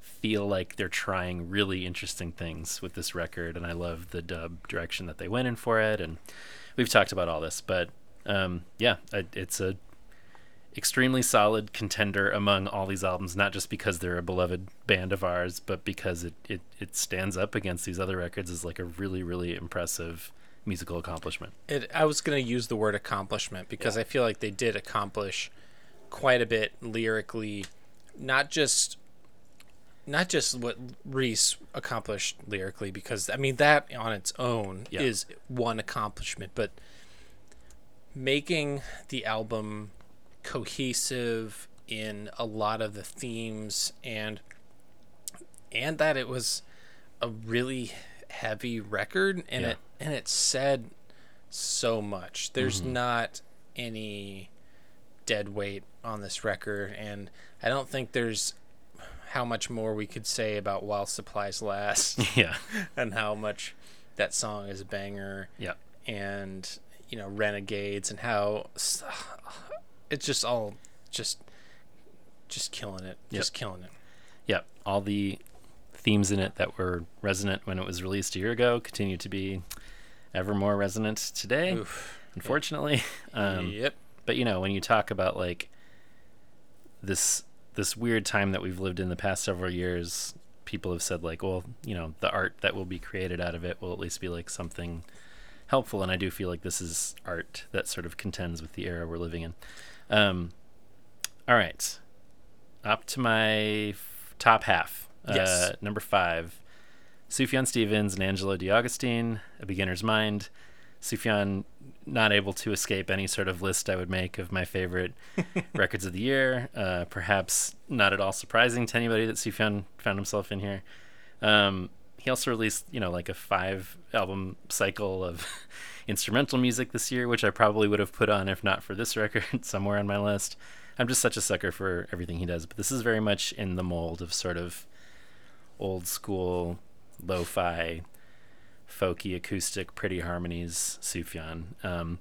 feel like they're trying really interesting things with this record, and I love the dub direction that they went in for it. And we've talked about all this, but um, yeah, it's a extremely solid contender among all these albums, not just because they're a beloved band of ours, but because it, it, it stands up against these other records as like a really, really impressive musical accomplishment. It, I was going to use the word accomplishment because I feel like they did accomplish quite a bit lyrically, not just not just what Reese accomplished lyrically because I mean that on its own Yeah. is one accomplishment, but making the album cohesive in a lot of the themes and and that it was a really heavy record and Yeah. it and it said so much. There's mm-hmm. not any dead weight on this record and I don't think there's how much more we could say about while supplies last [LAUGHS] yeah. [LAUGHS] and how much that song is a banger Yeah. and you know renegades and how it's just all just just killing it just killing it Yeah, all the themes in it that were resonant when it was released a year ago continue to be ever more resonant today. Oof. Unfortunately, um, yep but you know when you talk about like this this weird time that we've lived in the past several years, people have said like, well, you know, the art that will be created out of it will at least be like something helpful, and I do feel like this is art that sort of contends with the era we're living in. Um, all right, up to my f- top half. Yes. Uh, number five, Sufjan Stevens and Angelo De Augustine, A Beginner's Mind. Sufjan not able to escape any sort of list I would make of my favorite [LAUGHS] records of the year. Uh, perhaps not at all surprising to anybody that Sufjan found himself in here. Um, he also released, you know, like a five album cycle of instrumental music this year, which I probably would have put on if not for this [LAUGHS] record somewhere on my list. I'm just such a sucker for everything he does, but this is very much in the mold of sort of old school lo-fi folky acoustic pretty harmonies sufjan um,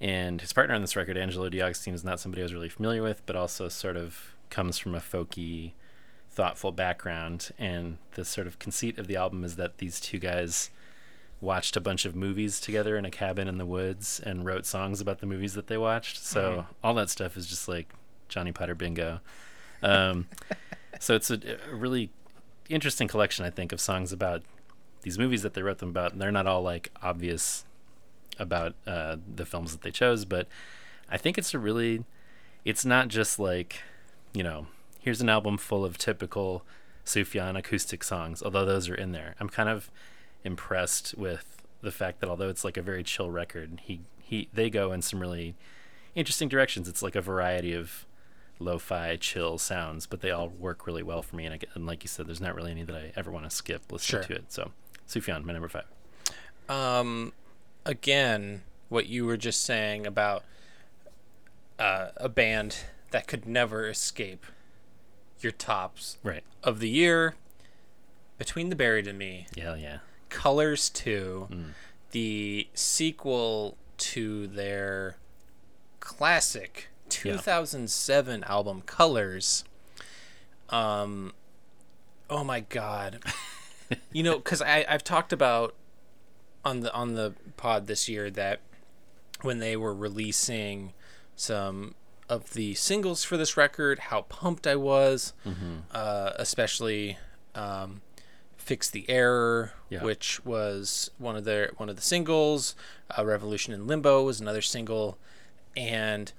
and his partner on this record Angelo De Augustine is not somebody i was really familiar with but also sort of comes from a folky thoughtful background and the sort of conceit of the album is that these two guys watched a bunch of movies together in a cabin in the woods and wrote songs about the movies that they watched so all that stuff is just like johnny potter bingo um, [LAUGHS] so it's a, a really interesting collection, I think, of songs about these movies that they wrote them about. And they're not all like obvious about uh, the films that they chose, but I think it's a really, it's not just like, you know, here's an album full of typical Sufjan acoustic songs, although those are in there. I'm kind of impressed with the fact that although it's like a very chill record, he he they go in some really interesting directions. It's like a variety of lo-fi chill sounds, but they all work really well for me. And, I, and like you said, there's not really any that I ever want to skip listening Sure. to it. So Sufjan, my number five. um again what you were just saying about uh, a band that could never escape your tops Right. of the year between the buried and me Yeah, yeah. Colors 2 the sequel to their classic 2007 album colors um oh my god. [LAUGHS] You know because i i've talked about on the on the pod this year that when they were releasing some of the singles for this record how pumped i was uh, especially um, fix the error Yeah. which was one of their one of the singles. Uh, revolution in limbo was another single. And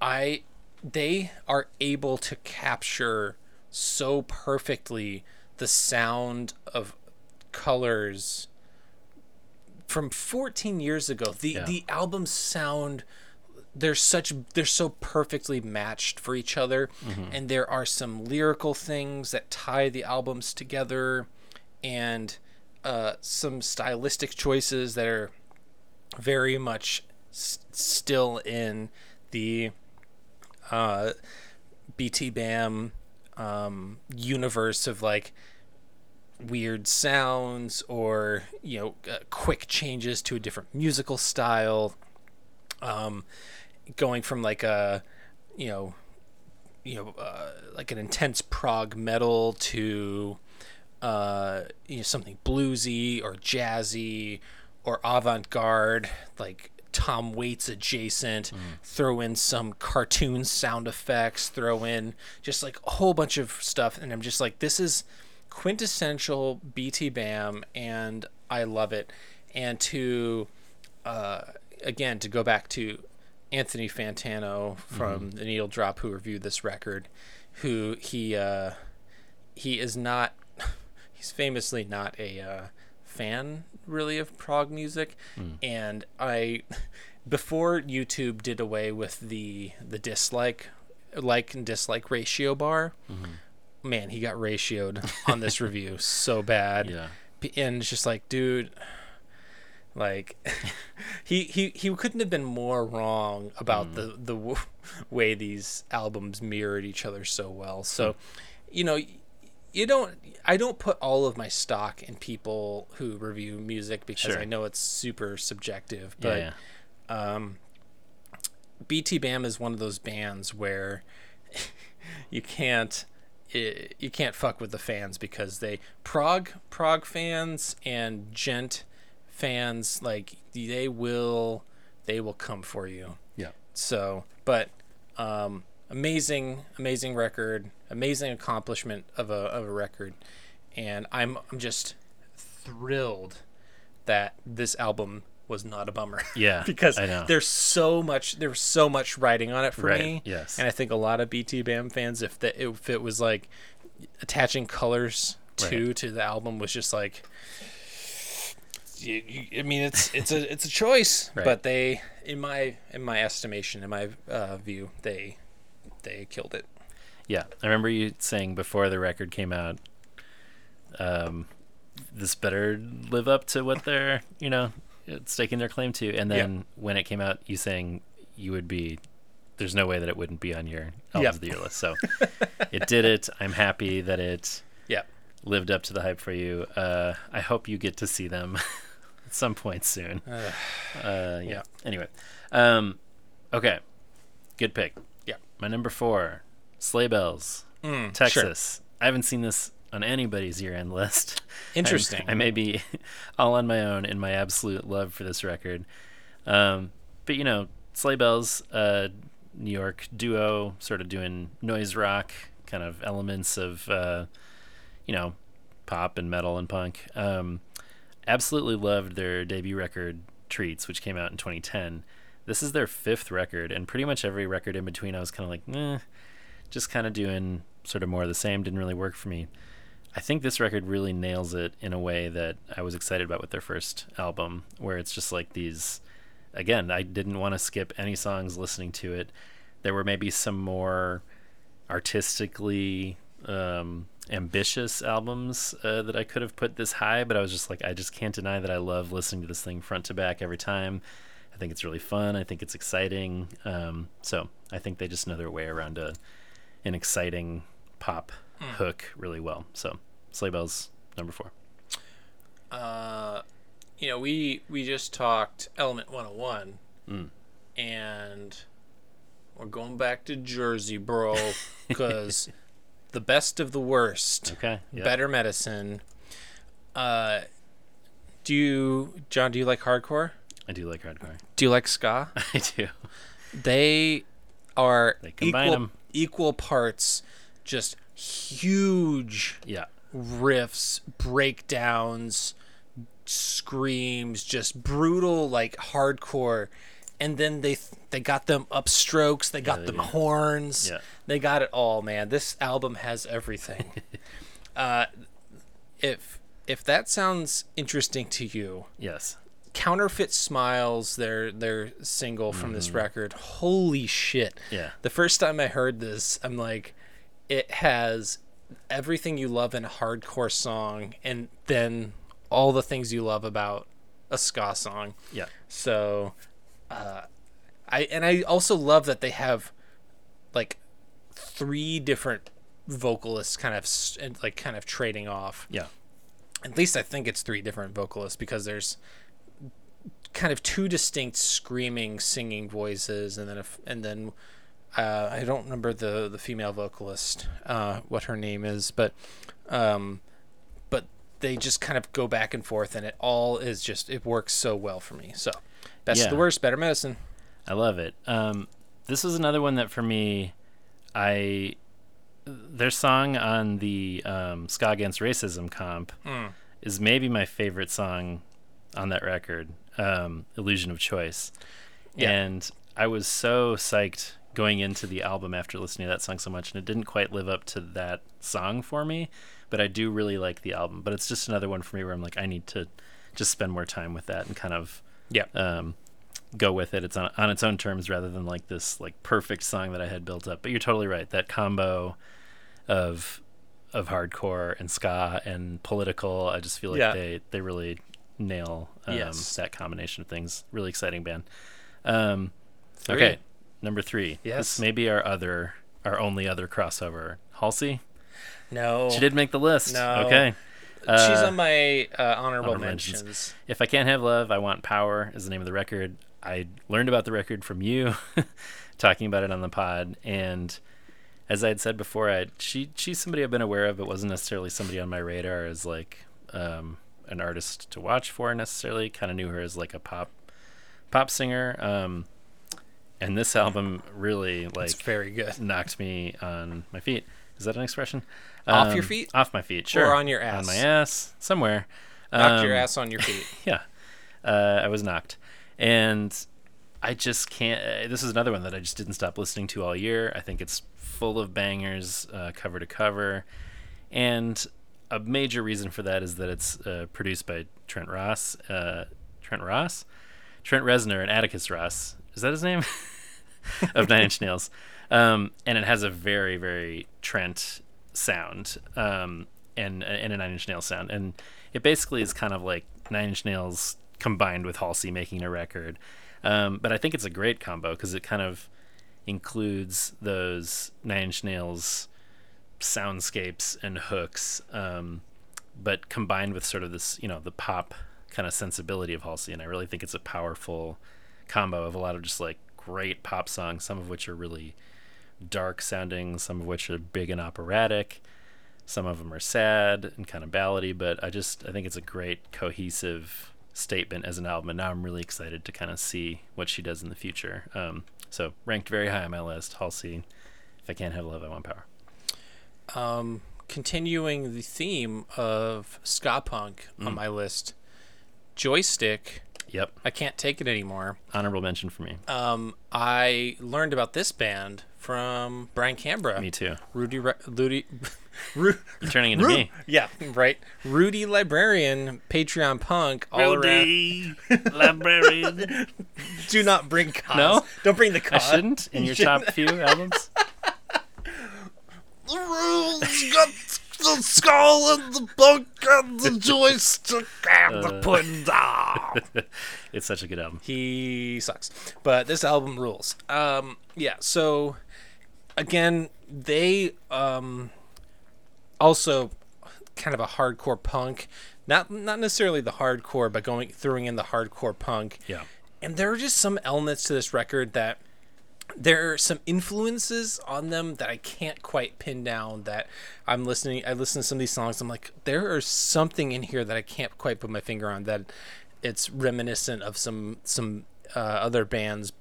i they are able to capture so perfectly the sound of colors from 14 years ago. The Yeah. the albums sound they're such they're so perfectly matched for each other. And there are some lyrical things that tie the albums together and uh, some stylistic choices that are very much s- still in the uh, BTBAM um, universe of like weird sounds or you know uh, quick changes to a different musical style um going from like a you know you know uh, like an intense prog metal to uh you know something bluesy or jazzy or avant-garde like Tom Waits adjacent, throw in some cartoon sound effects, throw in just like a whole bunch of stuff and I'm just like this is quintessential BTBAM and I love it. And to uh again to go back to Anthony Fantano from the Needle Drop who reviewed this record, who he uh he is not he's famously not a uh, fan really of prog music. Hmm. And i [LAUGHS] before youtube did away with the the dislike like and dislike ratio bar mm-hmm. man he got ratioed [LAUGHS] on this review so bad. Yeah. And it's just like dude like [LAUGHS] he he he couldn't have been more wrong about mm-hmm. the the w- way these albums mirrored each other so well. So hmm. you know you don't i don't put all of my stock in people who review music because Sure. i know it's super subjective Yeah, but yeah. BTBAM is one of those bands where [LAUGHS] you can't i- you can't fuck with the fans because they prog prog fans and djent fans like they will they will come for you. Yeah. So, but um amazing amazing record, amazing accomplishment of a of a record and I'm I'm just thrilled that this album was not a bummer. [LAUGHS] Yeah, because there's so much there's so much writing on it for Right, me. yes. And I think a lot of BTBAM fans if that if it was like attaching colors to Right. to the album was just like you, you, I mean, it's it's a it's a choice, [LAUGHS] Right. but they, in my in my estimation, in my uh, view, they they killed it. Yeah, I remember you saying before the record came out, um, this better live up to what they're, you know, staking their claim to. And then when it came out, you saying you would be, there's no way that it wouldn't be on your albums Yep. of the year list. So [LAUGHS] it did it. I'm happy that it Yeah. lived up to the hype for you. Uh, I hope you get to see them [LAUGHS] at some point soon. [SIGHS] Uh, yeah. yeah. Anyway, um, okay, good pick. My number four, Sleigh Bells, Mm, Texis. I haven't seen this on anybody's year-end list. [LAUGHS] Interesting. I, I may be [LAUGHS] all on my own in my absolute love for this record. Um, but you know, Sleigh Bells, uh, New York duo, sort of doing noise rock kind of elements of, uh, you know, pop and metal and punk. Um, absolutely loved their debut record, Treats, which came out in 2010. This is their fifth record, and pretty much every record in between, I was kind of like, eh, just kind of doing sort of more of the same. Didn't really work for me. I think this record really nails it in a way that I was excited about with their first album, where it's just like these. Again, I didn't want to skip any songs listening to it. There were maybe some more artistically um, ambitious albums uh, that I could have put this high, but I was just like, I just can't deny that I love listening to this thing front to back every time. I think it's really fun. I think it's exciting. Um, so I think they just know their way around a an exciting pop hook really well. So Sleigh Bells number four. Uh, you know, we we just talked Element 101, Mm. and we're going back to Jersey, bro, [LAUGHS] because the best of the worst, Okay. Yeah. better medicine. Uh, do you, John? Do you like hardcore? I do like hardcore. Do you like ska? [LAUGHS] I do. They are They combine equal 'em. equal parts, just huge Yeah. riffs, breakdowns, screams, just brutal like hardcore. And then they they got them upstrokes, they got they them do. horns. Yeah. They got it all, man. This album has everything. [LAUGHS] uh if if that sounds interesting to you, Yes. Counterfeit Smiles, their their single from this record. Holy shit. Mm-hmm. Yeah. The first time I heard this, I'm like, it has everything you love in a hardcore song, and then all the things you love about a ska song. Yeah. So, uh, I and I also love that they have like three different vocalists, kind of like kind of trading off. Yeah. At least I think it's three different vocalists because there's kind of two distinct screaming, singing voices, and then if and then uh, I don't remember the the female vocalist, uh, what her name is, but um, but they just kind of go back and forth, and it all is just it works so well for me. So best of the worst, better medicine. I love it. Um, this was another one that for me, I their song on the um, Ska Against Racism comp Hmm. is maybe my favorite song on that record, um, Illusion of Choice. Yeah. And I was so psyched going into the album after listening to that song so much, and it didn't quite live up to that song for me. But I do really like the album. But it's just another one for me where I'm like, I need to just spend more time with that and kind of Yeah. um, go with it. It's on, on its own terms rather than like this like perfect song that I had built up. But you're totally right. That combo of of hardcore and ska and political, I just feel like Yeah. they they really nail um, Yes. that combination of things. Really exciting band. Um, okay, number three. Yes. this may be our other our only other crossover. Halsey, No, she did make the list. No. Okay. She's Uh, on my uh, honorable honorable mentions. mentions. If I Can't Have Love, I Want Power is the name of the record. I learned about the record from you, [LAUGHS] talking about it on the pod. And as I had said before, I she she's somebody I've been aware of, but wasn't necessarily somebody on my radar as like um, an artist to watch for necessarily. Kind of knew her as like a pop pop singer. Um, and this album really like It's very good. knocked me on my feet. Is that an expression? Off your Um, feet? Off my feet, sure. Or on your ass? On my ass, somewhere. Knocked your Um, ass on your feet. [LAUGHS] yeah, uh, I was knocked, and I just can't. Uh, this is another one that I just didn't stop listening to all year. I think it's full of bangers, uh, cover to cover, and a major reason for that is that it's uh, produced by Trent Ross, uh, Trent Ross, Trent Reznor, and Atticus Ross. Is that his name? [LAUGHS] of Nine Inch Nails, um, and it has a very very Trent sound, um, and and a Nine Inch Nails sound, and it basically is kind of like Nine Inch Nails combined with Halsey making a record. Um, but I think it's a great combo because it kind of includes those Nine Inch Nails soundscapes and hooks, um, but combined with sort of this, you know, the pop kind of sensibility of Halsey. And I really think it's a powerful combo of a lot of just like great pop songs, some of which are really dark sounding, some of which are big and operatic. Some of them are sad and kind of ballady, but I just I think it's a great cohesive statement as an album, and now I'm really excited to kind of see what she does in the future. Um, so ranked very high on my list, Halsey. If I can't have love, I want power. Um, continuing the theme of ska punk on my list, Joystick. Yep, I can't take it anymore. honorable mention for me. Um, I learned about this band from Brian Canberra. me too. Rudy, Ru- Rudy, [LAUGHS] Ru- You're turning into Ru- me. Yeah, right. Rudy Librarian, Patreon punk, all around. [LAUGHS] librarian. Do not bring cause. No? don't bring the I shouldn't in your [LAUGHS] top few albums. The rules got the skull and the punk and the [LAUGHS] joystick and the pudding [LAUGHS] down. It's such a good album. he sucks. But this album rules. Um, yeah. So again, they um, also kind of a hardcore punk. Not not necessarily the hardcore, but going throwing in the hardcore punk. Yeah. And there are just some elements to this record that there are some influences on them that I can't quite pin down. That I'm listening, I listen to some of these songs. I'm like, there is something in here that I can't quite put my finger on. That it's reminiscent of some some uh, other bands,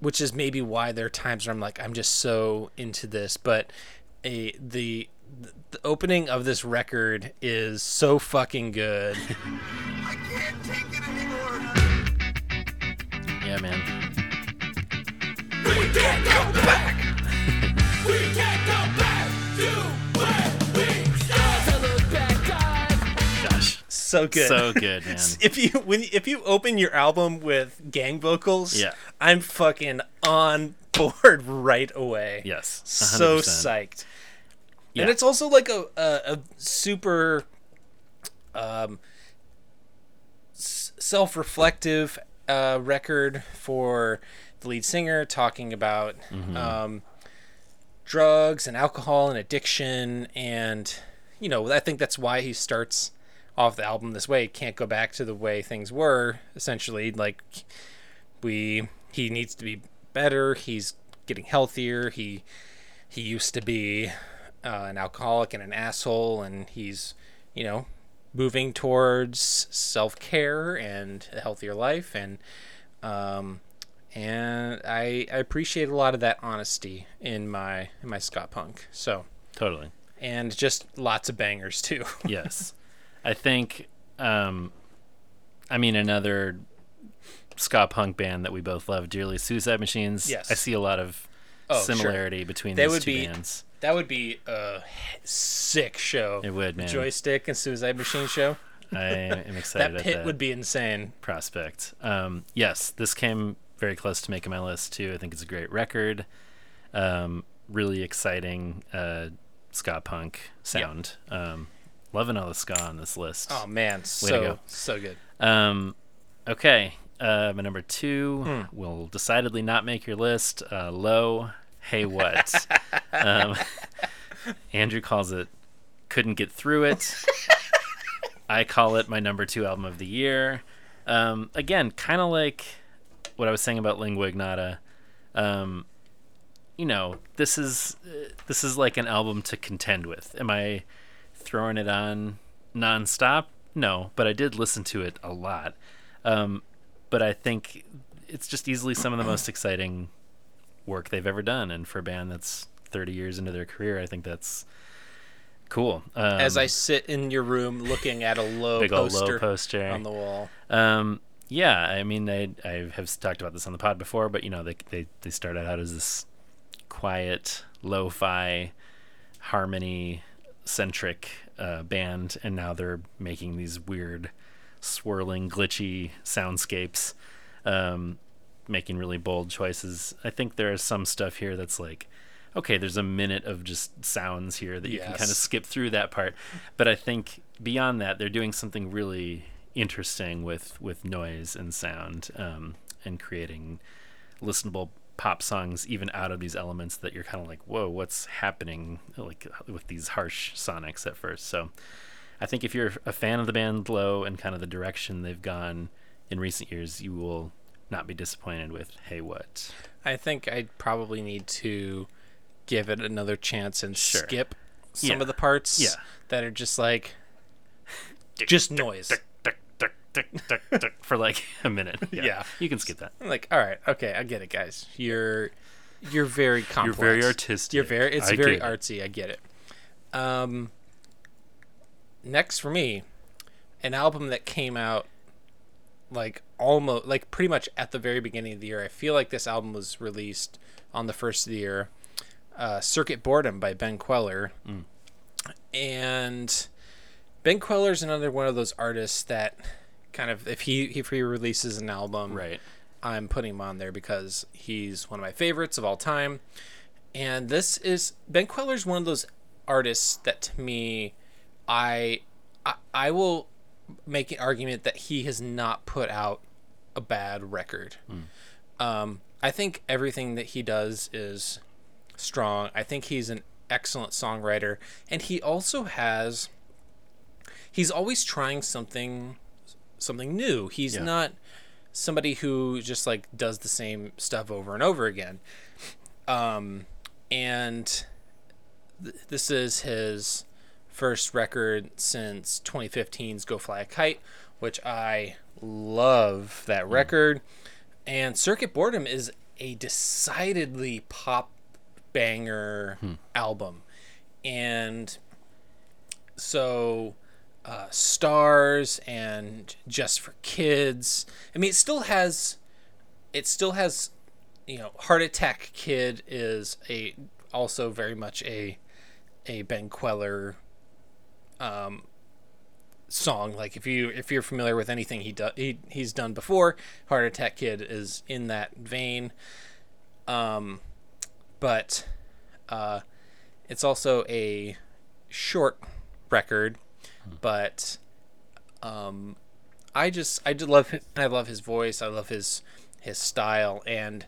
which is maybe why there are times where I'm like, I'm just so into this. But a the the opening of this record is so fucking good. [LAUGHS] I can't take it anymore. Yeah, man. We can't go back. we can't go back to where we started. To look back on. Gosh, so good. so good, man. [LAUGHS] if you when if you open your album with gang vocals, Yeah. I'm fucking on board right away. Yes, so 100%. psyched. Yeah. And it's also like a a, a super um self-reflective uh record for the lead singer talking about Mm-hmm. um drugs and alcohol and addiction and you know i think that's why he starts off the album this way. Can't go back to the way things were essentially. Like we he needs to be better. He's getting healthier. He he used to be uh, an alcoholic and an asshole and he's you know moving towards self-care and a healthier life. And um and I, I appreciate a lot of that honesty in my in my ska punk so Totally. and just lots of bangers too [LAUGHS] Yes. I think um I mean another ska punk band that we both love dearly, Suicide Machines. Yes. I see a lot of Oh, sure. similarity between They these would two be- bands. that would be a sick show It would, man. joystick and suicide machine show I am [LAUGHS] excited that at pit that would be insane prospect. Um, yes, this came very close to making my list too. I think it's a great record. Um, really exciting uh, ska punk sound. Um, loving all the ska on this list. oh man to so go. so good Um, okay, uh, my number two Hmm. will decidedly not make your list. Uh, low, hey what? [LAUGHS] um, Andrew calls it couldn't get through it. [LAUGHS] I call it my number two album of the year. Um, again, kind of like what I was saying about Lingua Ignota. Um, you know, this is uh, this is like an album to contend with. Am I throwing it on nonstop? No, but I did listen to it a lot. Um, but I think it's just easily some of the most exciting work they've ever done, and for a band that's 30 years into their career, I think that's cool. Um, as I sit in your room looking at a low poster low poster on the wall. um, yeah, I mean, I I have talked about this on the pod before, but you know, they they they started out as this quiet, lo-fi, harmony, centric uh, band, and now they're making these weird, swirling, glitchy soundscapes, um, making really bold choices. I think there is some stuff here that's like, okay, there's a minute of just sounds here that you can kind of skip through that part, but I think beyond that, they're doing something really interesting with with noise and sound, um, and creating listenable pop songs even out of these elements that you're kind of like whoa what's happening like with these harsh sonics at first so i think if you're a fan of the band low and kind of the direction they've gone in recent years you will not be disappointed with hey what I think I probably need to give it another chance and Sure. skip some Yeah. of the parts Yeah. that are just like [LAUGHS] just noise. Tick, tick, tick, for like a minute [LAUGHS] Yeah. you can skip that I'm like, all right, okay, I get it, guys. You're you're very complex. You're very artistic. You're very. It's I very get it. artsy. I get it. Um. Next for me, an album that came out like almost like pretty much at the very beginning of the year. I feel like this album was released on the first of the year. Uh, Circuit Boredom by Ben Kweller, Mm. and Ben Kweller is another one of those artists that kind of if he if he releases an album, right I'm putting him on there because he's one of my favorites of all time. And this is Ben Kweller's one of those artists that to me I I, I will make an argument that he has not put out a bad record. Um, I think everything that he does is strong. I think he's an excellent songwriter and he also has he's always trying something something new. He's Yeah. not somebody who just like does the same stuff over and over again. Um, and th- this is his first record since 2015's Go Fly a Kite, which I love that record. And Circuit Boredom is a decidedly pop banger album. And so uh, stars and just for kids. I mean it still has it still has you know heart attack kid is a also very much a a ben kweller um song. Like if you if you're familiar with anything he does he, he's done before heart attack kid is in that vein. Um but uh it's also a short record but um i just i do love hi- i love his voice. I love his his style. And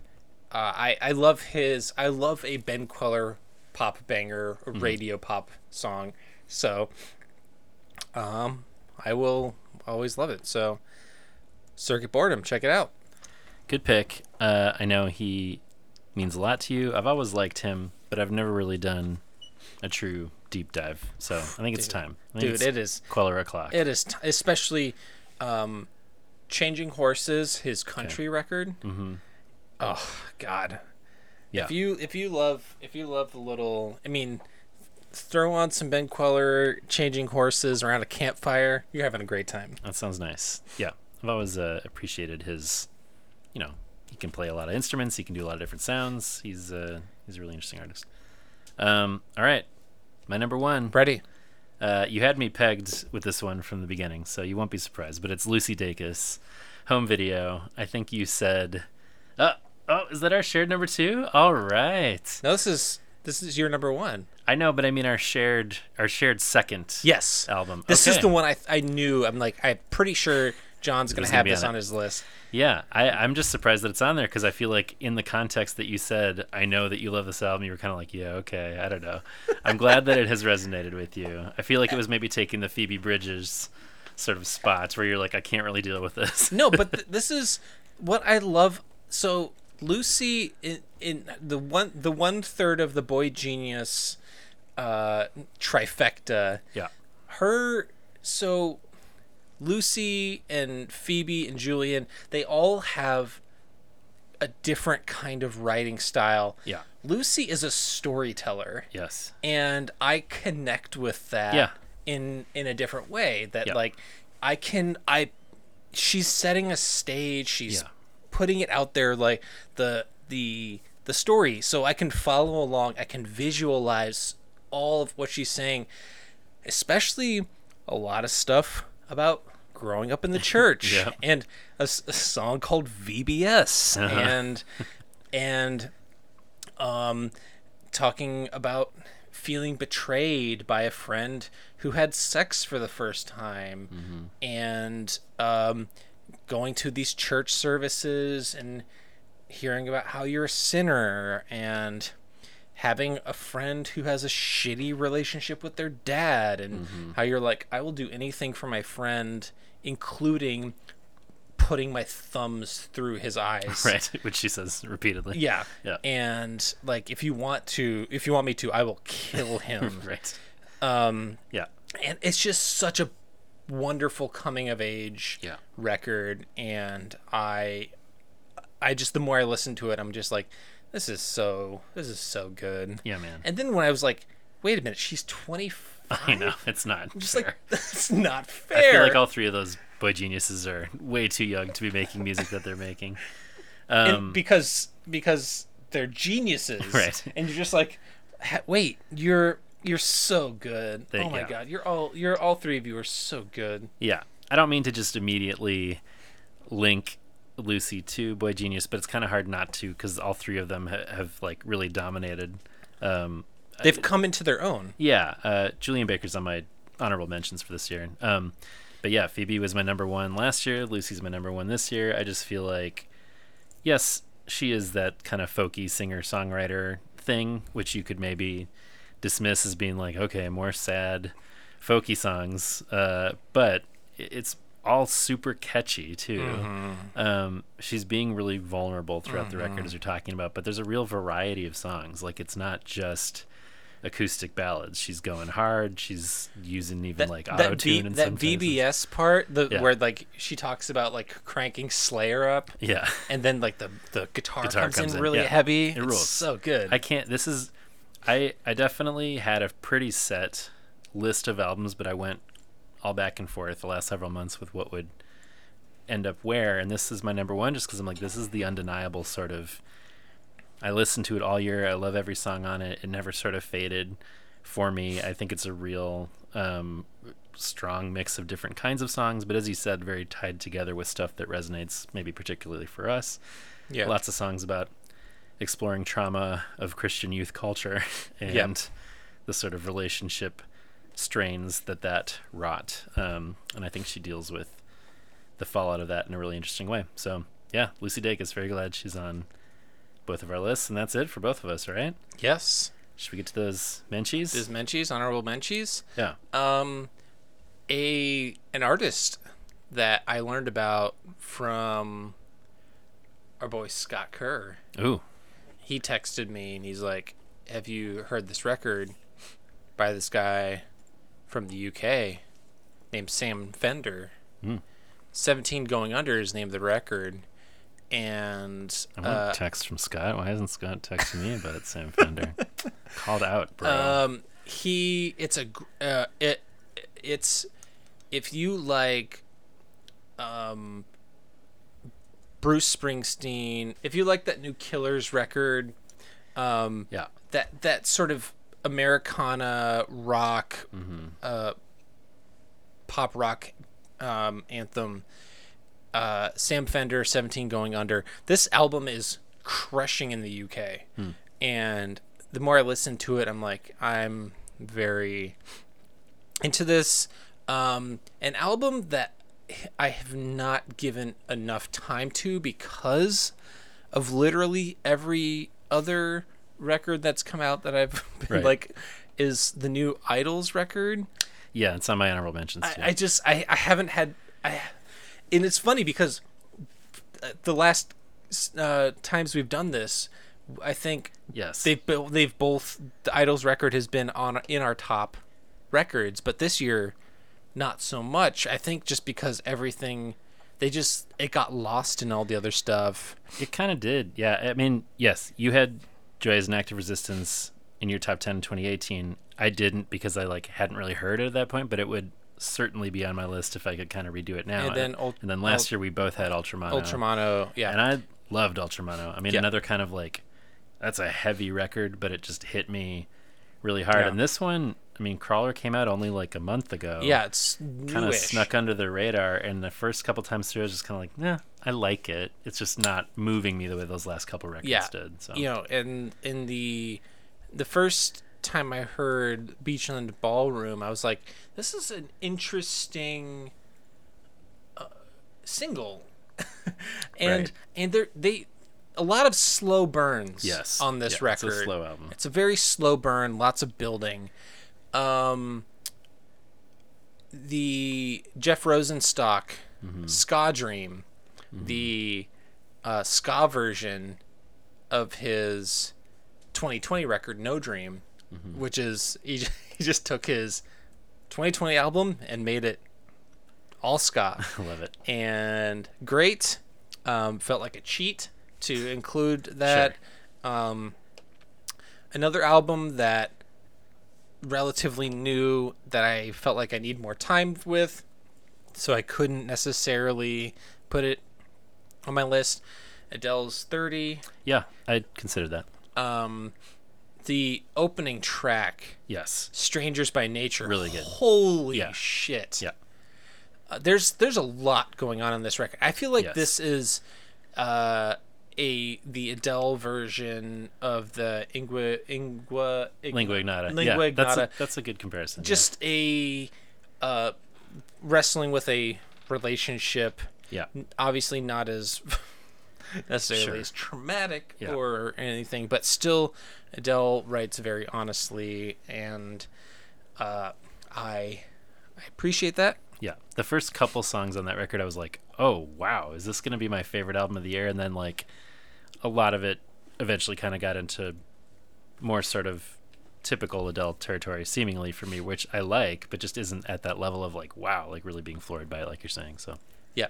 uh, i i love his i love a ben kweller pop banger radio pop song. So um i will always love it. So circuit boredom check it out. Good pick. Uh, I know he means a lot to you. I've always liked him, but I've never really done a true deep dive. So I think it's time. Think dude it's it is Kweller o'clock. It is, t- especially um, changing horses. His country record. Mm-hmm. Oh God! yeah. If you if you love if you love the little, I mean, throw on some Ben Kweller changing horses around a campfire. You're having a great time. That sounds nice. Yeah, I've always uh, appreciated his. You know, he can play a lot of instruments. He can do a lot of different sounds. He's uh, he's a really interesting artist. Um, all right, my number one. Ready? Uh, you had me pegged with this one from the beginning, so you won't be surprised. But it's Lucy Dacus, home video. I think you said, "Oh, oh, is that our shared number two? All right. No, this is this is your number one. I know, but I mean our shared our shared second Yes. album. This is the one I I knew. I'm like I'm pretty sure John's gonna was gonna have this on on his list. Yeah, I, I'm just surprised that it's on there because I feel like in the context that you said, I know that you love this album. You were kind of like, yeah, okay, I don't know. I'm glad that it has resonated with you. I feel like it was maybe taking the Phoebe Bridgers sort of spots where you're like, I can't really deal with this. no, but [LAUGHS] th- this is what I love. So Lucy in, in the one the one third of the Boy Genius uh, trifecta. yeah, Her so Lucy and Phoebe and Julien they all have a different kind of writing style. yeah, Lucy is a storyteller yes, and I connect with that Yeah. in in a different way that Yeah. like I can I she's setting a stage she's Yeah. putting it out there like the the the story so I can follow along I can visualize all of what she's saying especially a lot of stuff about growing up in the church [LAUGHS] Yeah. and a song called VBS Uh-huh. and and um talking about feeling betrayed by a friend who had sex for the first time Mm-hmm. and um going to these church services and hearing about how you're a sinner and having a friend who has a shitty relationship with their dad and Mm-hmm. how you're like I will do anything for my friend including putting my thumbs through his eyes [LAUGHS] right, which she says repeatedly. yeah Yeah. and like if you want to if you want me to I will kill [LAUGHS] him right. um Yeah. and it's just such a wonderful coming of age Yeah. record and i i just the more i listen to it i'm just like this is so this is so good Yeah, man. and then when i was like wait a minute she's 25 [LAUGHS] I know it's not I'm just fair. like [LAUGHS] that's not fair. I feel like all three of those boy geniuses are way too young to be making music that they're making. [LAUGHS] Um, because because they're geniuses Right. and you're just like wait you're you're so good They- oh my yeah. god you're all you're all three of you are so good Yeah, I don't mean to just immediately link Lucy to Boy Genius, but it's kind of hard not to because all three of them ha- have like really dominated. Um, they've come into their own yeah, uh, Julien Baker's on my honorable mentions for this year. Um, but yeah, Phoebe was my number one last year. Lucy's my number one this year. I just feel like, yes, she is that kind of folky singer songwriter thing, which you could maybe dismiss as being like, okay, more sad, folky songs. Uh, but it's all super catchy too. Um, she's being really vulnerable throughout the record as you're talking about, but there's a real variety of songs. Like it's not just acoustic ballads. She's going hard. She's using even like auto that, V- tune and that. VBS part, the Yeah. where like she talks about like cranking Slayer up, Yeah. and then like the the guitar, Guitar comes, comes in in, really yeah. heavy. It It's rules. so good. I can't. This is, I I definitely had a pretty set list of albums, but I went all back and forth the last several months with what would end up where, and this is my number one, just because I'm like, this is the undeniable sort of. I listened to it all year. I love every song on it. It never sort of faded for me. I think it's a real um, strong mix of different kinds of songs, but as you said, very tied together with stuff that resonates, maybe particularly for us yeah, lots of songs about exploring trauma of Christian youth culture [LAUGHS] and Yep. the sort of relationship strains that that wrought. Um, and I think she deals with the fallout of that in a really interesting way. So yeah, Lucy Dacus very glad she's on both of our lists, and that's it for both of us, right? yes. Should we get to those menchies? Is Menchies honorable Menchies? yeah. Um, a an artist that I learned about from our boy Scott Kerr. Ooh. He texted me and he's like, "Have you heard this record by this guy from the UK named Sam Fender?" Hmm. 17 Going Under is named the record. And I want uh, a text from Scott. Why hasn't Scott texted me about it, Sam Fender? [LAUGHS] Called out, bro. Um, he it's a uh, it it's if you like um Bruce Springsteen, if you like that new Killers record, um yeah. that that sort of Americana rock uh pop rock um anthem uh Sam Fender 17 going under. This album is crushing in the UK. And the more I listen to it, I'm like I'm very into this um an album that I have not given enough time to because of literally every other record that's come out that I've [LAUGHS] been Right. like is the new IDLES record. Yeah, it's on my honorable mentions too. I, I just I, I haven't had I and it's funny because uh, the last uh, times we've done this, I think yes. they've they've both the IDLES record has been on in our top records, but this year not so much. I think just because everything they just it got lost in all the other stuff. It kind of did. Yeah. I mean, yes, you had Joy as an Act of Resistance in your top 10 in 2018. I didn't because I like hadn't really heard it at that point, but it would certainly be on my list if I could kind of redo it now. And then Ult- and then last Ult- year we both had Ultramono. Ultramono, yeah. And I loved Ultramono. I mean, Yeah. another kind of like that's a heavy record, but it just hit me really hard. Yeah. And this one, I mean, Crawler came out only like a month ago. Yeah, it's kind of snuck under the radar, and the first couple times through, I was just kind of like, nah, I like it. It's just not moving me the way those last couple records yeah, did. So you know, and in the the first time I heard Beachland Ballroom, I was like, this is an interesting uh, single, [LAUGHS] and Right. and they they a lot of slow burns. Yes. on this Yeah, it's record, a slow album. It's a very slow burn, lots of building. Um, the Jeff Rosenstock Mm-hmm. Ska Dream, the uh, ska version of his 2020 record No Dream, Mm-hmm. which is he, j- [LAUGHS] he just took his 2020 album and made it all ska [LAUGHS] I love it. and great. Um, felt like a cheat to include that. Sure. Um, another album that relatively new that I felt like I need more time with, so I couldn't necessarily put it on my list. Adele's 30. Yeah, I considered that. Um, the opening track, Yes. "Strangers by Nature," Really good. Holy Yeah. shit! Yeah. uh, there's there's a lot going on in this record. I feel like Yes. this is uh, a the Adele version of the Ingua Ingua Lingua Ignota. Lingua yeah, that's a, that's a good comparison. yeah. Just a uh, wrestling with a relationship. yeah. Obviously not as [LAUGHS] necessarily Sure. as traumatic Yeah. or anything, but still Adele writes very honestly, and uh, I I appreciate that. Yeah, the first couple songs on that record, I was like, "Oh wow, is this going to be my favorite album of the year?" And then like a lot of it eventually kind of got into more sort of typical adult territory, seemingly for me, which I like, but just isn't at that level of like, wow, like really being floored by it, like you're saying. So Yeah.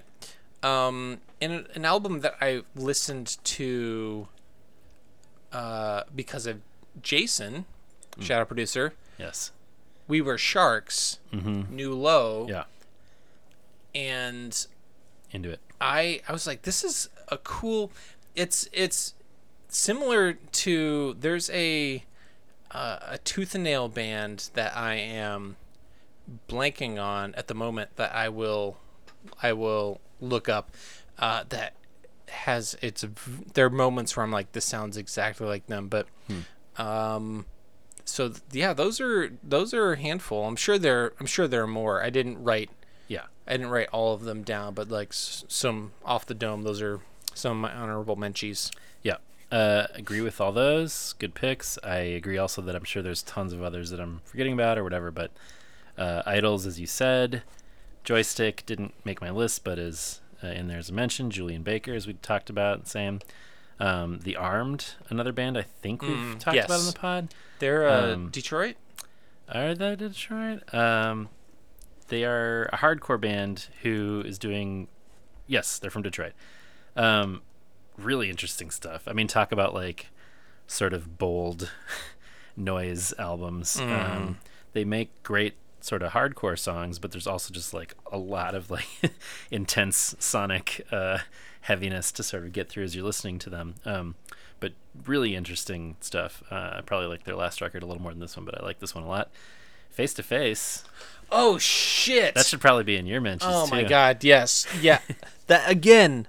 Um, and an- album that I listened to uh, because of Jason, Mm. shadow producer. yes, We were Sharks, New Low, Mm-hmm. yeah, and into it. I I was like, this is a cool. It's it's similar to there's a uh, a tooth and nail band that I am blanking on at the moment that I will I will look up uh, that has it's there are moments where I'm like this sounds exactly like them but um so th- yeah those are those are a handful. I'm sure there I'm sure there are more. I didn't write Yeah, I didn't write all of them down, but like s- some off the dome, those are some of my honorable mentions. yeah. Uh, agree with all those good picks. I agree also that I'm sure there's tons of others that I'm forgetting about or whatever. But uh, IDLES, as you said, Joystick didn't make my list, but is uh, in there as a mention. Julien Baker, as we talked about, Sam. Um, the Armed, another band I think we've talked about on the pod. They're uh, Um, Detroit. Are they Detroit? Um, they are a hardcore band who is doing. Yes, they're from Detroit. Um, really interesting stuff. I mean, talk about like sort of bold [LAUGHS] noise albums. Um, they make great sort of hardcore songs, but there's also just like a lot of like [LAUGHS] intense sonic uh, heaviness to sort of get through as you're listening to them. Um, but really interesting stuff. Uh, I probably like their last record a little more than this one, but I like this one a lot. Face to face. Oh shit! That should probably be in your mentions. oh my too. god, yes, yeah. [LAUGHS] that again.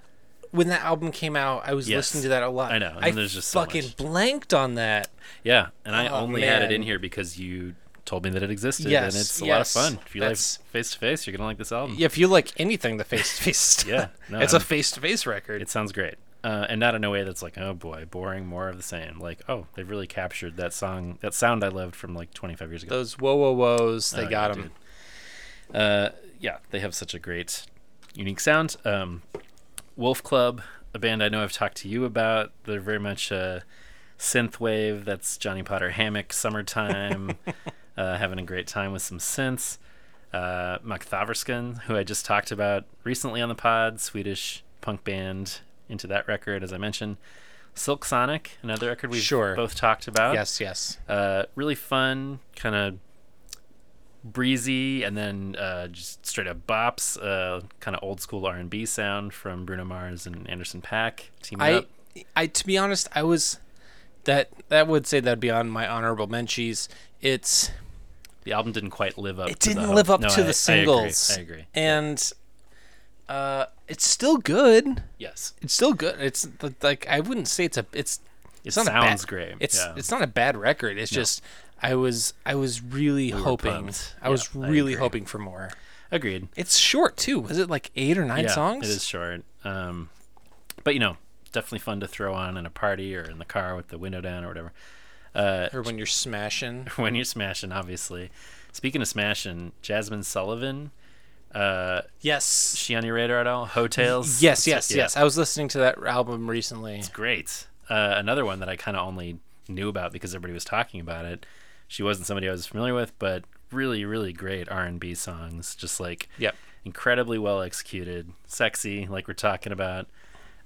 When that album came out, I was Yes. listening to that a lot. I know, and I there's just so fucking much. blanked on that. Yeah, and I Oh, only had it in here because you told me that it existed, Yes, and it's a yes, lot of fun. If you like face to face, you're gonna like this album. Yeah, if you like anything, the face to face. Yeah, no, it's a I'm- face to face record. It sounds great, uh, and not in a way that's like, oh boy, boring, more of the same. Like, oh, they've really captured that song, that sound I loved from like 25 years ago. Those whoa whoa whoas, they Oh, got yeah, them. Uh, yeah, they have such a great, unique sound. Um, Wolf Club, a band I know I've talked to you about. They're very much uh, synthwave. That's Johnny Potter hammock summertime. [LAUGHS] uh, having a great time with some synths. Uh, Makthaverskan, who I just talked about recently on the pod, Swedish punk band into that record, as I mentioned. Silk Sonic, another record we've Sure. both talked about. Yes, yes. Uh, really fun, kind of breezy, and then uh, just straight up bops. Uh, kind of old school R and B sound from Bruno Mars and Anderson .Paak teaming I, up. I to be honest, I was that that would say that'd be on my honorable mentions. It's the album didn't quite live up. it to the didn't hope. live up No, to I- the singles. I agree. I agree. And uh, it's still good. yes, It's still good. It's like I wouldn't say it's a it's it it's not a sounds bad, great. It's yeah. it's not a bad record. It's just I was I was really were hoping. I was Yeah, I really agree. hoping for more. agreed. It's short too. Was it like eight or nine yeah, songs? It is short. Um, but you know, definitely fun to throw on in a party or in the car with the window down or whatever. Uh, Or when you're smashing. [LAUGHS] when you're smashing, obviously. Speaking of smashing, Jazmine Sullivan, uh, Yes. she on your radar at all? Heaux Tales. Yes, yes, Yeah. yes. I was listening to that album recently. It's great. Uh, another one that I kind of only knew about because everybody was talking about it. She wasn't somebody I was familiar with, but really, really great R and B songs. Just like Yep. incredibly well executed, sexy, like we're talking about.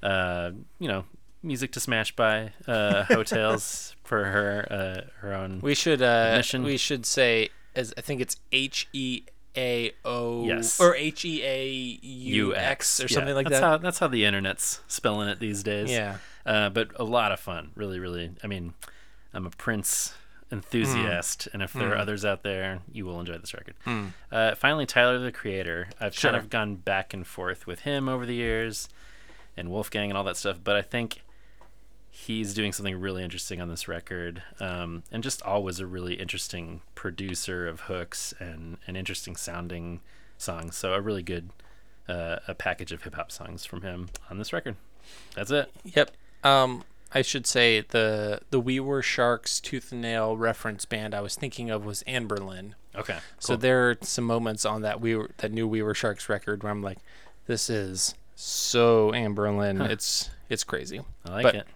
Uh, you know, music to smash by. Uh, [LAUGHS] heaux tales for her, uh, her own. We should uh Mission. we should say as I think it's H E A O Yes. or H E A U X or Yeah, something like that's that. How, that's how the internet's spelling it these days. Yeah. Uh, but a lot of fun. Really, really. I mean, I'm a Prince enthusiast, Hmm. and if there are others out there, you will enjoy this record. Uh, finally, Tyler the Creator. I've Sure. kind of gone back and forth with him over the years, and Wolfgang and all that stuff. But I think he's doing something really interesting on this record, um, and just always a really interesting producer of hooks and an interesting sounding songs. So a really good uh, a package of hip hop songs from him on this record. That's it. Yep. Um I should say the the We Were Sharks Tooth and Nail reference band I was thinking of was Anberlin. Okay. So there are some moments on that we were that new We Were Sharks record where I'm like, this is so Anberlin. It's it's crazy. I like but- it.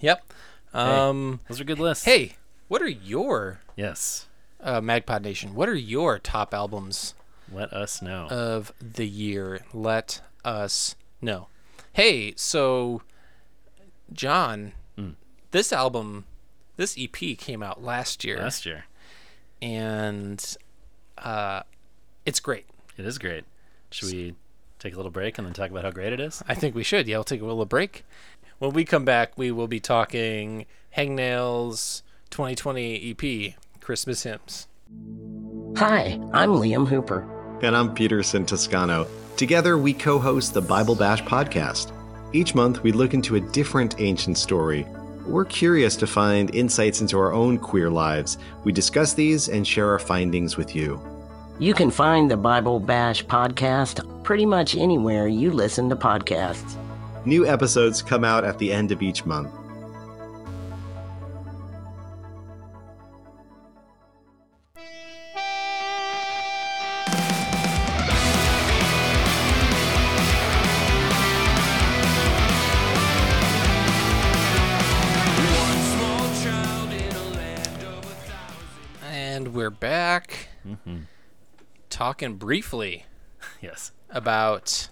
Yep. Um Those are good lists. hey, what are your Yes. uh, Magpod Nation? What are your top albums Let us know. of the year? Let us know. Hey, so John, this album, this EP came out last year, Last year. and uh, it's great. It is great. Should we take a little break and then talk about how great it is? I think we should. Yeah, we'll take a little break. When we come back, we will be talking Hangnail's 2020 EP, Christmas Hymns. Hi, I'm Liam Hooper. And I'm Peterson Toscano. Together, we co host the Bible Bash podcast. Each month, we look into a different ancient story. We're curious to find insights into our own queer lives. We discuss these and share our findings with you. You can find the Bible Bash podcast pretty much anywhere you listen to podcasts. New episodes come out at the end of each month. Back mm-hmm. talking briefly [LAUGHS] Yes. about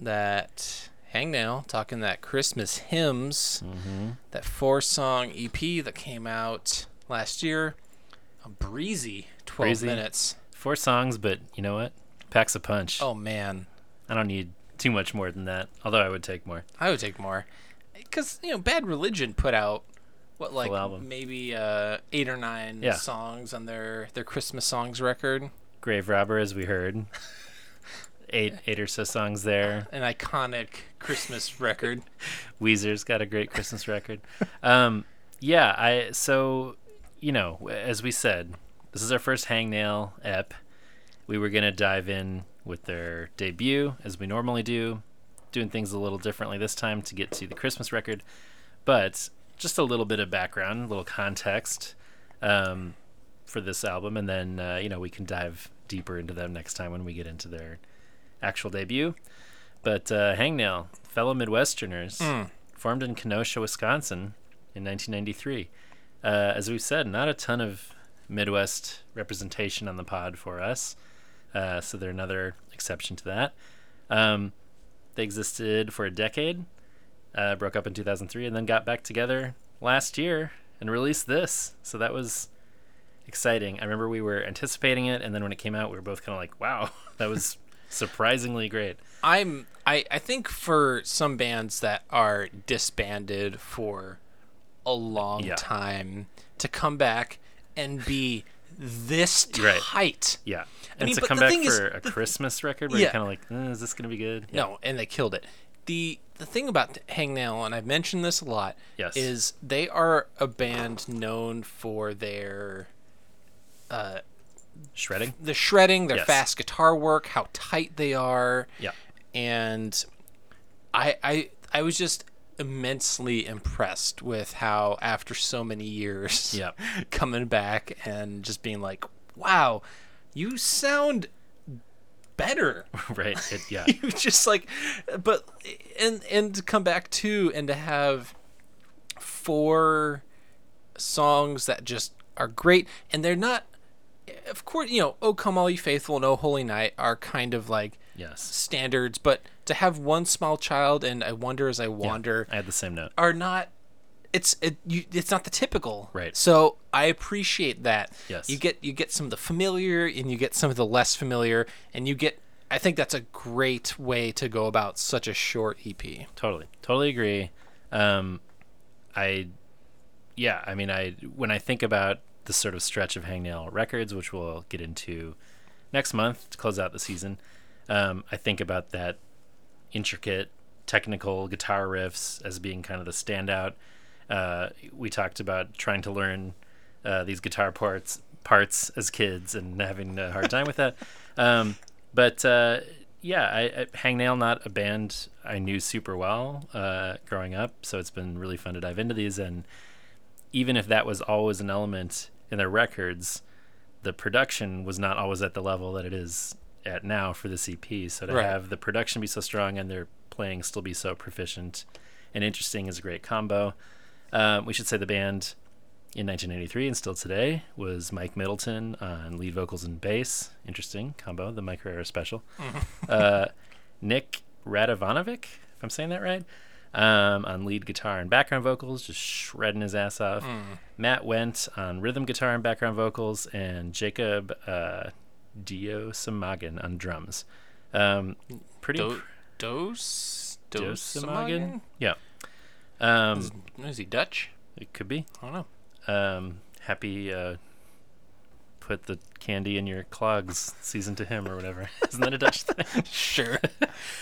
that Hangnail, talking that Christmas Hymns, mm-hmm. that four song EP that came out last year. A breezy 12 Breezy. minutes. Four songs, but you know what? Packs a punch. Oh, man. I don't need too much more than that, although I would take more. I would take more. Because, you know, Bad Religion put out, what, like album. maybe uh, eight or nine Yeah. songs on their, their Christmas songs record. Grave Robber, as we heard. [LAUGHS] Eight, eight or so songs there. [LAUGHS] An iconic Christmas [LAUGHS] record. Weezer's got a great Christmas record. Um, yeah, I so you know, as we said, this is our first Hangnail ep. We were gonna dive in with their debut, as we normally do, doing things a little differently this time to get to the Christmas record. But just a little bit of background, a little context um, for this album, and then uh, you know we can dive deeper into them next time when we get into their actual debut. But uh, Hangnail, fellow Midwesterners, formed in Kenosha, Wisconsin in 1993. Uh, as we've said, not a ton of Midwest representation on the pod for us. Uh, so they're another exception to that. Um, they existed for a decade, uh, broke up in 2003, and then got back together last year and released this. So that was exciting. I remember we were anticipating it, and then when it came out, we were both kind of like, wow, [LAUGHS] that was [LAUGHS] surprisingly great. I'm I, I think for some bands that are disbanded for a long Yeah. time to come back and be this [LAUGHS] Right. tight. Yeah. I And mean, to but come the back is- for a Christmas record where Yeah. you're kind of like, eh, is this going to be good? Yeah. No, and they killed it. The the thing about Hangnail, and I've mentioned this a lot, Yes. is they are a band known for their uh, Shredding? the shredding, their Yes. fast guitar work, how tight they are. Yeah. And I I I was just immensely impressed with how after so many years Yep. [LAUGHS] coming back and just being like, wow, you sound better. [LAUGHS] right. It, [LAUGHS] yeah. you just like but and and to come back too and to have four songs that just are great and they're not of course you know oh come all you faithful and oh holy night are kind of like yes. standards but to have one small child and i wonder as i wander I had the same note. are not it's it, you, it's not the typical Right. so i appreciate that Yes. you get you get some of the familiar and you get some of the less familiar and you get i think that's a great way to go about such a short ep Totally. Totally agree. Um, I, yeah, I mean, I when I think about the sort of stretch of Hangnail records, which we'll get into next month to close out the season, um, I think about that intricate technical guitar riffs as being kind of the standout. Uh, we talked about trying to learn uh, these guitar parts parts as kids and having a hard time with that. [LAUGHS] Um, but uh, yeah, I, I, Hangnail not a band I knew super well uh, growing up, so it's been really fun to dive into these. And even if that was always an element in their records, the production was not always at the level that it is at now for this EP. So to Right. have the production be so strong and their playing still be so proficient and interesting is a great combo. Um, we should say the band in 1983 and still today was Mike Middleton on lead vocals and bass. Interesting combo, the Mike Herrera special. uh, Nick Radovanovic, if I'm saying that right, um, on lead guitar and background vocals, just shredding his ass off. Matt Went on rhythm guitar and background vocals, and Jacob uh, Diosamagan on drums. Um, pretty Do- imp- Dos Diosamagan? Yeah. Um, Is he Dutch? it could be. I don't know. Um, happy uh, put the candy in your clogs season to him or whatever. [LAUGHS] Isn't that a Dutch thing? [LAUGHS] Sure.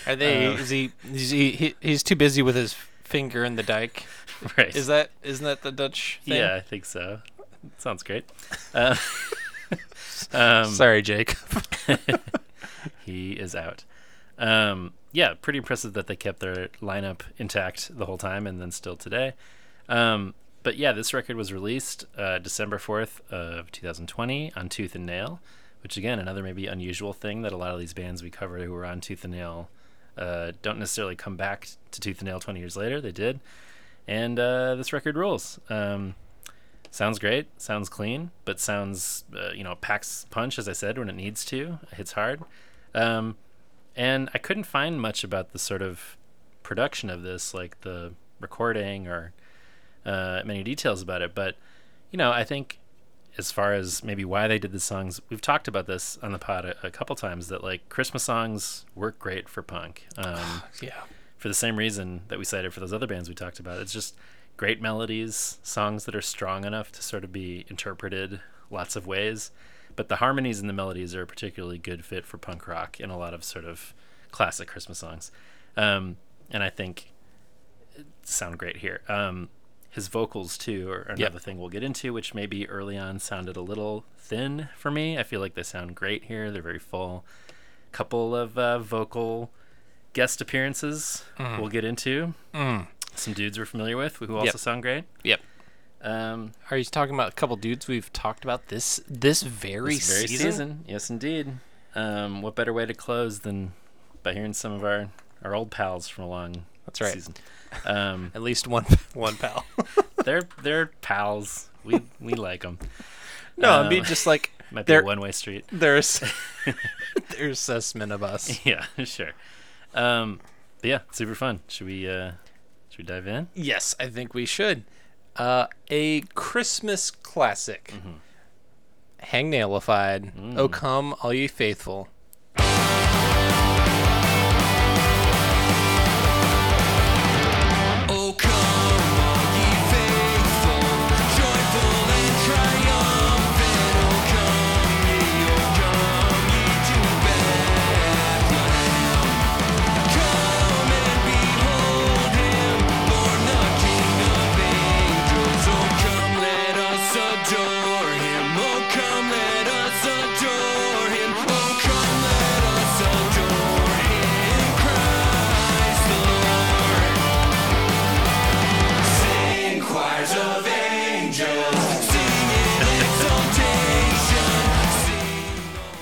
Are they? Uh, is he? Is he, he? He's too busy with his finger in the dike. [LAUGHS] right. Is that? Isn't that the Dutch thing? Yeah, I think so. Sounds great. Uh, um, Sorry, Jake. he is out. Um, yeah, pretty impressive that they kept their lineup intact the whole time and then still today. Um, but yeah, this record was released uh, December 4th of 2020 on Tooth and Nail, which again, another maybe unusual thing that a lot of these bands we cover who were on Tooth and Nail uh, don't necessarily come back to Tooth and Nail 20 years later. They did. And uh, this record rules. Um, sounds great, sounds clean, but sounds, uh, you know, packs punch, as I said, when it needs to. It hits hard. Um, and I couldn't find much about the sort of production of this, like the recording or uh, many details about it. But you know, I think as far as maybe why they did the songs, we've talked about this on the pod a, a couple times. That like Christmas songs work great for punk. Um, [SIGHS] yeah. for the same reason that we cited for those other bands we talked about. It's just great melodies, songs that are strong enough to sort of be interpreted lots of ways. But the harmonies and the melodies are a particularly good fit for punk rock in a lot of sort of classic Christmas songs. Um, and I think sound great here. Um, his vocals too are another Yep. thing we'll get into, which maybe early on sounded a little thin for me. I feel like they sound great here. They're very full. Couple of uh, vocal guest appearances we'll get into. Some dudes we're familiar with who also Yep. sound great. Yep. Um, Are you talking about a couple dudes we've talked about this this very, this very season? season. Yes, indeed. Um, what better way to close than by hearing some of our, our old pals from a long That's right. season? Um, [LAUGHS] At least one one pal. [LAUGHS] they're [LAUGHS] they're pals. We we like them. no, I mean Um, just like Might be one way street. there's their assessment of us. Yeah, sure. Um, but yeah, super fun. Should we uh, should we dive in? Yes, I think we should. Uh, a Christmas classic. Hangnailified. Oh come all ye faithful.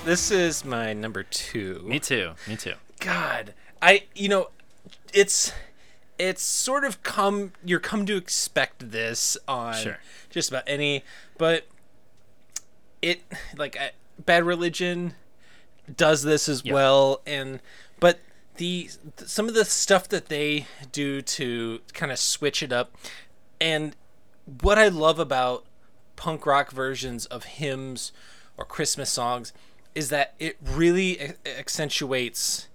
This is my number two. Me too. Me too. God, I you know, it's it's sort of come you're come to expect this on Sure. just about any, but it like I- Bad Religion does this as Yeah. well, and but the some of the stuff that they do to kind of switch it up, and what I love about punk rock versions of hymns or Christmas songs is that it really accentuates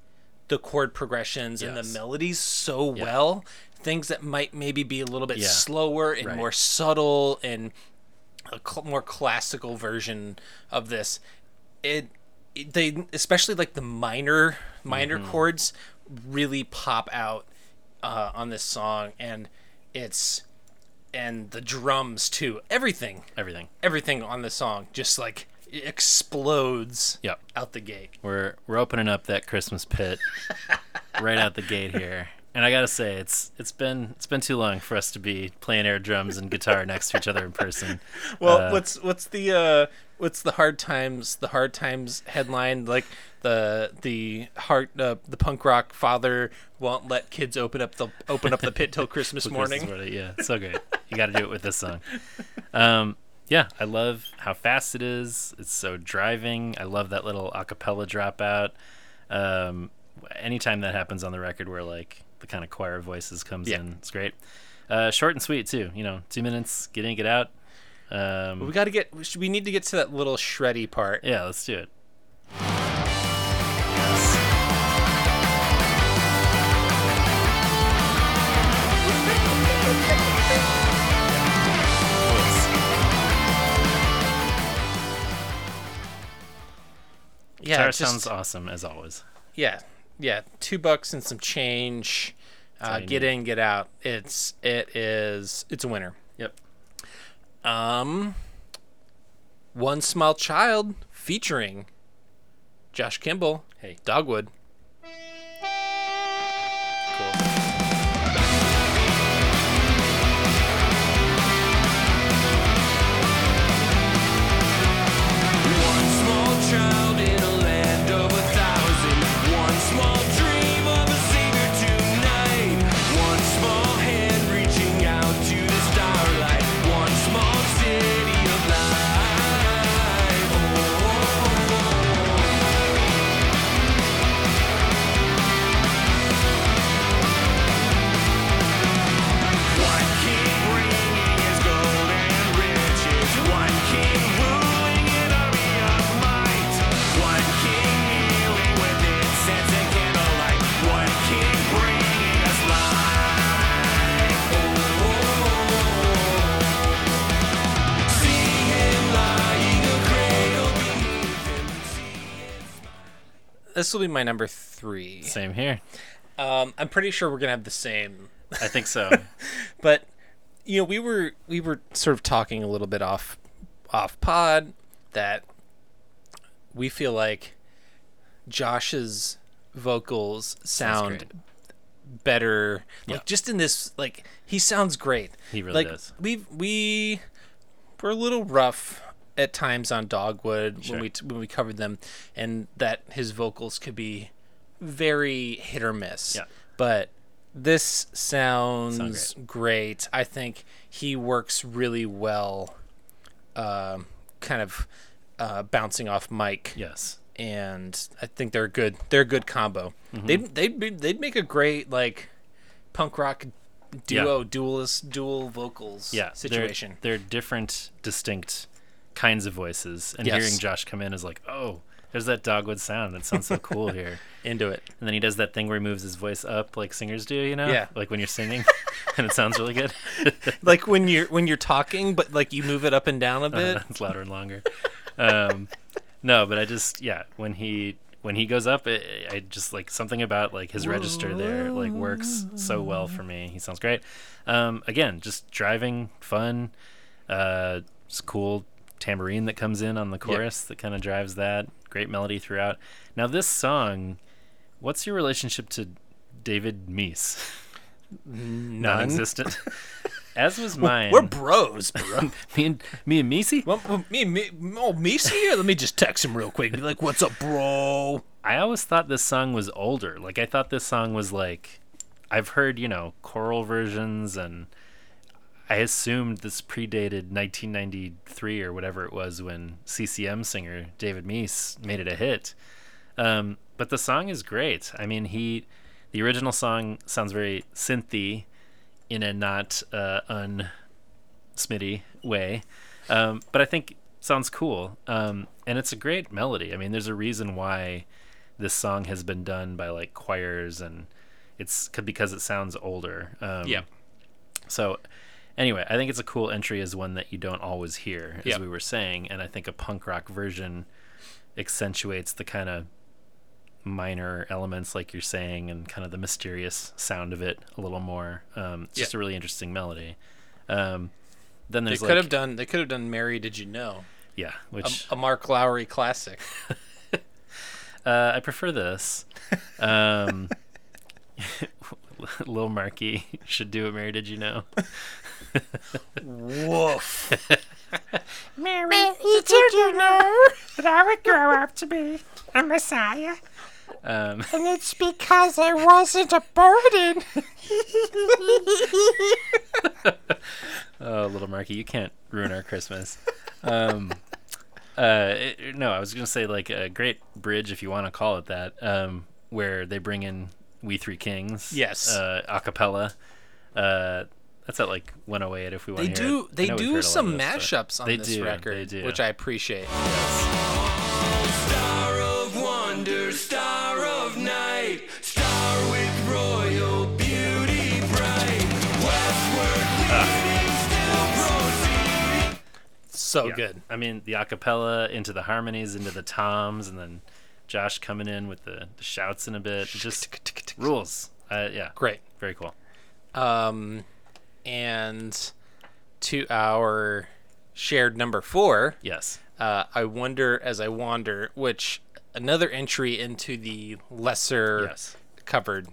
the chord progressions and the melodies so well. Things that might maybe be a little bit Yeah. slower and Right. more subtle and a cl- more classical version of this. It, it- they especially like the minor minor Mm-hmm. chords really pop out uh, on this song and it's and the drums too. Everything Everything. everything on the song just like explodes Yep. out the gate. We're we're opening up that Christmas pit [LAUGHS] right out the gate here. And I gotta say, it's it's been it's been too long for us to be playing air drums and guitar next to each other in person. Well, Uh, what's what's the uh what's the hard times the hard times headline like the the heart uh, the punk rock father won't let kids open up the open up the pit till [LAUGHS] Christmas Christmas morning. Yeah, so great. You got to do it with this song. Um, yeah, I love how fast it is. It's so driving. I love that little acapella dropout. Um, anytime that happens on the record, where like the kind of choir voices comes Yeah. in, it's great. Uh, short and sweet too. You know, two minutes, get in, get out. Um, We got to get we we need to get to that little shreddy part. yeah, let's do it. Yeah, it's just- sounds awesome as always. yeah, yeah. Two bucks and some change. Uh, get need. in, get out. It's it is it's a winner. Yep. Um, one small child featuring Josh Kemble. Hey. Dogwood. This will be my number three. Same here. Um, I'm pretty sure we're gonna have the same, I think so. [LAUGHS] but you know, we were we were sort of talking a little bit off off pod that we feel like Josh's vocals sound better like Yeah. just in this like he sounds great He really like does. we we were a little rough at times on dogwood Sure. when we when we covered them and that his vocals could be very hit or miss Yeah. but this sounds Sound great. i think he works really well um, kind of uh, bouncing off mike yes. and I think they're good. They're a good combo. Mm-hmm. They'd they'd be, they'd make a great like punk rock duo, duelist, dual vocals yeah they're- situation. They're, different, distinct kinds of voices, and Yes. hearing Josh come in is like, oh, there's that dogwood sound. That sounds so cool here. [LAUGHS] Into it. And then he does that thing where he moves his voice up like singers do, you know? Yeah. Like when you're singing, [LAUGHS] [LAUGHS] and it sounds really good. Like when you're when you're talking, but like you move it up and down a bit. it's louder and longer. Um, no, but I just yeah, when he when he goes up, it, I just like something about like his register there like works so well for me. He sounds great. Um, again, just driving, fun. Uh, it's cool tambourine that comes in on the chorus that kind of drives that. Great melody throughout. Now this song, what's your relationship to David Meece? None. Non-existent. [LAUGHS] as was mine. We're bros, bro. [LAUGHS] me and me and Misi. well, well, me, me, oh, Misi here. Let me just text him real quick. Be like, "What's up, bro?" I always thought this song was older. Like I thought this song was like I've heard, you know, choral versions and I assumed this predated 1993 or whatever it was when CCM singer David Meece made it a hit. Um, but the song is great. I mean, he the original song sounds very synthy in a not uh, un Smitty way, um, but I think sounds cool. Um, and it's a great melody. I mean, there's a reason why this song has been done by like choirs, and it's because it sounds older. Um, Yeah. So, anyway, I think it's a cool entry as one that you don't always hear, as Yep. we were saying, and I think a punk rock version accentuates the kind of minor elements, like you're saying, and kind of the mysterious sound of it a little more. Um, it's just a really interesting melody. Um, then They could like, have done. They could have done "Mary, Did You Know," yeah, a, which a Mark Lowry classic. [LAUGHS] Uh, I prefer this. Um, [LAUGHS] Lil Marky should do it. Mary, did you know? Woof. Mary, did you know that I would grow up to be a messiah? Um, [LAUGHS] And it's because I wasn't a burden. [LAUGHS] oh, Little Marky, you can't ruin our Christmas. Um, [LAUGHS] uh, it- no, I was gonna say like a great bridge, if you want to call it that, um, where they bring in "We Three Kings," Yes. uh, a cappella. Uh, that's at like 108 if we want They to hear do. it. They know we've do heard a lot some this, mashups on they this do, record, they do. which I appreciate. Star of wonder, star of night, star with royal beauty bright. Westward leading. So Yeah. good. I mean, the acapella into the harmonies, into the toms, and then Josh coming in with the, the shouts in a bit. Just rules. Uh, yeah, Great. very cool. Um, and to our shared number four. Yes. Uh, I wonder as I wander, which another entry into the lesser Yes. covered.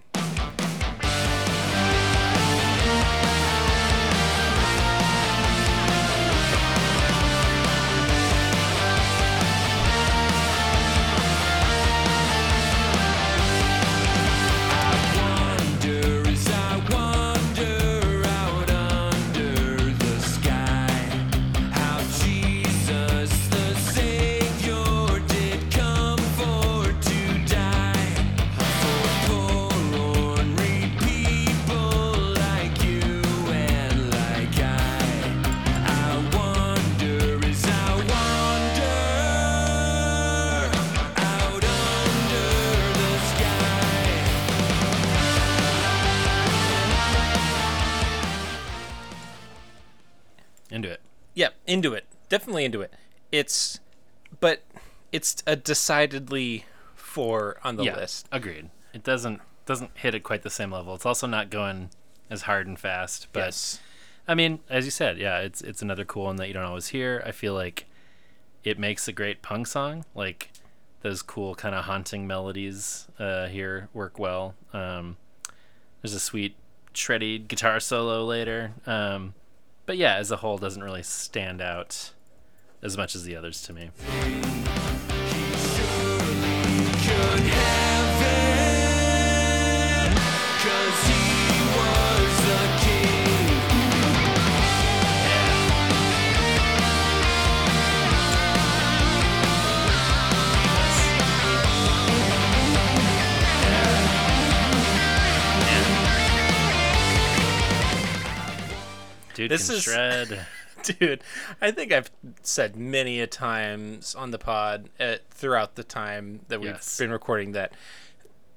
Into it. Definitely into it. It's, but it's a decidedly four on the yeah. list. Agreed. It doesn't doesn't hit at quite the same level. It's also not going as hard and fast. But yes. I mean, as you said, yeah, it's it's another cool one that you don't always hear. I feel like it makes a great punk song. Like those cool kind of haunting melodies uh, here work well. Um, there's a sweet shreddy guitar solo later. Um, but yeah, as a whole, doesn't really stand out as much as the others to me. Dude This is- [LAUGHS] shred. Dude, I think I've said many a times on the pod uh, throughout the time that we've Yes. been recording that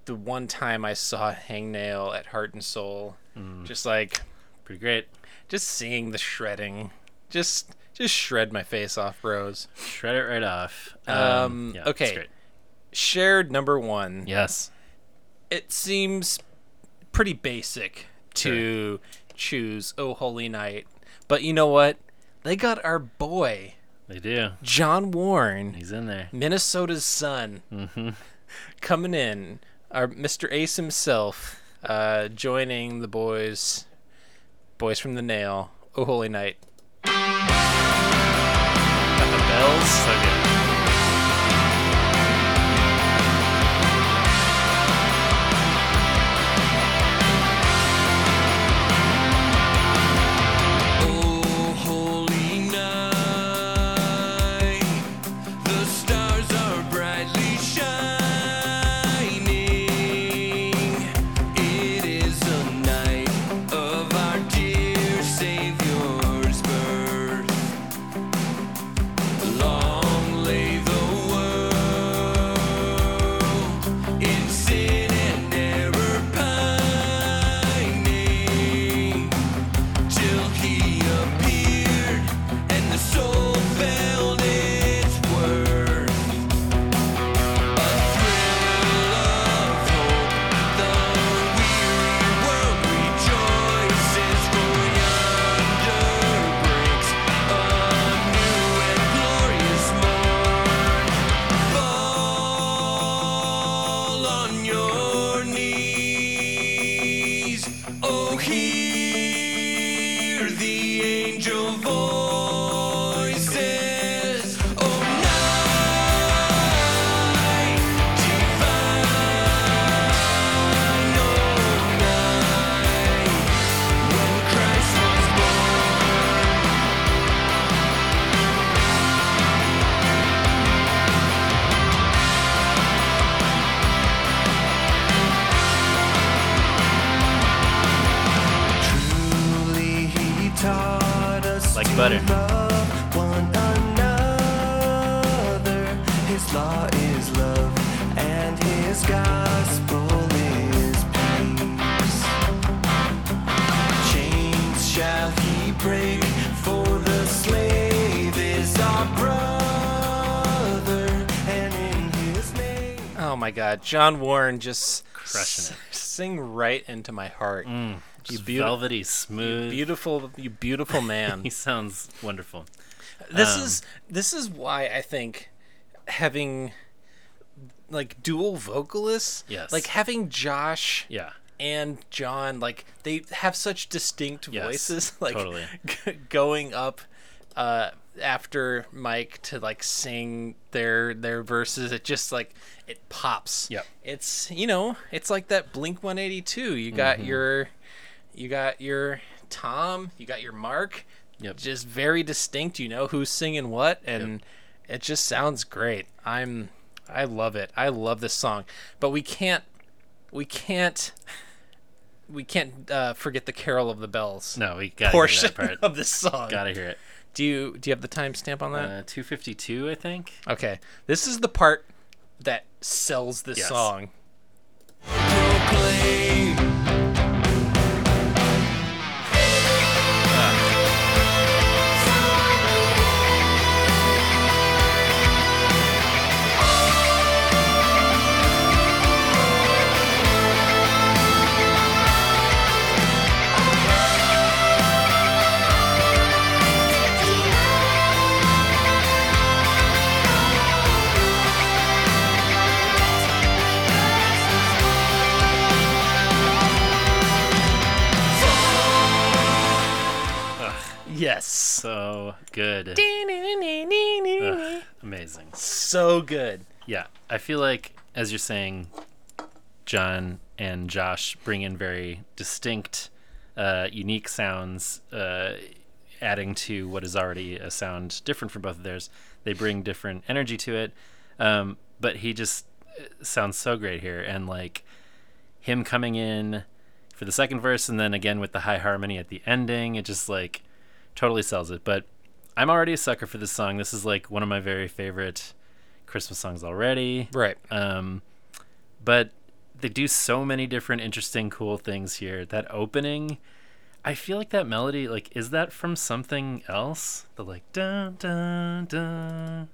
the one time I saw Hangnail at Heart and Soul, Mm. just like Pretty great. just seeing the shredding, just just shred my face off, bros. Shred it right off. Um, yeah, okay. Shared number one. Yes. It seems pretty basic to choose "Oh Holy Night," but you know what? They got our boy They do. John Warren. He's in there. Minnesota's son Mm-hmm. coming in. Our Mr. Ace himself uh, joining the boys, boys from the Nail Oh Holy Night. Got the bells. So good. John Warren just Crushing s- sing right into my heart. you Just beautiful, velvety, smooth. beautiful, you beautiful [LAUGHS] man. He sounds wonderful. this Um, is this is why I think having like dual vocalists, Yes. like having Josh Yeah. and John, like they have such distinct Yes, voices, [LAUGHS] like totally. g- going up uh, after Mike to like sing their their verses. It just like it pops. Yep. It's you know it's like that Blink One Eighty Two. You got Mm-hmm. your you got your Tom, you got your Mark. Yep. Just very distinct. You know who's singing what, and it just sounds great. I'm I love it. I love this song, but we can't we can't we can't uh, forget the Carol of the Bells No, we got portion that part. [LAUGHS] of this song. Gotta hear it. Do you do you have the timestamp on that? Uh, 252, I think. okay, this is the part that sells this Yes. song. proclaim Yes, So good. Ugh, amazing. so good. Yeah, I feel like as you're saying, John and Josh bring in very distinct, uh, unique sounds, uh, adding to what is already a sound different from both of theirs. They bring different energy to it, um, but he just uh, sounds so great here, and like him coming in for the second verse, and then again with the high harmony at the ending, it just like totally sells it. But I'm already a sucker for this song. This is like one of my very favorite Christmas songs already. Right. Um, but they do so many different interesting, cool things here. That opening, I feel like that melody, like, is that from something else? The like dun dun dun.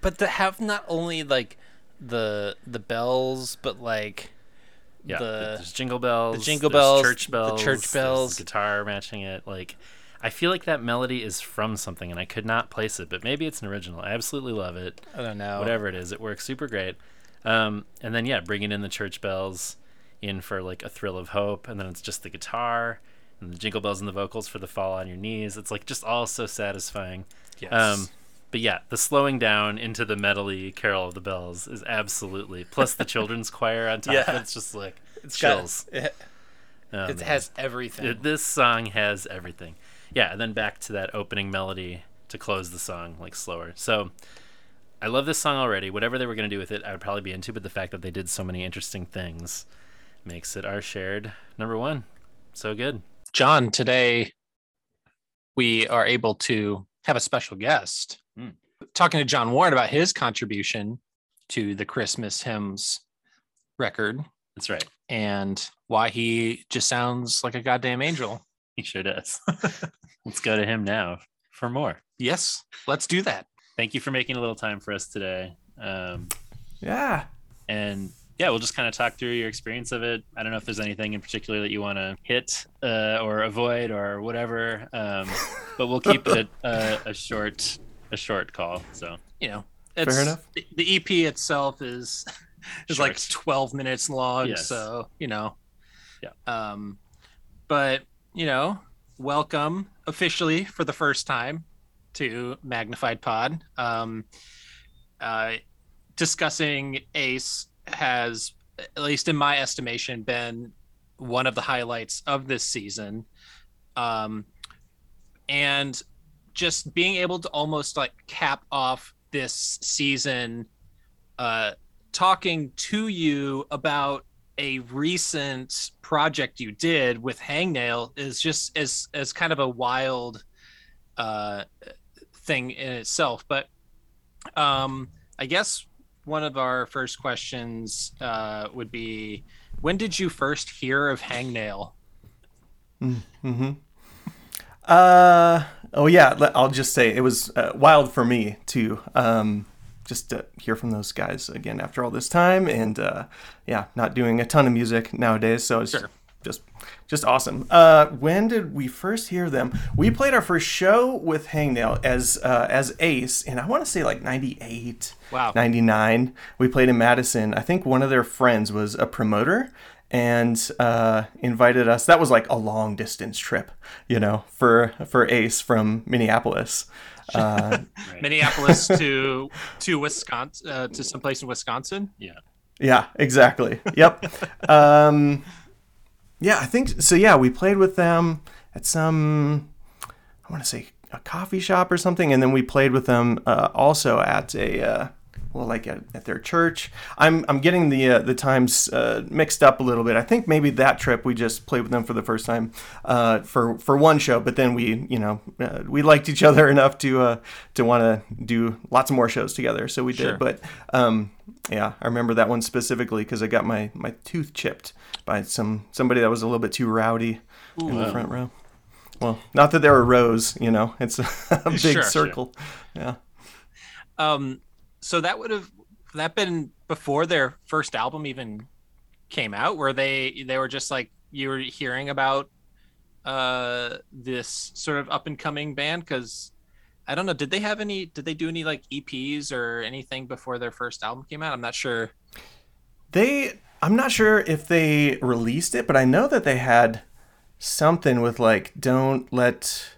But to have not only like the the bells, but like Yeah, the there's jingle bells, the jingle bells, church the bells, church there's bells. guitar matching it. Like, I feel like that melody is from something, and I could not place it, but maybe it's an original. I absolutely love it. I don't know whatever it is, it works super great. Um, and then yeah, bringing in the church bells, in for like a thrill of hope, and then it's just the guitar and the jingle bells and the vocals for the fall on your knees. It's like just all so satisfying. Yes. Um, but yeah, the slowing down into the medley Carol of the Bells is absolutely plus the children's choir on top. Yeah. It's just like It's got- chills. [LAUGHS] it, Oh, it has everything. It- this song has everything. Yeah, and then back to that opening melody to close the song, like slower. So I love this song already. Whatever they were going to do with it, I would probably be into, but the fact that they did so many interesting things makes it our shared number one. So good. John, today we are able to have a special guest. Talking to John Warren about his contribution to the Christmas hymns record That's right. and why he just sounds like a goddamn angel. He sure does. [LAUGHS] Let's go to him now for more. Yes, let's do that. Thank you for making a little time for us today. Um, Yeah. and yeah, we'll just kind of talk through your experience of it. I don't know if there's anything in particular that you want to hit uh, or avoid or whatever, um, but we'll keep it a, a short a short call. So You know, it's, fair enough. The, the EP itself is [LAUGHS] is like 12 minutes long, Yes. so you know. Yeah. Um, but you know, welcome officially for the first time to Magnified Pod. Um, uh, discussing Ace has, at least in my estimation, been one of the highlights of this season. Um, and just being able to almost like cap off this season, uh, talking to you about a recent project you did with Hangnail is just as as kind of a wild uh thing in itself but um i guess one of our first questions uh would be when did you first hear of Hangnail Mm-hmm. Uh oh yeah. I'll just say it was uh, wild for me too. Um, just to hear from those guys again after all this time, and uh, yeah, not doing a ton of music nowadays, so it's Sure. just just awesome. Uh, when did we first hear them? We played our first show with Hangnail as uh, as Ace, and I want to say like '98. Wow. 99 we played in madison i think one of their friends was a promoter and uh, invited us. That was like a long distance trip you know for for ace from minneapolis. [LAUGHS] Uh, [LAUGHS] minneapolis to to wisconsin uh, to someplace in wisconsin? Yeah, yeah exactly. Yep. [LAUGHS] Um, yeah i think so yeah we played with them at some i want to say a coffee shop or something and then we played with them uh, also at a uh, well like at, at their church. I'm i'm getting the uh, the times uh, mixed up a little bit. I think maybe that trip we just played with them for the first time uh, for for one show but then we you know uh, we liked each other [LAUGHS] enough to uh, to want to do lots of more shows together so we Sure. did but um yeah i remember that one specifically because i got my my tooth chipped by some somebody that was a little bit too rowdy in the front row. Well not that there were rows you know it's [LAUGHS] a [LAUGHS] big Sure, sure. circle. Yeah. Um so that would have that been before their first album even came out where they they were just like you were hearing about uh this sort of up and coming band? Because i don't know did they have any did they do any like eps or anything before their first album came out? I'm not sure. They, I'm not sure if they released it, but I know that they had something with like, "Don't let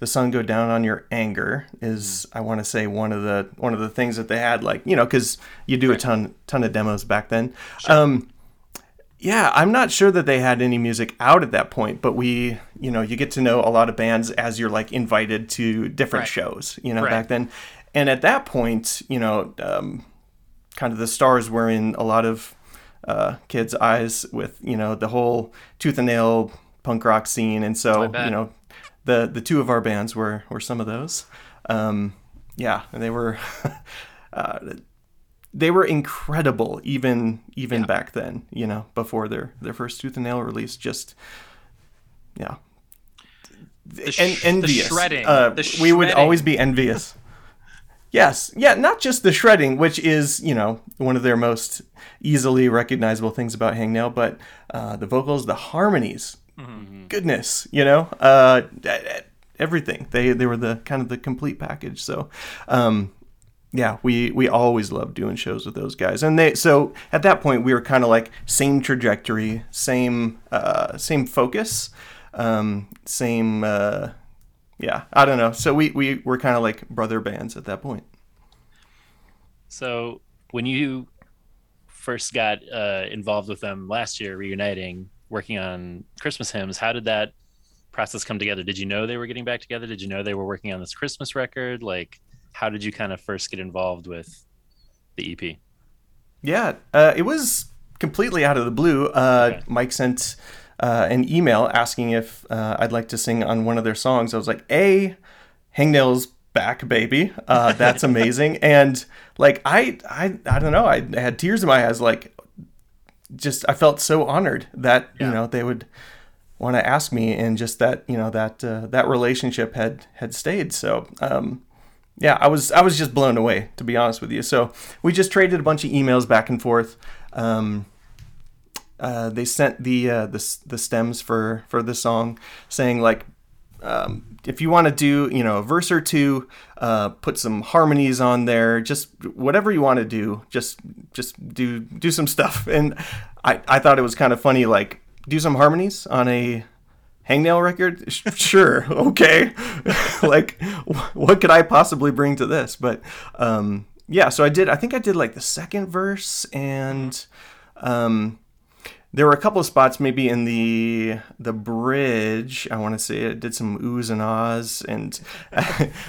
the sun go down on your anger." Is I want to say one of the one of the things that they had, like you know, because you do a ton ton of demos back then. Um, yeah, I'm not sure that they had any music out at that point, but we, you know, you get to know a lot of bands as you're like invited to different Right. shows, you know, Right. back then. And at that point, you know, um, kind of the stars were in a lot of uh, kids' eyes with you know the whole tooth and nail punk rock scene, and so you know the the two of our bands were were some of those. Um, yeah, and they were [LAUGHS] uh, they were incredible even even back then. You know, before their their first tooth and nail release, just yeah. The sh- En- the envious. shredding, Uh, the we would always be envious. Yes, yeah, not just the shredding, which is you know one of their most easily recognizable things about Hangnail, but uh, the vocals, the harmonies. Mm-hmm. Goodness, you know, uh, everything. They they were the kind of the complete package. So, um, yeah, we we always loved doing shows with those guys, and they so at that point we were kind of like same trajectory, same uh, same focus, um, same uh, yeah. I don't know. So we we were kind of like brother bands at that point. So when you first got uh, involved with them last year, reuniting, working on Christmas hymns, how did that process come together? Did you know they were getting back together? Did you know they were working on this Christmas record? Like, how did you kind of first get involved with the EP? Yeah, uh, it was completely out of the blue. Uh, Okay. Mike sent uh, an email asking if uh, I'd like to sing on one of their songs. I was like, "A, Hangnail's back, baby. Uh, that's [LAUGHS] amazing." and like, I, I, I don't know. I had tears in my eyes. Like, just I felt so honored that you know they would want to ask me, and just that you know that uh, that relationship had had stayed. So. Um, yeah, I was I was just blown away to be honest with you. So we just traded a bunch of emails back and forth. Um, uh, they sent the uh, the the stems for for the song, saying like, um, if you want to do you know a verse or two, uh, put some harmonies on there, just whatever you want to do, just just do do some stuff. [LAUGHS] And I I thought it was kind of funny, like do some harmonies on a hangnail record? [LAUGHS] Sure okay. [LAUGHS] Like what could i possibly bring to this? But um yeah so i did i think i did like the second verse and um there were a couple of spots maybe in the the bridge. I want to say it did some oohs and ahs and [LAUGHS]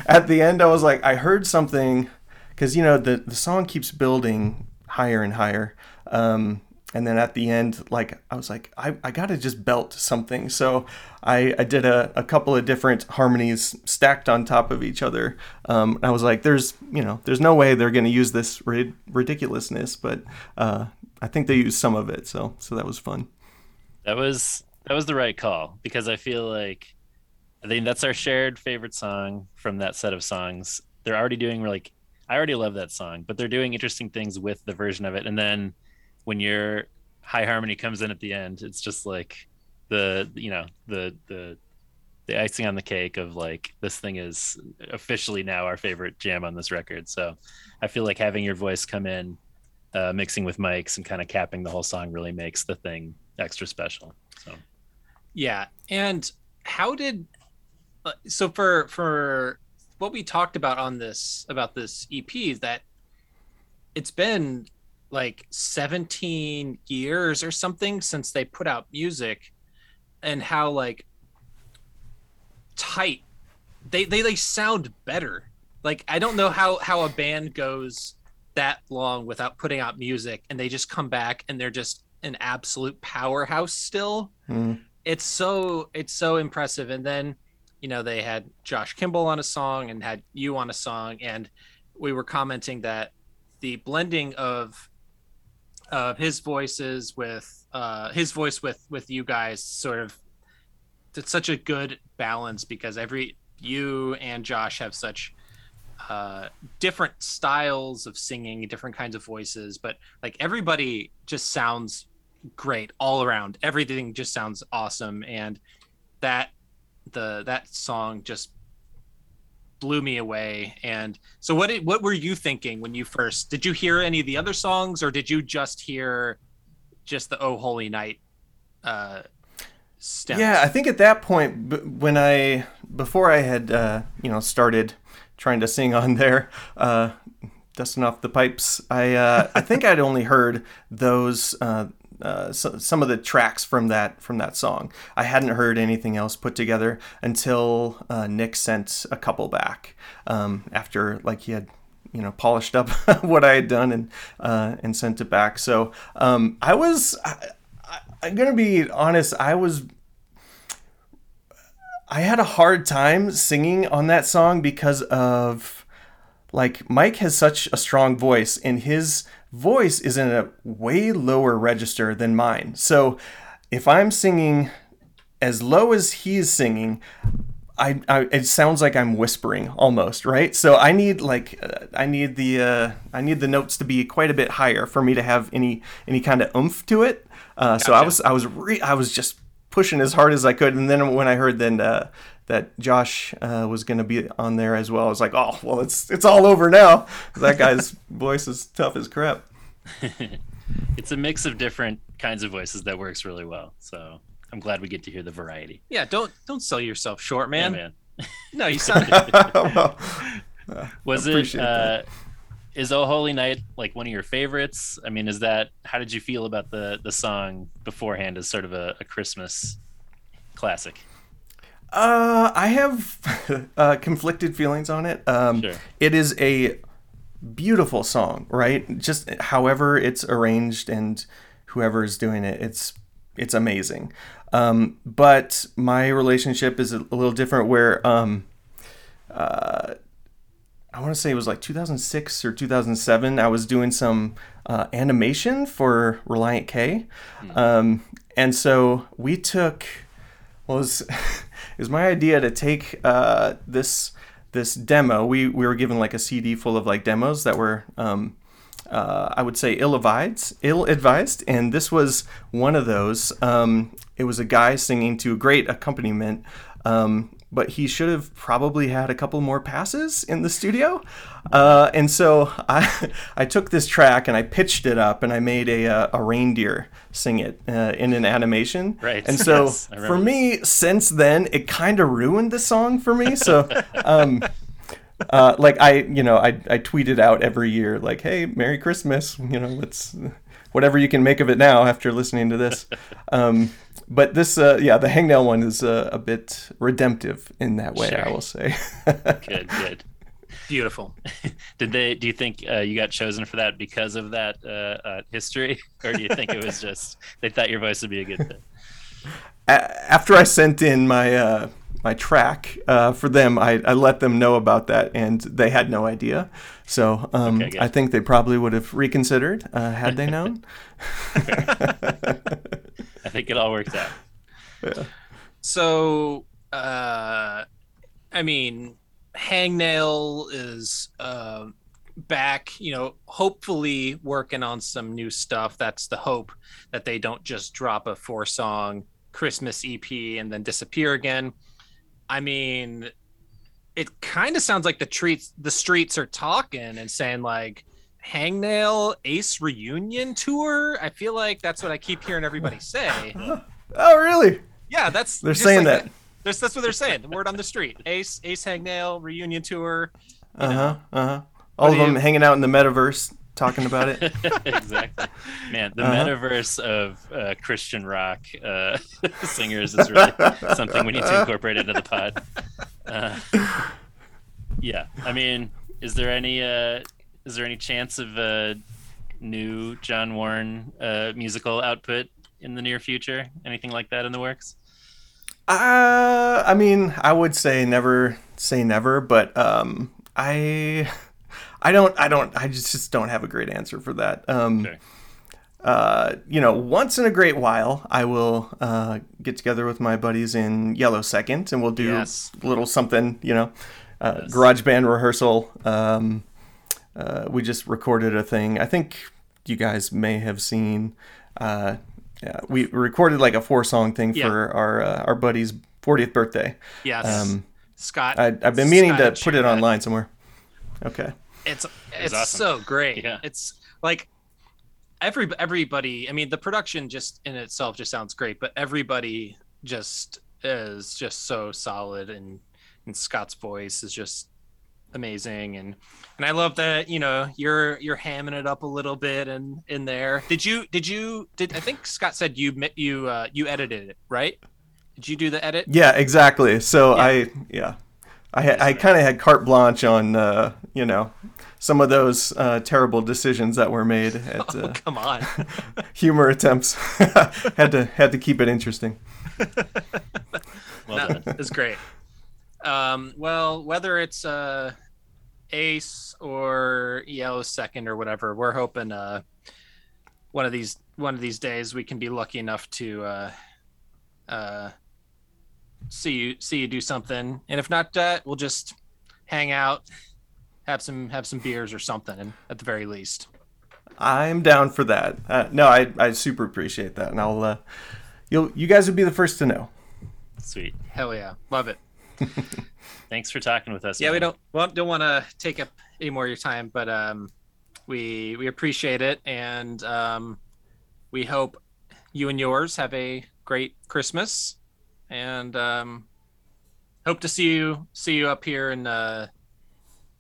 at the end i was like i heard something because you know the the song keeps building higher and higher um and then at the end like i was like i, I gotta just belt something. So i i did a, a couple of different harmonies stacked on top of each other um i was like there's you know there's no way they're gonna use this rid- ridiculousness but uh i think they used some of it so so that was fun That was that was the right call because I feel like I think that's our shared favorite song from that set of songs. They're already doing like I already love that song, but they're doing interesting things with the version of it. And then when your high harmony comes in at the end, it's just like the you know the the the icing on the cake of like this thing is officially now our favorite jam on this record. So I feel like having your voice come in, uh, mixing with mics and kind of capping the whole song really makes the thing extra special. So Yeah, and how did uh, so for for what we talked about on this about this EP is that it's been like 17 years or something since they put out music and how like tight they they they sound better like i don't know how how a band goes that long without putting out music and they just come back and they're just an absolute powerhouse still Mm. it's so it's so impressive and then you know they had josh kemble on a song and had you on a song and we were commenting that the blending of of his voices with uh his voice with with you guys sort of it's such a good balance because every you and josh have such uh different styles of singing different kinds of voices but like everybody just sounds great all around everything just sounds awesome and that the that song just blew me away and so what did, what were you thinking when you first did you hear any of the other songs or did you just hear just the oh holy night uh stems? Yeah, I think at that point, when I before I had uh, you know started trying to sing on there, uh, dusting off the pipes, I uh, I think I'd only heard those. Uh, uh, so, some of the tracks from that from that song. I hadn't heard anything else put together until uh, Nick sent a couple back um, after like he had you know polished up [LAUGHS] what I had done and uh, and sent it back. So um, I was I, I'm gonna be honest. I was I had a hard time singing on that song because of like Mike has such a strong voice and his voice is in a way lower register than mine. So if I'm singing as low as he's singing, I, I it sounds like I'm whispering almost, right? So I need like uh, I need the uh, I need the notes to be quite a bit higher for me to have any any kind of oomph to it. Uh, So I was I was re- I was just pushing as hard as I could, and then when I heard then uh, that Josh uh, was going to be on there as well. I was like, oh well, it's it's all over now. That guy's [LAUGHS] voice is tough as crap. [LAUGHS] It's a mix of different kinds of voices that works really well. So I'm glad we get to hear the variety. Yeah, don't don't sell yourself short, man. Yeah, man. No, you [LAUGHS] sound well, Was it Appreciate uh, that. Is Oh Holy Night like one of your favorites? I mean, is that how did you feel about the the song beforehand as sort of a, a Christmas classic? Uh, I have [LAUGHS] uh, conflicted feelings on it. Um, Sure. It is a beautiful song, right? Just however it's arranged and whoever is doing it, it's it's amazing. Um, but my relationship is a, a little different. Where um, uh, I want to say it was like 2006 or 2007. I was doing some uh, animation for Relient K, um, and so we took well, it was, [LAUGHS] it was my idea to take uh, this this demo. We we were given like a CD full of like demos that were um, uh, I would say ill advised, ill advised, and this was one of those. Um, it was a guy singing to a great accompaniment. Um, but he should have probably had a couple more passes in the studio, uh, and so I [LAUGHS] I took this track and I pitched it up and I made a uh, a reindeer sing it uh, in an animation. Right. And so [LAUGHS] Yes, for me, since then, it kind of ruined the song for me. So, [LAUGHS] um, uh, like I, you know, I, I tweeted out every year, like, "Hey, Merry Christmas!" You know, let's whatever you can make of it now after listening to this. Um, but this, uh, yeah, the hangnail one is uh, a bit redemptive in that way, I will say. [LAUGHS] Good, good. beautiful. [LAUGHS] Did they? Do you think uh, you got chosen for that because of that uh, uh, history, [LAUGHS] or do you think it was just they thought your voice would be a good fit? A- after I sent in my uh, my track uh, for them, I, I let them know about that, and they had no idea. So um, Okay. I think they probably would have reconsidered uh, had they known. I think it all worked out. Yeah. So, uh, I mean, Hangnail is uh, back, you know, hopefully working on some new stuff. That's the hope that they don't just drop a four song Christmas EP and then disappear again. I mean, it kind of sounds like the treats the streets are talking and saying like Hangnail Ace reunion tour. I feel like that's what I keep hearing everybody say. [LAUGHS] Oh, really? Yeah, that's They're saying like that. That's that's what they're saying. The word on the street. Ace Ace Hangnail reunion tour. Uh huh. Uh huh. All of them you- hanging out in the metaverse talking about it. [LAUGHS] exactly. Man, the Uh-huh. metaverse of uh, Christian rock uh, [LAUGHS] singers is really something we need to incorporate into the pod. Uh, yeah, I mean, is there any uh, is there any chance of a new John Warren uh, musical output in the near future? Anything like that in the works? Uh, I mean, I would say never say never, but um, I, I don't, I don't, I just, just don't have a great answer for that. Um, Okay. uh, you know, once in a great while, I will uh, get together with my buddies in Yellow Second, and we'll do Yes. a little something. You know, uh, Yes. garage band rehearsal. Um, uh, we just recorded a thing. I think you guys may have seen. Uh, yeah, we recorded like a four song thing Yeah. for our uh, our buddy's 40th birthday. Yes. Um, Scott. I, I've been meaning Scott to put shared it that. online somewhere. Okay. It's it's awesome. so great. Yeah. It's like every everybody. I mean, the production just in itself just sounds great, but everybody just is just so solid, and and Scott's voice is just amazing, and and I love that you know you're you're hamming it up a little bit and in there. Did you did you did I think Scott said you you uh, you edited it right? Did you do the edit? Yeah, exactly. So Yeah. I yeah, I I kind of had carte blanche on uh, you know some of those uh, terrible decisions that were made [LAUGHS] at uh, Come on. [LAUGHS] humor attempts. [LAUGHS] had to had to keep it interesting. Well no, it's great. Um, well, whether it's uh, Ace or Yellow Second or whatever, we're hoping uh, one of these one of these days we can be lucky enough to uh, uh, see you see you do something, and if not that, we'll just hang out, have some have some beers or something, and at the very least. I'm down for that. Uh, no, I I super appreciate that, and I'll uh, you'll you guys would be the first to know. Sweet. Hell yeah, love it. [LAUGHS] Thanks for talking with us. Yeah, we don't well, don't want to take up any more of your time, but um, we we appreciate it, and um, we hope you and yours have a great Christmas, and um, hope to see you see you up here in uh,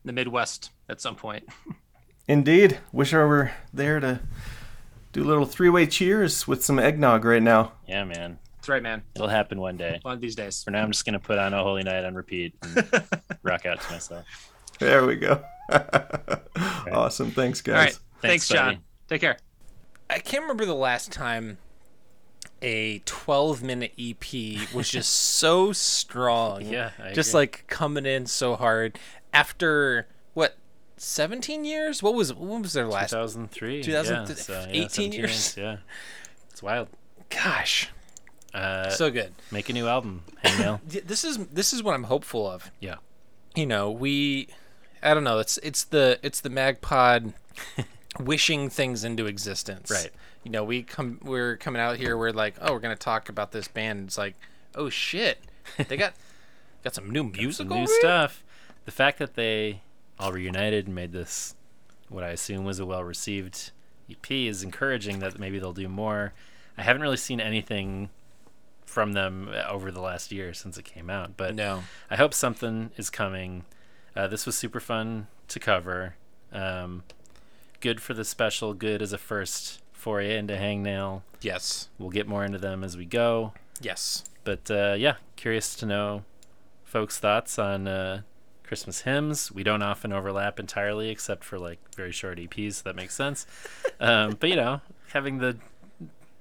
the Midwest at some point. [LAUGHS] Indeed. Wish I were there to do a little three way cheers with some eggnog right now. Yeah, man. That's right, man. It'll happen one day. One of these days. For now, I'm just gonna put on a holy night on repeat and [LAUGHS] rock out to myself. There we go. [LAUGHS] awesome. Thanks, guys. All right. Thanks, Thanks, John. buddy. Take care. I can't remember the last time a 12 minute EP was just [LAUGHS] so strong. Yeah, I just agree. like coming in so hard after what 17 years? What was what was their last? 2003. 2000 yeah, so, yeah, 18 17 years. Yeah, it's wild. Gosh, Uh, so good. make a new album, Hangnail. [LAUGHS] This is this is what I'm hopeful of. yeah. you know we i don't know it's it's the it's the magpod [LAUGHS] wishing things into existence Right. you know we come we're coming out here we're like oh we're gonna talk about this band it's like oh shit they got [LAUGHS] got some new music Some new stuff. The fact that they all reunited and made this, what I assume was a well received EP, is encouraging that maybe they'll do more. I haven't really seen anything from them uh, over the last year since it came out, but no I hope something is coming. Uh, this was super fun to cover. Um, good for the special. Good as a first foray into Hangnail. yes We'll get more into them as we go. yes But uh, yeah, curious to know folks' thoughts on uh, Christmas hymns. We don't often overlap entirely, except for like very short EPs. So that makes sense. [LAUGHS] um, but you know, having the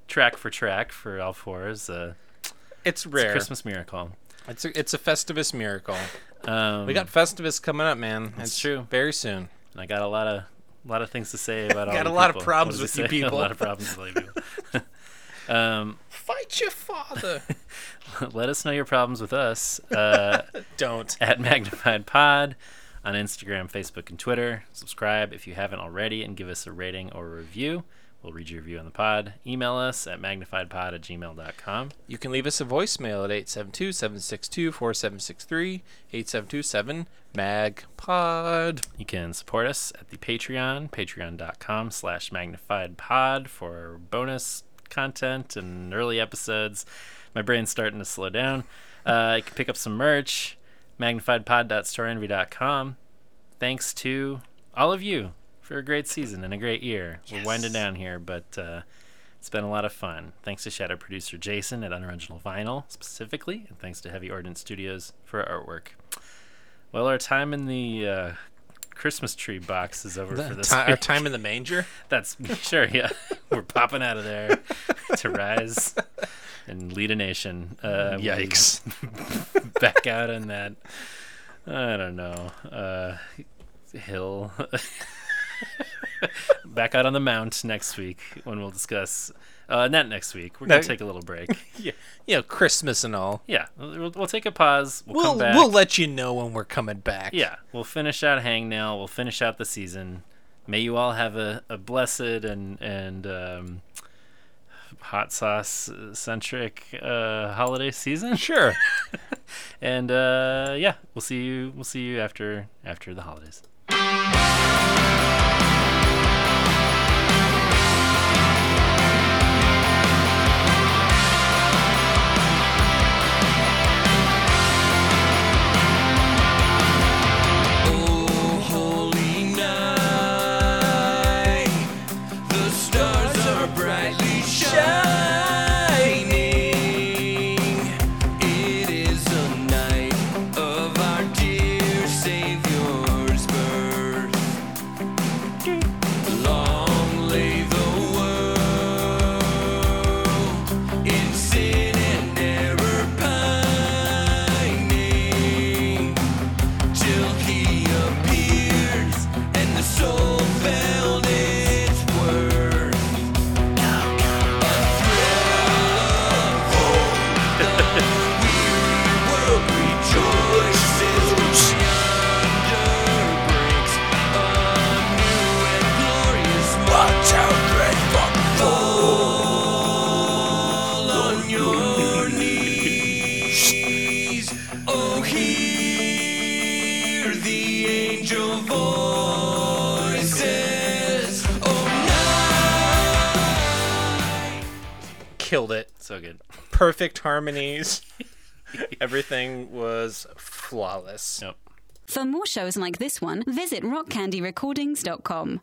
track for track for all four is uh, it's rare. it's Christmas miracle. it's a, it's a festivus miracle Um, we got festivus coming up man That's it's true. very soon and I got a lot of a lot of things to say about [LAUGHS] all Got you a lot of problems with you [LAUGHS] people. a lot of problems with you people. [LAUGHS] um, fight your father let us know your problems with us. Uh, don't at Magnified Pod on Instagram, Facebook, and Twitter. Subscribe if you haven't already and give us a rating or a review. We'll read your review on the pod. Email us at magnifiedpod at gmail.com. You can leave us a voicemail at 872-762-4763, 872-7-MAG-POD. You can support us at the Patreon, patreon.com slash magnifiedpod for bonus content and early episodes. My brain's starting to slow down. Uh, you can pick up some merch, magnifiedpod.storeenvy.com. Thanks to all of you for a great season and a great year. We're winding down here, but uh, it's been a lot of fun. Thanks to shadow producer Jason at Unoriginal Vinyl specifically, and thanks to Heavy Ordnance Studios for our artwork. Well, our time in the uh, Christmas tree box is over for this Ti- our time in the manger? [LAUGHS] That's sure, yeah. [LAUGHS] We're popping out of there to rise and lead a nation. Uh, Yikes. [LAUGHS] back out on that. I don't know. Uh, hill. [LAUGHS] back out on the mount next week when we'll discuss. Uh, not next week. We're gonna No. take a little break. [LAUGHS] yeah, you know, Christmas and all. Yeah, we'll, we'll take a pause. We'll, We'll come back. we'll let you know when we're coming back. Yeah, we'll finish out Hangnail. We'll finish out the season. May you all have a, a blessed and and um, hot sauce centric uh, holiday season. Sure. [LAUGHS] and uh, yeah, we'll see you. We'll see you after after the holidays. Killed it. So good. Perfect harmonies. [LAUGHS] Everything was flawless. Yep. For more shows like this one, visit rockcandyrecordings.com.